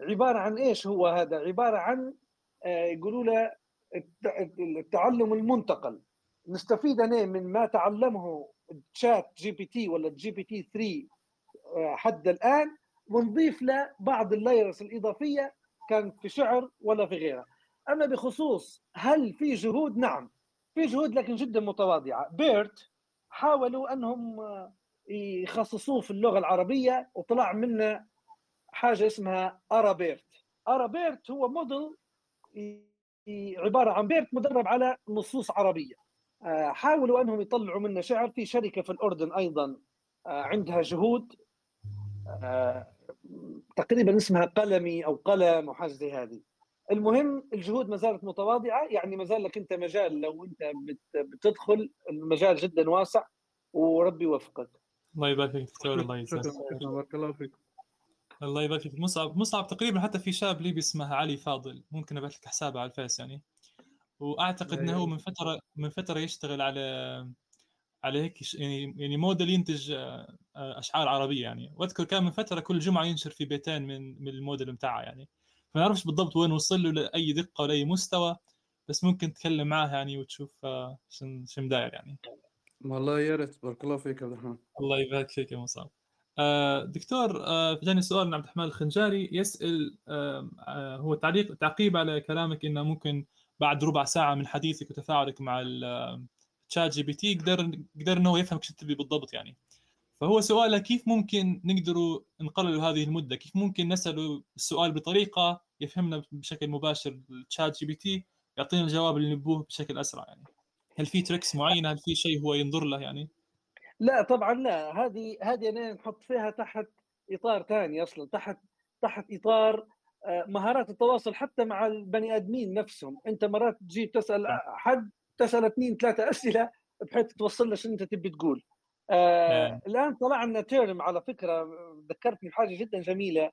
عبارة عن إيش هو هذا؟ عبارة عن آه، يقولوا له التعلم المنتقل. نستفيد أنا من ما تعلمه ChatGPT ولا GPT 3 حد الآن ونضيف له بعض ال layers الإضافية كانت في شعر ولا في غيرها أما بخصوص هل في جهود؟ نعم في جهود لكن جدا متواضعة. BERT حاولوا أنهم يخصصوه في اللغة العربية وطلع منه حاجة اسمها AraBERT AraBERT هو موديل عبارة عن BERT مدرب على نصوص عربية. آه، حاولوا أنهم يطلعوا منه شعر. في شركة في الأردن أيضا آه، عندها جهود آه، تقريبا اسمها قلمي أو قلم وحاجه زي هذه. المهم الجهود ما زالت متواضعة يعني ما زال لك أنت مجال لو أنت بتدخل المجال جدا واسع وربي يوفقك. الله يبارك فيك دكتور الله يسعدك. بارك الله فيك. الله يبارك فيك. مصعب مصعب تقريبا حتى في شاب ليبي اسمه علي فاضل. ممكن أبعث لك حسابه على الفيس يعني. وأعتقد إنه هو من فترة من فترة يشتغل على على هيك يعني يعني موديل ينتج آه، أشعار عربية يعني. وأذكر كان من فترة كل جمعة ينشر في بيتين من من الموديل بتاعه يعني. فما نعرفش بالضبط وين وصل له لأي دقة ولا أي مستوى بس ممكن تتكلم معاه يعني وتشوف آه، شن شن داير يعني. والله يا ريت. بارك الله فيك عبد الرحمن. الله يبارك فيك يا مصعب. آه، دكتور جاني سؤال من عبد الرحمن الخنجاري. يسأل هو تعليق تعقيب على كلامك إنه ممكن بعد ربع ساعة من حديثك وتفاعلك مع ال ChatGPT قدر قدر إنه يفهم إيش تبي بالضبط يعني. فهو سؤاله كيف ممكن نقدروا نقلل هذه المدة؟ كيف ممكن نساله السؤال بطريقة يفهمنا بشكل مباشر؟ ال ChatGPT يعطينا الجواب اللي نبوه بشكل أسرع يعني. هل في تريكس معينة؟ هل في شيء هو ينظر له يعني؟ لا طبعا لا. هذه هذه أنا نحط فيها تحت إطار ثاني أصلا تحت تحت إطار آه، مهارات التواصل حتى مع البني آدمين نفسهم. أنت مرات تجي تسأل حد تسأل اثنين ثلاثة أسئلة بحيث توصل له أنت تبي تقول. آه نعم. الآن طلع لنا تيرم على فكرة ذكرتني بحاجة جدا جميلة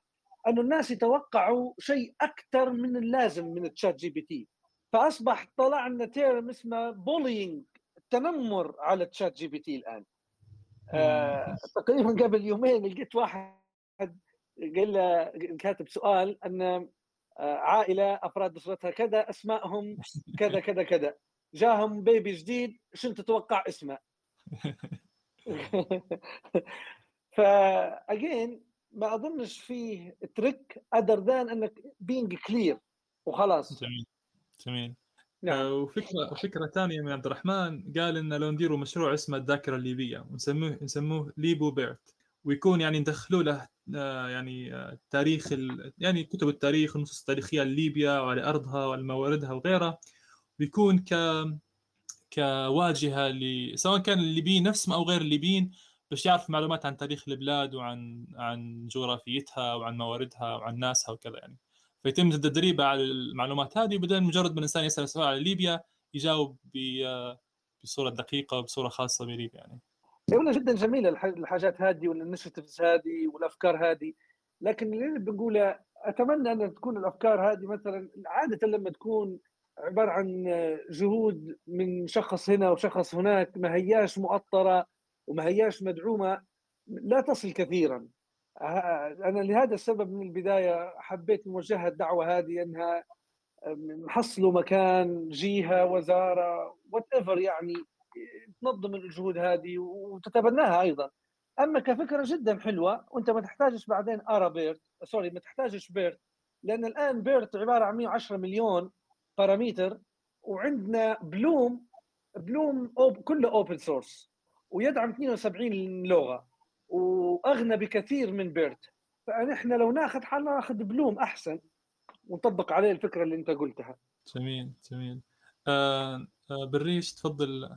انه الناس يتوقعوا شيء أكثر من اللازم من ال ChatGPT. فأصبح طلع لنا term اسمه bullying التنمر على ChatGPT الآن. آه تقريبا قبل يومين لقيت واحد قال له كاتب سؤال أن آه، عائلة أفراد أسرتها كذا أسمائهم كذا كذا كذا. جاهم baby جديد شنو تتوقع اسمه؟ [LAUGHS] [LAUGHS] ف again ما أظنش فيه trick other than إنك being clear وخلاص. جميل. جميل. نعم. آه، وفكرة وفكرة ثانية من عبد الرحمن. قال إن لو نديروا مشروع اسمه الذاكرة الليبية ونسموه نسموه LiboBERT. ويكون يعني ندخلوا له آه، يعني آه، تاريخ يعني كتب التاريخ النصوص التاريخيه لليبيا وعلى أرضها وعلى مواردها وغيرها. ويكون ك كواجهة ل... سواء كان الليبيين نفسهم أو غير الليبيين باش يعرف معلومات عن تاريخ البلاد وعن عن جغرافيتها وعن مواردها وعن ناسها وكذا يعني فيتم التدريب على المعلومات هذه بدل مجرد ما الإنسان يسأل سؤال على ليبيا يجاوب بصورة دقيقة وبصورة خاصة بليبيا يعني. والله جدا جميلة الحاجات هذه والانشيتيفز هذه والأفكار هذه لكن اللي بنقوله أتمنى أن تكون الأفكار هذه مثلا عادة لما تكون عبارة عن جهود من شخص هنا وشخص هناك ما هياش مؤطرة وما هياش مدعومة لا تصل كثيرا. أنا لهذا السبب من البداية حبيت موجهة الدعوة هذه إنها نحصلوا مكان جهه وزارة whatever يعني تنظم الجهود هذه وتتبناها أيضا. أما كفكرة جدا حلوة وأنت ما تحتاجش بعدين AraBERT sorry ما تحتاجش BERT لأن الآن BERT عبارة عن 110 مليون parameter وعندنا BLOOM BLOOM أوب كله open source ويدعم 72 لغة. وأغنى بكثير من BERT. فنحن لو ناخذ حالنا ناخذ BLOOM أحسن. ونطبق عليه الفكرة اللي أنت قلتها. جميل جميل. آه آه بالريش تفضل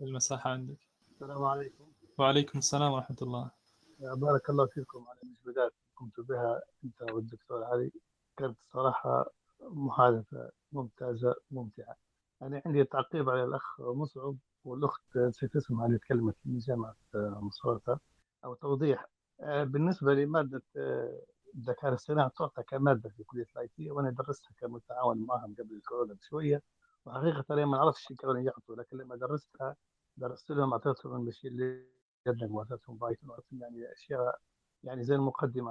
المساحة عندك. السلام عليكم. وعليكم السلام ورحمة الله. بارك الله فيكم. على المجهودات قمت بها أنت والدكتور علي. كانت صراحة محادثه ممتازة ممتعة. أنا عندي تعقيب على الأخ مصعب والأخت نسيت اسمها اللي تكلمت من جامعة مصراتة أو توضيح. آه، بالنسبة لمادة آه، الذكاء الاصطناعي تعطى كمادة في كلية ال IT وأنا درستها كمتعاون معهم قبل الكورونا بشوية. وحقيقة أنا ما عرفتش كانوا يعطوا لكن لما درستها درست لهم أعطيتهم ال machine جدا وأعطيتهم بايثون وأعطيتهم يعني أشياء يعني زي المقدمة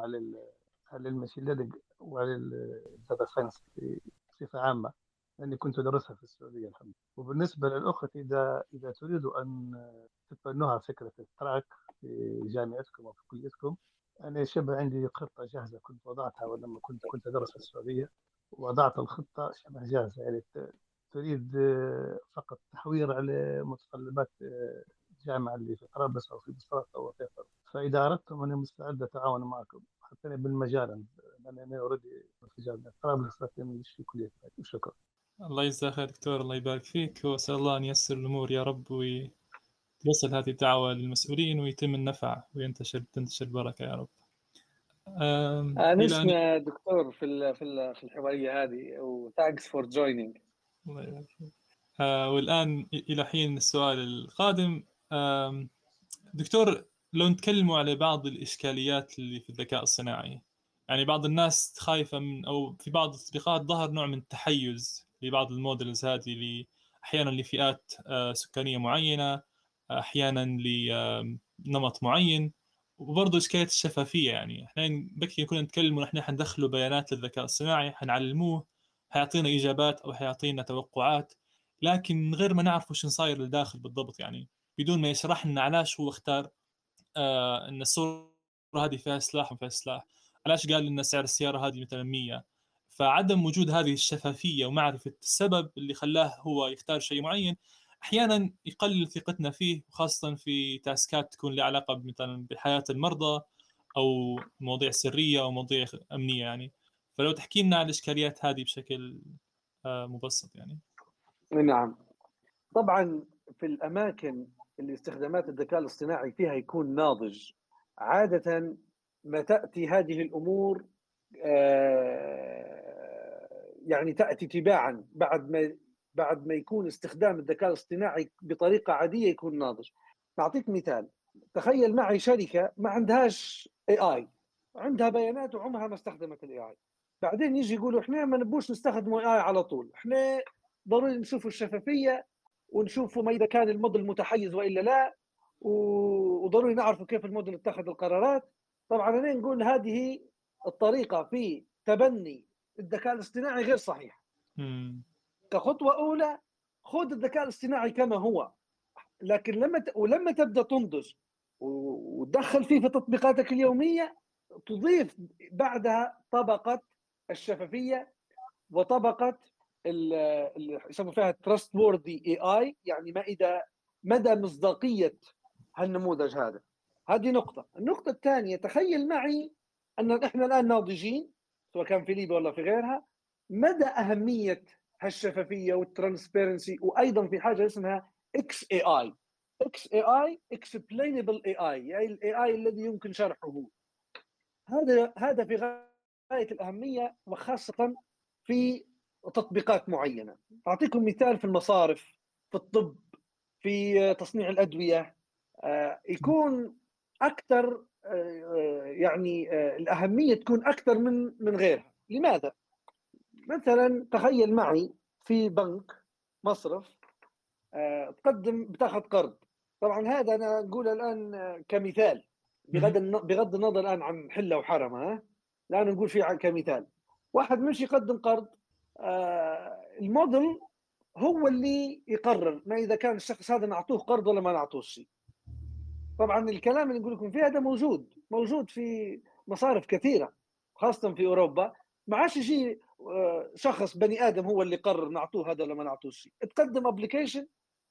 على ال machine learning. وعلى science بصفة عامة لأني كنت أدرسها في السعودية الحمد لله. وبالنسبة للأخت إذا إذا تريدوا أن تتبنوها فكرة ال track في جامعتكم أو في كليتكم أنا شبه عندي خطة جاهزة كنت وضعتها ولما كنت كنت أدرس في السعودية. وضعت الخطة شبه جاهزة يعني تريد فقط تحوير على متطلبات الجامعة اللي في طرابلس أو في مصراتة أو فإذا أردتم أنا مستعد أتعاون معكم حتى بالمجال لأن أنا already في جامعة. طرابلس لكن مش في كلية شكرا. الله يجزاك خير دكتور الله يبارك فيك. وأسأل الله أن ييسر الأمور يا رب ويوصل هذه الدعوة للمسؤولين ويتم النفع وينتشر تنتشر البركه يا رب. نسمع دكتور في في في الحوارية هذه و thanks for joining الله يبارك فيك. آه والآن إلى حين السؤال القادم. آه دكتور لو نتكلموا على بعض الإشكاليات اللي في الذكاء الصناعي يعني بعض الناس خايفة من أو في بعض التطبيقات ظهر نوع من التحيز لبعض المودلز هذه أحيانا لفئات آه، سكانية معينة أحيانا لنمط معين وبرضه إشكالية الشفافية يعني. إحنا بكي كنا نتكلم ونحن حندخلوا بيانات للذكاء الصناعي حنعلموه حيعطينا إجابات أو حيعطينا توقعات لكن من غير ما نعرف وش صاير للداخل بالضبط يعني. بدون ما يشرح لنا علاش هو اختار آه إن الصورة هذه فيها سلاح وفيها سلاح علاش قال إن سعر السيارة هذه مثلا 100 فعدم وجود هذه الشفافية ومعرفة السبب اللي خلاه هو يختار شيء معين أحيانا يقلل ثقتنا فيه وخاصة في تاسكات تكون لها علاقة مثلا بحياة المرضى أو مواضيع سرية أو مواضيع أمنية يعني. فلو تحكي لنا عن الإشكاليات هذه بشكل آه، مبسط يعني. نعم. طبعا في الأماكن اللي استخدامات الذكاء الاصطناعي فيها يكون ناضج عادة تأتي هذه الأمور آه، يعني تأتي تباعا بعد ما بعد ما يكون استخدام الذكاء الاصطناعي بطريقة عادية يكون ناضج. نعطيك مثال. تخيل معي شركة ما عندهاش AI عندها بيانات وعمرها ما استخدمت ال AI بعدين يجي يقولوا إحنا ما نبوش نستخدم AI على طول. إحنا ضروري نشوفوا الشفافية ونشوفوا ما إذا كان الموديل متحيز وإلا لا وضروري نعرفوا كيف الموديل اتخذ القرارات. طبعا أنا نقول هذه الطريقة في تبني الذكاء الاصطناعي غير صحيحه كخطوة أولى خذ الذكاء الاصطناعي كما هو. لكن لما ت... ولما تبدأ تنضج وتدخل فيه في تطبيقاتك اليومية تضيف بعدها طبقة الشفافية وطبقة اللي يسموا فيها تراست ووردي اي اي يعني ما اذا مدى مصداقية هالنموذج هذا. هذه نقطة، النقطة الثانية تخيل معي أن إحنا الآن ناضجين سواء كان في ليبيا ولا في غيرها مدى أهمية هالشفافية وال transparency وأيضا في حاجة اسمها إكس اي اي إكس اي اي اكسبلينبل اي اي يعني ال AI الذي يمكن شرحه. هذا هذا في غاية الأهمية وخاصة في تطبيقات معينة. أعطيكم مثال في المصارف في الطب في تصنيع الأدوية. آه، يكون أكثر آه، يعني آه، الأهمية تكون أكثر من من غيرها. لماذا؟ مثلا تخيل معي في بنك مصرف آه، تقدم بتاخذ قرض. طبعا هذا أنا أقول الآن كمثال. بغض بغض النظر الآن عن حلة وحرم ها؟ الان نقول فيه كمثال. واحد مش يقدم قرض الموديل هو اللي يقرر ما إذا كان الشخص هذا نعطوه قرض ولا ما نعطوه شيء طبعا الكلام اللي نقول لكم فيه هذا موجود موجود في مصارف كثيرة خاصة في أوروبا. ما عادش يجي آه، شخص بني آدم هو اللي قرر نعطوه هذا ولا ما نعطوه شيء. تقدم application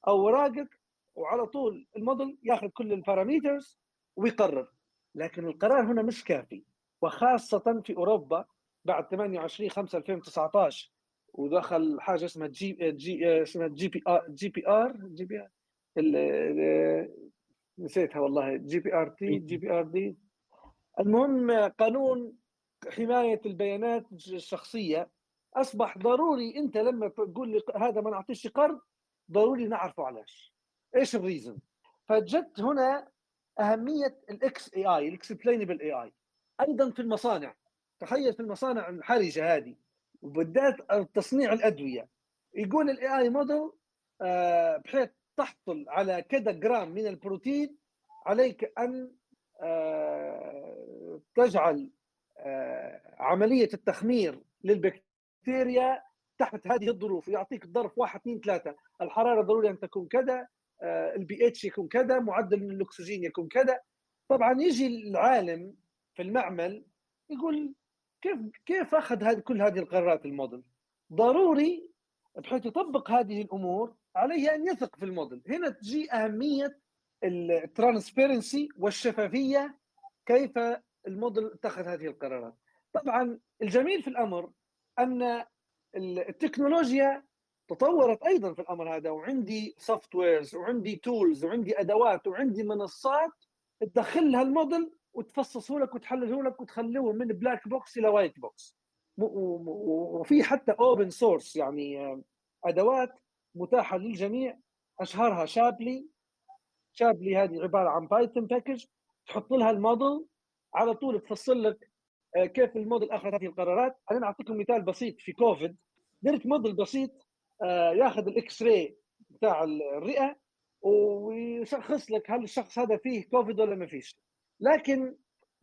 أو اوراقك وعلى طول الموديل ياخذ كل ال parameters ويقرر. لكن القرار هنا مش كافي. وخاصة في أوروبا بعد 28 5 2019 ودخل حاجة اسمها جي جي اسمها جي بي ار جي بي ار جي بي ار نسيتها والله. جي بي آر تي جي بي آر دي. المهم قانون حماية البيانات الشخصية. أصبح ضروري أنت لما تقول لي هذا ما نعطيش قرض ضروري نعرفه علاش إيش؟ ال reason؟ فجت هنا أهمية ال XAI ال explainable AI أيضا في المصانع. تخيل في المصانع الحرجة هذه. وبالذات تصنيع الأدوية. يقول ال AI model بحيث تحصل على كذا جرام من البروتين عليك أن آه، تجعل آه، عملية التخمير للبكتيريا تحت هذه الظروف. يعطيك الظرف واحد اثنين ثلاثة. الحرارة ضروري أن تكون كذا آه، البي اتش يكون كذا معدل من الأكسجين يكون كذا. طبعا يجي العالم في المعمل يقول كيف كيف أخذ كل هذه القرارات الموديل؟ ضروري بحيث يطبق هذه الأمور عليه أن يثق في الموديل. هنا تجي أهمية ال transparency والشفافية كيف الموديل اتخذ هذه القرارات. طبعا الجميل في الأمر أن التكنولوجيا تطورت أيضا في الأمر هذا وعندي softwares وعندي tools وعندي أدوات وعندي منصات تدخلها الموديل وتفصصه لك وتحلله لك وتخليه من black box إلى white box وفي حتى open source يعني أدوات متاحة للجميع. أشهرها Shapley Shapley هذه عبارة عن بايثون package تحط لها الموديل. على طول تفصل لك آه، كيف الموديل اخذ هذه القرارات. أنا أعطيكم مثال بسيط في كوفيد. درت موديل بسيط آه، ياخذ ال X-ray بتاع الرئة ويشخص لك هل الشخص هذا فيه كوفيد ولا ما فيش. لكن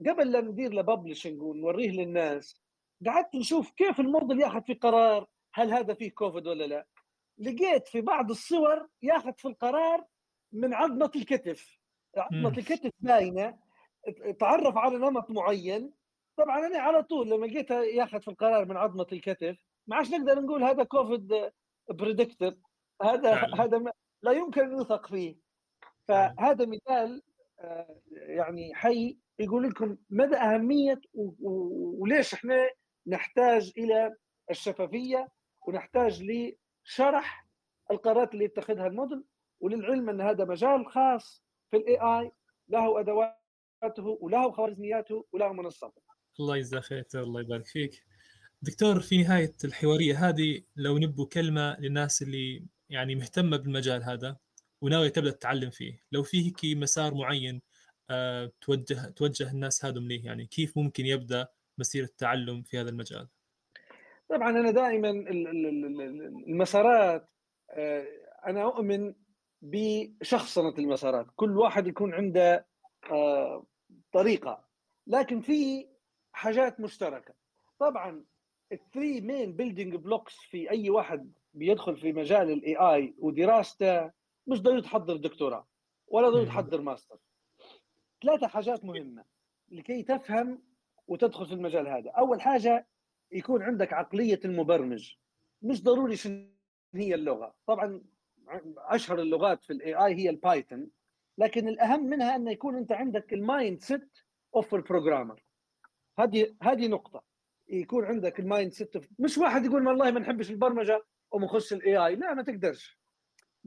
قبل لا ندير له publishing ونوريه للناس قعدت نشوف كيف الموديل ياخذ في قرار هل هذا فيه كوفيد ولا لا. لقيت في بعض الصور ياخذ في القرار من عظمة الكتف. عظمة الكتف باينة تعرف على نمط معين. طبعا أنا على طول لما جيت ياخذ في القرار من عظمة الكتف ما عادش نقدر نقول هذا كوفيد predictor هذا هذا لا يمكن أن يوثق فيه. فهذا مثال آه، يعني حي يقول لكم مدى أهمية وليش إحنا نحتاج إلى الشفافية ونحتاج لشرح القرارات اللي يتخذها الموديل وللعلم أن هذا مجال خاص في الاي اي له أدواته وله خوارزمياته وله منصاته الله يجزاك خير الله يبارك فيك. دكتور في نهاية الحوارية هذه لو نبوا كلمة للناس اللي يعني مهتمة بالمجال هذا وناوية تبدأ تتعلم فيه لو في هيك مسار معين آه، توجه توجه الناس هذم ليه؟ يعني كيف ممكن يبدأ مسيرة التعلم في هذا المجال؟ طبعا أنا دائما ال- ال- ال- ال- المسارات آه، أنا أؤمن بشخصنه المسارات. كل واحد يكون عنده آه، طريقة. لكن في حاجات مشتركة. طبعا ال three main building blocks في أي واحد بيدخل في مجال ال AI ودراسته مش ضروري تحضر دكتوراه ولا ضروري. تحضر ماستر. ثلاثة حاجات مهمة لكي تفهم وتدخل في المجال هذا. أول حاجة يكون عندك عقلية المبرمج. مش ضروري شنو هي اللغة. طبعا أشهر اللغات في ال AI هي ال Python لكن الأهم منها انه يكون أنت عندك ال mindset of ال programmer هذه هذه نقطة. يكون عندك ال mindset مش واحد يقول والله ما نحبش البرمجة ومخش ال AI لا ما تقدرش.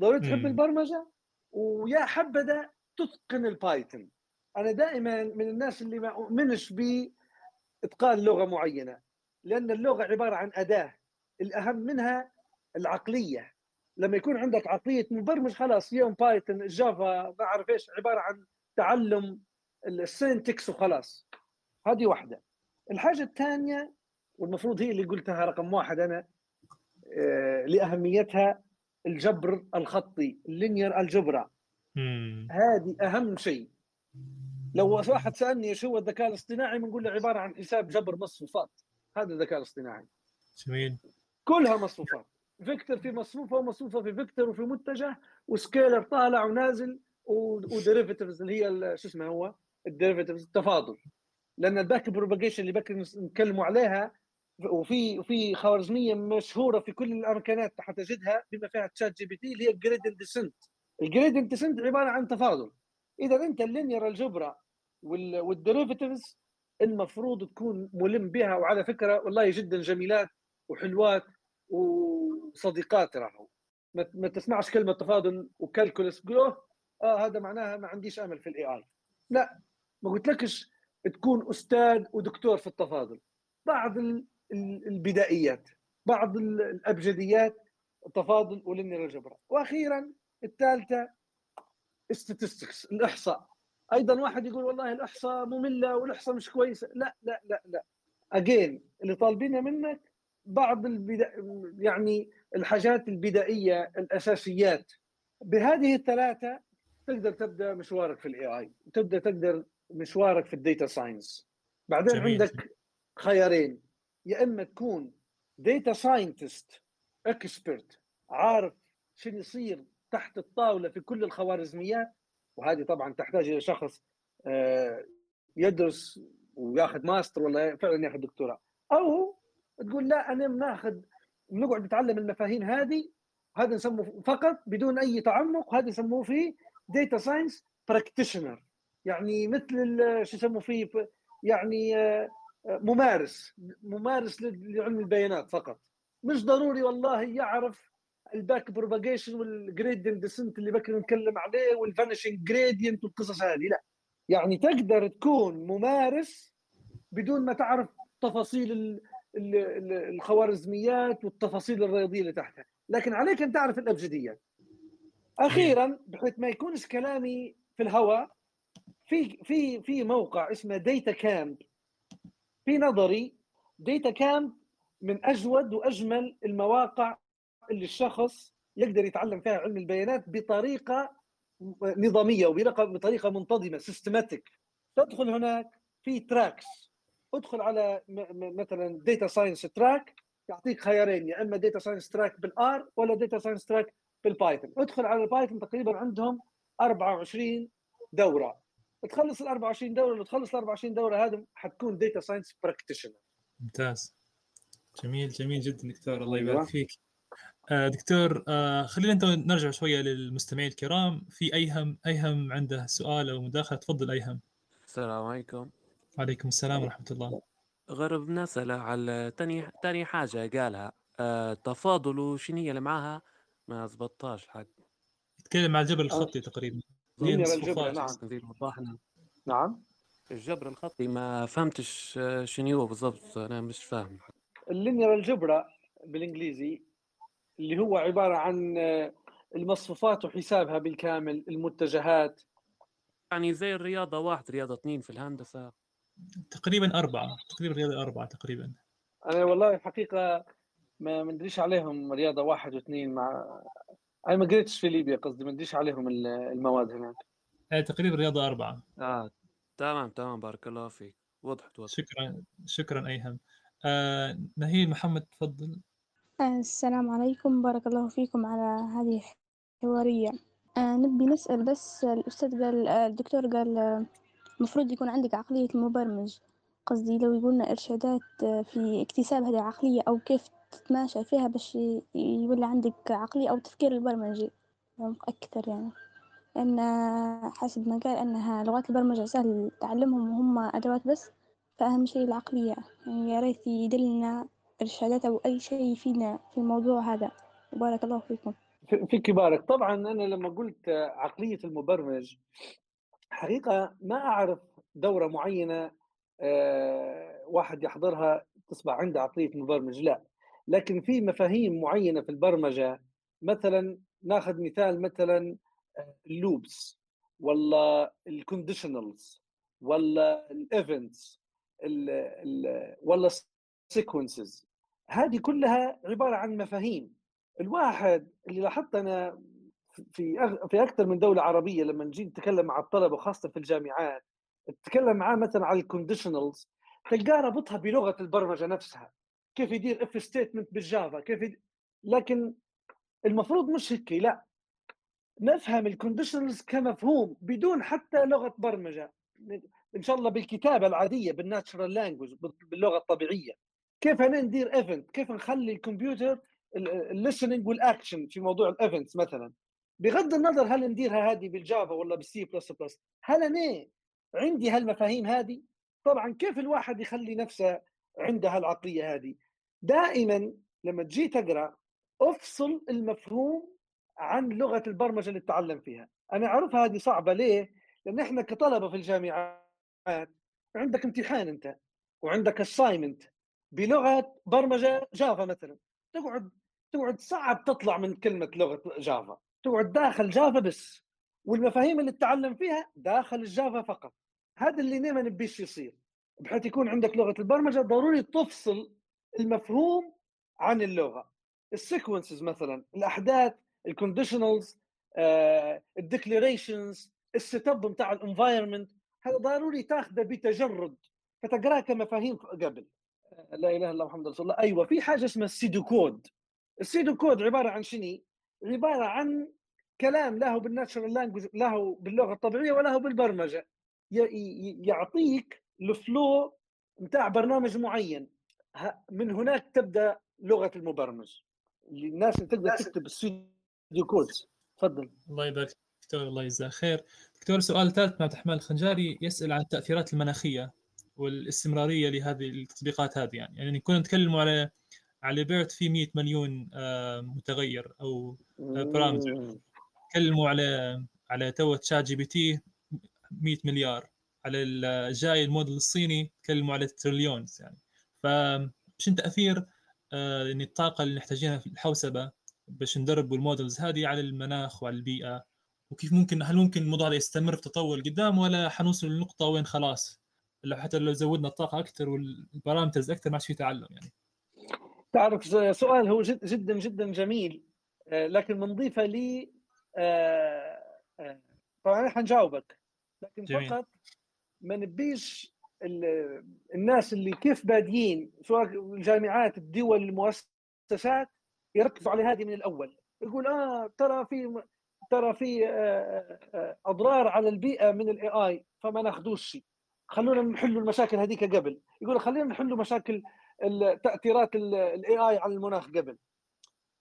ضروري تحب. البرمجة ويا حبذا تتقن ال Python أنا دائما من الناس اللي ما أؤمنش بإتقان لغة معينة. لأن اللغة عبارة عن أداة. الأهم منها العقلية. لما يكون عندك عقلية مبرمج خلاص يوم Python Java ما أعرف إيش عبارة عن تعلم ال syntax وخلاص. هذه واحدة. الحاجة الثانية والمفروض هي اللي قلتها رقم واحد أنا آه، لأهميتها الجبر الخطي ال linear algebra. هذه أهم شيء. لو واحد سألني إيش هو الذكاء الاصطناعي بنقول له عبارة عن حساب جبر مصفوفات. هذا الذكاء الاصطناعي. جميل. كلها مصفوفات vector في مصفوفه ومصفوفه في vector وفي متجه و scalar طالع ونازل و derivatives اللي هي شو اسمه هو؟ ال derivatives التفاضل. لأن ال backpropagation اللي بكر نتكلموا عليها وفي وفي خوارزمية مشهورة في كل الامكانات حتجدها بما فيها ChatGPT اللي هي ال gradient descent ال gradient descent عبارة عن تفاضل. إذا أنت ال linear algebra وال derivatives المفروض تكون ملم بها وعلى فكرة والله جدا جميلات وحلوات وصديقات راهو ما تسمعش كلمة تفاضل و calculus تقول "أوه، آه هذا معناها ما عنديش أمل في الاي اي لا ما قلت لكش تكون أستاذ ودكتور في التفاضل. بعض ال- ال- البدائيات بعض ال- الأبجديات التفاضل ولينير الجبر وأخيرا الثالثة statistics الإحصاء. أيضا واحد يقول والله الأحصاء مملة والأحصاء مش كويسة. لا لا لا لا. اجين اللي طالبينها منك بعض البدا... يعني الحاجات البدائية الأساسيات. بهذه الثلاثة تقدر تبدأ مشوارك في ال AI تبدأ تقدر مشوارك في ال data science. بعدين جميل. عندك خيارين. يا إما تكون data scientist expert عارف شو يصير تحت الطاولة في كل الخوارزميات وهذه طبعا تحتاج إلى شخص آه، يدرس وياخذ ماستر ولا فعلا ياخذ دكتوراه. أو تقول لا أنا بناخذ بنقعد نتعلم المفاهيم هذه هذا نسموه فقط بدون أي تعمق هذا يسموه فيه data science practitioner يعني مثل شو يسموه فيه يعني آه، ممارس ممارس لعلم البيانات فقط. مش ضروري والله يعرف ال backpropagation وال gradient descent اللي بكر نتكلم عليه وال vanishing gradient والقصص هذه لا. يعني تقدر تكون ممارس بدون ما تعرف تفاصيل ال- ال- ال- الخوارزميات والتفاصيل الرياضية اللي تحتها. لكن عليك أن تعرف الابجديات أخيرا بحيث ما يكونش كلامي في الهواء في في في موقع اسمه ديتا كامب في نظري ديتا كامب من أجود وأجمل المواقع اللي الشخص يقدر يتعلم فيها علم البيانات بطريقة نظامية وبطريقه بطريقة منتظمة systematic تدخل هناك في tracks ادخل على مثلا data science track يعطيك خيارين يا إما data science track بال R ولا data science track بال Python ادخل على ال Python تقريبا عندهم 24 دورة. تخلص ال 24 دورة لو تخلص ال 24 دورة هذه حتكون data science practitioner ممتاز. جميل جميل جدا دكتور الله أيوة. يبارك فيك. آه، دكتور آه، خلينا انت نرجع شوية للمستمعين الكرام. في أيهم أيهم عنده سؤال أو مداخلة؟ تفضل أيهم. السلام عليكم. وعليكم السلام ورحمة الله. غرب بنسأل على تاني تاني حاجة قالها. آه تفاضل وشنو هي اللي معاها؟ ما زبطاش حق تكلم عن الجبر الخطي تقريبا. الجبر نعم. نعم. الجبر الخطي ما فهمتش آه، شنو هو بالضبط؟ أنا مش فاهم. اللينير الجبرا بالإنجليزي اللي هو عبارة عن آه، المصفوفات وحسابها بالكامل المتجهات. يعني زي الرياضة واحد رياضة اثنين في الهندسة. تقريبا أربعة تقريبا رياضة أربعة تقريبا. أنا والله الحقيقة ما مدريش عليهم رياضة واحد واثنين مع أنا ما قريتش في ليبيا قصدي ما ادريش عليهم ال- المواد هناك. هي تقريبا رياضة أربعة. آه تمام تمام بارك الله فيك. وضحت وضحت. شكرا شكرا أيهم. آه نهيل محمد تفضل. السلام عليكم. بارك الله فيكم على هذه الحوارية آه، نبي نسأل بس الأستاذ قال آه، الدكتور قال آه، المفروض يكون عندك عقلية المبرمج قصدي لو يقولنا إرشادات آه، في اكتساب هذه العقلية أو كيف تتماشى فيها باش يولي عندك عقلية أو تفكير البرمجي. أكثر يعني. لأن آه، حسب ما قال أنها لغات البرمجة سهل تعلمهم وهم أدوات بس فأهم شيء العقلية. يعني يا ريت يدلنا إرشادات أو أي شيء يفيدنا في الموضوع هذا. وبارك الله فيكم. في في كبارك. طبعا أنا لما قلت آه، عقلية المبرمج حقيقة ما أعرف دورة معينة آه، واحد يحضرها تصبح عنده عقلية مبرمج لا. لكن في مفاهيم معينة في البرمجة مثلا ناخذ مثال مثلا ال loops ولا ال conditionals ولا ال events ولا sequences هذه كلها عبارة عن مفاهيم. الواحد اللي لاحظت أنا في أغ- في أكثر من دولة عربية لما نجي نتكلم مع الطلبة خاصه في الجامعات نتكلم معاه مثلا على ال conditionals تلقاه رابطها بلغة البرمجة نفسها. كيف يدير if statement بال Java كيف يدير لكن المفروض مش هيك لا. نفهم ال conditionals كمفهوم بدون حتى لغة برمجة. إن شاء الله بالكتابة العادية بال natural language باللغة الطبيعية. كيف أنا ندير event كيف نخلي الكمبيوتر ال listening وال action في موضوع ال events مثلا؟ بغض النظر هل نديرها هذه بال Java ولا بالسي بلس بلس هل أنا عندي هالمفاهيم هذه؟ طبعا كيف الواحد يخلي نفسه عنده هالعقلية هذه؟ دائما لما تجي تقرأ أفصل المفهوم عن لغة البرمجة اللي تتعلم فيها. أنا اعرفها هذه صعبة ليه؟ لأن إحنا كطلبة في الجامعات عندك امتحان أنت وعندك assignment بلغة برمجة Java مثلا. تقعد تقعد صعب تطلع من كلمة لغة Java. تقعد داخل Java بس. والمفاهيم اللي تتعلم فيها داخل ال Java فقط. هذا اللي ما نبيش يصير. بحيث يكون عندك لغة البرمجة ضروري تفصل المفهوم عن اللغة. ال sequences مثلا الأحداث ال conditionals ال declarations ال setup بتاع ال environment هذا ضروري تاخذه بتجرد. فتقراه كمفاهيم قبل. لا إله إلا الله محمد رسول الله. أيوه في حاجة اسمها ال pseudo code ال pseudo code عبارة عن شنو؟ عبارة عن كلام لا هو بال natural language لا هو باللغة الطبيعية ولا هو بالبرمجة. ي- ي- يعطيك ال flow بتاع برنامج معين. ه- من هناك تبدأ لغة المبرمج. الناس اللي تقدر تكتب ال pseudo code تفضل. الله يبارك فيك دكتور الله يجزاه خير. دكتور سؤال ثالث من عبد الرحمن الخنجاري يسأل عن التأثيرات المناخية. والاستمرارية لهذه التطبيقات هذه يعني. يعني كنا نتكلم على على BERT في 100 مليون آه، متغير أو parameter مم. تكلموا على على تو ChatGPT 100 مليار. على الجاي الموديل الصيني تكلموا على trillions يعني. فشن تأثير آه، يعني الطاقة اللي نحتاجينها في الحوسبة باش ندربوا ال models هذه على المناخ وعلى البيئة؟ وكيف ممكن هل ممكن الموضوع هذا يستمر في تطور قدام ولا حنوصل للنقطه وين خلاص؟ لو حتى لو زودنا الطاقة أكثر والبارامترز أكثر ما عادش في تعلم يعني. تعرف سؤال هو جد جدا جدا جميل. آه، لكن بنضيفه لي آه، آه، طبعا أنا حنجاوبك لكن جميل. فقط ما نبيش ال- الناس اللي كيف بادين سواء الجامعات الدول المؤسسات يركزوا على هذه من الأول. يقول آه ترى في ترى في أضرار على البيئة من ال AI فما ناخذوش. شيء خلونا نحلوا المشاكل هذيك قبل. يقول خلينا نحلوا مشاكل تأثيرات ال AI على المناخ قبل.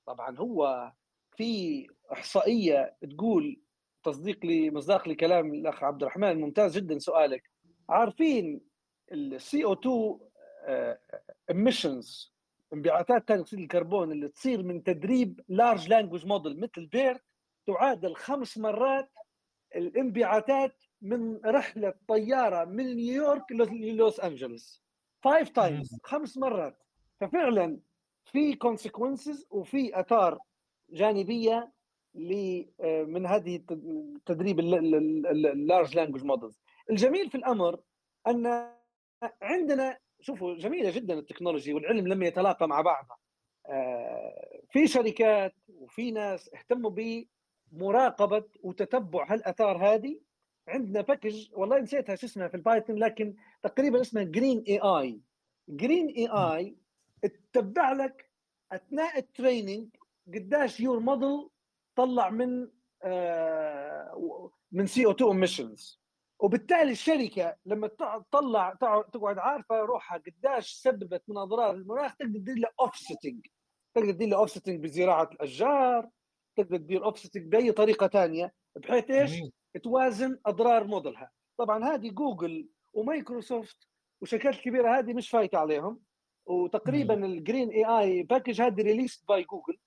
طبعا هو في إحصائية تقول تصديق لي مصداق لكلام الأخ عبد الرحمن ممتاز جدا سؤالك. عارفين ال CO2 emissions انبعاثات ثاني أكسيد الكربون اللي تصير من تدريب large language model مثل BERT تعادل خمس مرات الانبعاثات من رحلة طيارة من نيويورك للوس انجلوس five times خمس مرات. ففعلا في consequences وفي آثار جانبية من هذه التدريب ال large language models الجميل في الأمر أن عندنا شوفوا جميلة جدا ال technology والعلم لما يتلاقى مع بعضها آه، في شركات وفي ناس اهتموا بمراقبة وتتبع هالآثار هذه عندنا package والله نسيتها شو اسمها في ال Python لكن تقريبا اسمها Green AI Green AI تتبع لك أثناء ال training قداش your model طلع من آه، من CO2 emissions وبالتالي الشركة لما تطلع تقعد عارفة روحها قداش سببت من أضرار المناخ تقدر تدير له offsetting تقدر تدير له offsetting بزراعة الأشجار تقدر تدير offsetting بأي طريقة ثانية بحيث إيش؟ توازن أضرار موديلها. طبعا هذه Google و Microsoft وشركات كبيره هذه مش فايتة عليهم. وتقريبا ال Green AI package هذه released by Google.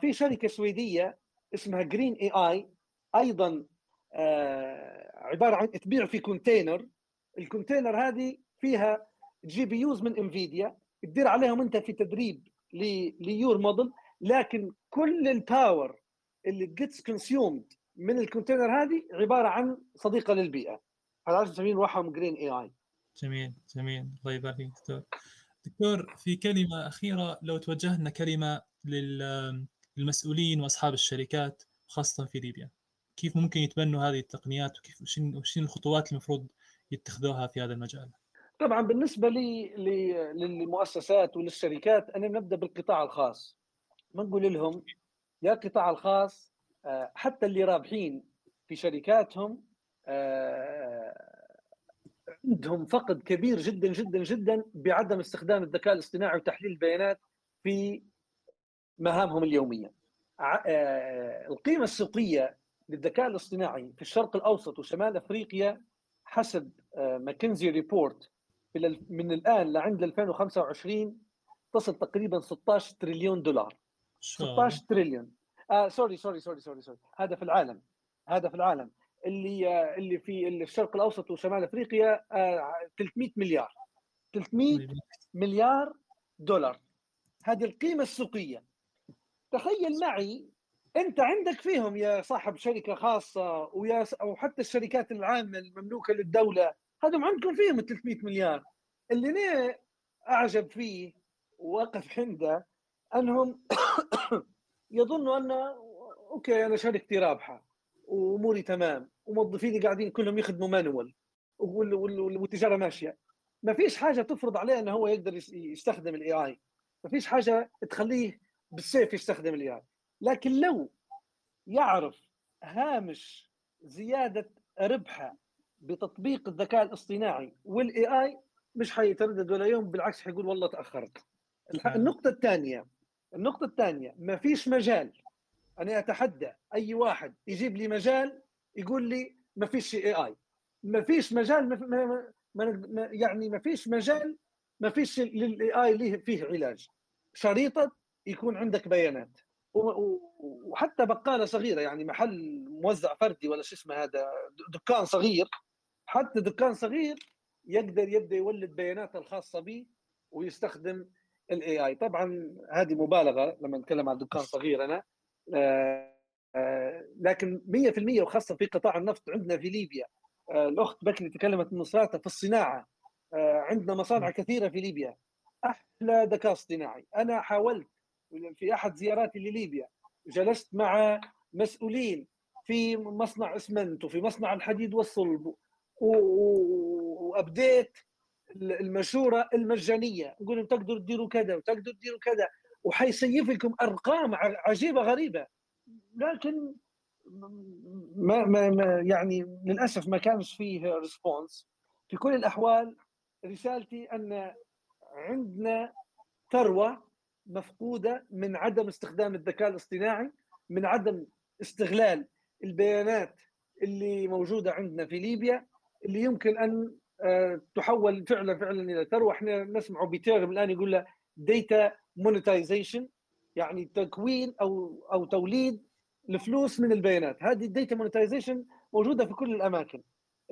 في شركة سويدية اسمها Green AI. أيضا آه عبارة عن تبيع في container ال container هذه فيها GPUs من NVIDIA تدير عليهم أنت في تدريب ل your model. لكن كل ال power اللي gets consumed من ال container هذه عبارة عن صديقة للبيئة. هذا مسمين روحهم Green AI جميل جميل. الله يبارك فيك دكتور. دكتور في كلمة أخيرة لو توجهنا كلمة للمسؤولين وأصحاب الشركات خاصة في ليبيا. كيف ممكن يتبنوا هذه التقنيات وكيف وشين الخطوات المفروض يتخذوها في هذا المجال؟ طبعا بالنسبة لي للمؤسسات وللشركات أنا نبدأ بالقطاع الخاص. ما نقول لهم يا القطاع الخاص حتى اللي رابحين في شركاتهم آه، عندهم فقد كبير جدا جدا جدا بعدم استخدام الذكاء الاصطناعي وتحليل البيانات في مهامهم اليومية. آه، القيمة السوقية للذكاء الاصطناعي في الشرق الأوسط وشمال أفريقيا حسب McKinsey report من الآن لعند 2025 تصل تقريبا 16 تريليون دولار. 16 تريليون. آه sorry sorry sorry sorry sorry. هذا في العالم. هذا في العالم. اللي آه اللي في الشرق الأوسط وشمال أفريقيا آه 300 مليار. 300 مليار دولار. هذه القيمة السوقية. تخيل معي أنت عندك فيهم يا صاحب شركة خاصة ويا أو حتى الشركات العامة المملوكة للدولة هذم عندكم فيهم 300 مليار. اللي أنا أعجب فيه ووقف عنده أنهم يظنوا أن أوكي أنا شركتي رابحة وأموري تمام وموظفيني قاعدين كلهم يخدموا مانوال والتجارة ماشية. ما فيش حاجة تفرض عليه إنه هو يقدر يستخدم ال AI ما فيش حاجة تخليه بالسيف يستخدم ال AI لكن لو يعرف هامش زيادة ربحه بتطبيق الذكاء الاصطناعي وال AI مش حيتردد ولا يوم بالعكس حيقول والله تأخرت. النقطة الثانية النقطة الثانية ما فيش مجال. أنا أتحدى أي واحد يجيب لي مجال يقول لي ما فيش AI ما فيش مجال ما ما ما يعني ما فيش مجال ما فيش لل AI اللي فيه علاج. شريطة يكون عندك بيانات. وحتى بقالة صغيرة يعني محل موزع فردي ولا شو اسمه هذا دكان صغير. حتى دكان صغير يقدر يبدأ يولد بياناته الخاصة به ويستخدم ال AI طبعا هذه مبالغة لما نتكلم عن دكان صغير أنا. آه، آه، لكن 100% وخاصة في قطاع النفط عندنا في ليبيا. آه، الأخت بكري تكلمت من نصراتها في الصناعة. عندنا مصانع كثيرة في ليبيا. أحلى ذكاء اصطناعي أنا حاولت في أحد زياراتي لليبيا. جلست مع مسؤولين في مصنع اسمنت وفي مصنع الحديد والصلب وأبديت المشورة المجانية. نقول لهم تقدروا تديروا كذا وتقدروا تديروا كذا. وحيسيف لكم أرقام عجيبة غريبة. لكن ما, ما, ما يعني للأسف ما كانش فيه ريسبونس في كل الأحوال رسالتي أن عندنا ثروة مفقودة من عدم استخدام الذكاء الاصطناعي من عدم استغلال البيانات اللي موجودة عندنا في ليبيا اللي يمكن أن تحول فعلا فعلا إلى ثروه إحنا نسمع بتيرم الآن يقول له Data monetization يعني تكوين أو أو توليد الفلوس من البيانات. هذه ال data monetization موجودة في كل الأماكن.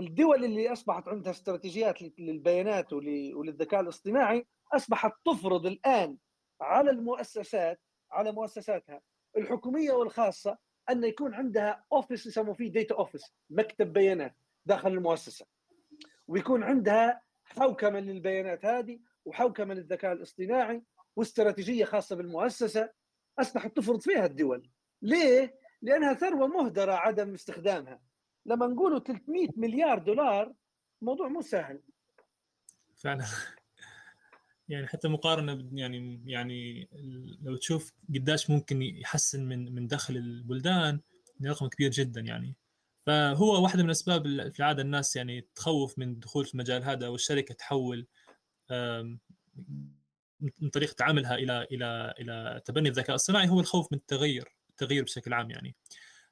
الدول اللي أصبحت عندها استراتيجيات للبيانات وللذكاء الاصطناعي أصبحت تفرض الآن على المؤسسات على مؤسساتها الحكومية والخاصة أن يكون عندها office يسموا فيه data office مكتب بيانات داخل المؤسسة. ويكون عندها حوكمة للبيانات هذه وحوكمة للذكاء الاصطناعي واستراتيجية خاصة بالمؤسسة. أصبحت تفرض فيها الدول. ليه؟ لأنها ثروة مهدرة عدم استخدامها. لما نقولوا 300 مليار دولار موضوع مو سهل. فعلا. يعني حتى مقارنة يعني يعني لو تشوف قداش ممكن يحسن من من دخل البلدان رقم كبير جدا يعني. فهو واحدة من الاسباب في العادة الناس يعني تخوف من الدخول في المجال هذا والشركة تحول من طريقة عملها إلى إلى إلى تبني الذكاء الصناعي هو الخوف من التغير التغيير بشكل عام يعني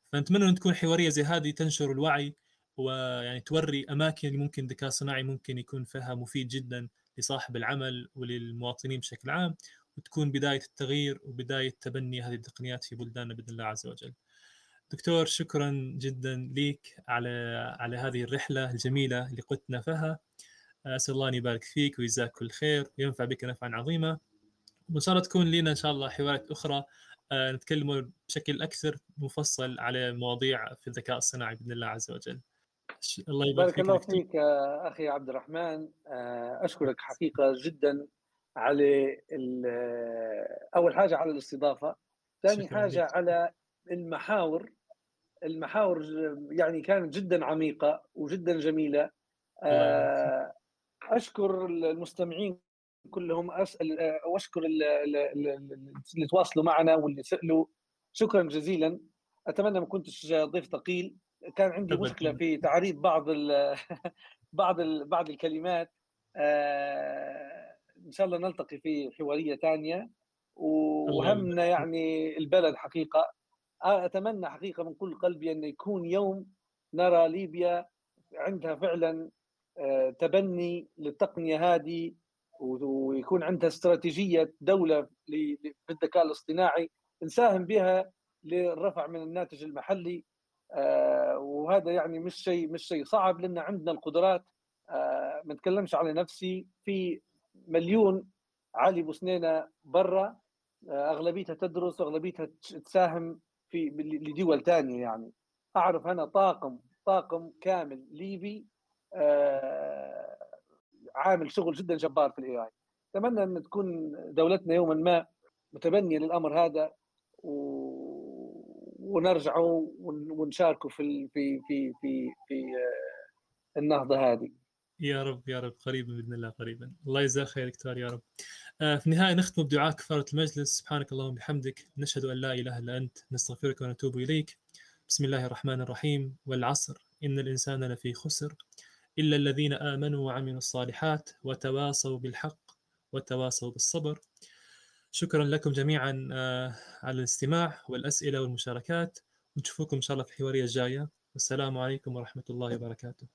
فنتمنى أن تكون حوارية زي هذه تنشر الوعي ويعني توري أماكن ممكن الذكاء الصناعي ممكن يكون فيها مفيد جدا لصاحب العمل وللمواطنين بشكل عام وتكون بداية التغيير وبداية تبني هذه التقنيات في بلداننا بإذن الله عز وجل. دكتور شكرا جدا لك على على هذه الرحلة الجميلة اللي قدتنا فيها أسأل الله أن يبارك فيك ويجزاك كل خير وينفع بك نفعا عظيما. وإن شاء الله تكون لنا إن شاء الله حوارات أخرى. آه، نتكلم بشكل أكثر مفصل على مواضيع في الذكاء الصناعي بإذن الله عز وجل. الله يبارك فيك الله فيك أخي عبد الرحمن. آه، أشكرك حقيقة جدا على أول حاجة على الاستضافة ثاني حاجة لك. على المحاور المحاور يعني كانت جدا عميقة وجدا جميلة. آه، أشكر المستمعين كلهم اسال وأشكر اللي تواصلوا معنا واللي سألوا. شكرا جزيلا. أتمنى ما كنتش ضيف ثقيل. كان عندي مشكلة في تعريب بعض ال [LAUGHS] بعض ال بعض الكلمات. آه إن شاء الله نلتقي في حوارية ثانية وهمنا يعني البلد حقيقة. أتمنى حقيقة من كل قلبي أن يكون يوم نرى ليبيا عندها فعلا آه، تبني للتقنية هذه ويكون عندها استراتيجية دولة للذكاء الاصطناعي نساهم بها للرفع من الناتج المحلي آه، وهذا يعني مش شيء مش شيء صعب لأن عندنا القدرات. آه، ما نتكلمش على نفسي في مليون علي بوسنينة برا أغلبيتها تدرس واغلبيتها تساهم في لدول ثانية يعني. أعرف أنا طاقم طاقم كامل ليبي عامل شغل جدا جبار في الاي اي أتمنى أن تكون دولتنا يوما ما متبنية للأمر هذا و ونرجعوا ونشاركوا في في في في في آه، النهضة هذه. يا رب يا رب قريبا بإذن الله قريبا. الله يجزاك خير دكتور يا رب. آه، في النهاية نختم بدعاء كفارة المجلس. سبحانك اللهم وبحمدك نشهد أن لا إله إلا أنت. نستغفرك ونتوب إليك. بسم الله الرحمن الرحيم. والعصر. إن الإنسان لفي خسر. إلا الذين آمنوا وعملوا الصالحات وتواصوا بالحق وتواصوا بالصبر. شكرا لكم جميعا آه، على الاستماع والأسئلة والمشاركات. ونشوفكم إن شاء الله في الحوارية الجاية. والسلام عليكم ورحمة الله وبركاته.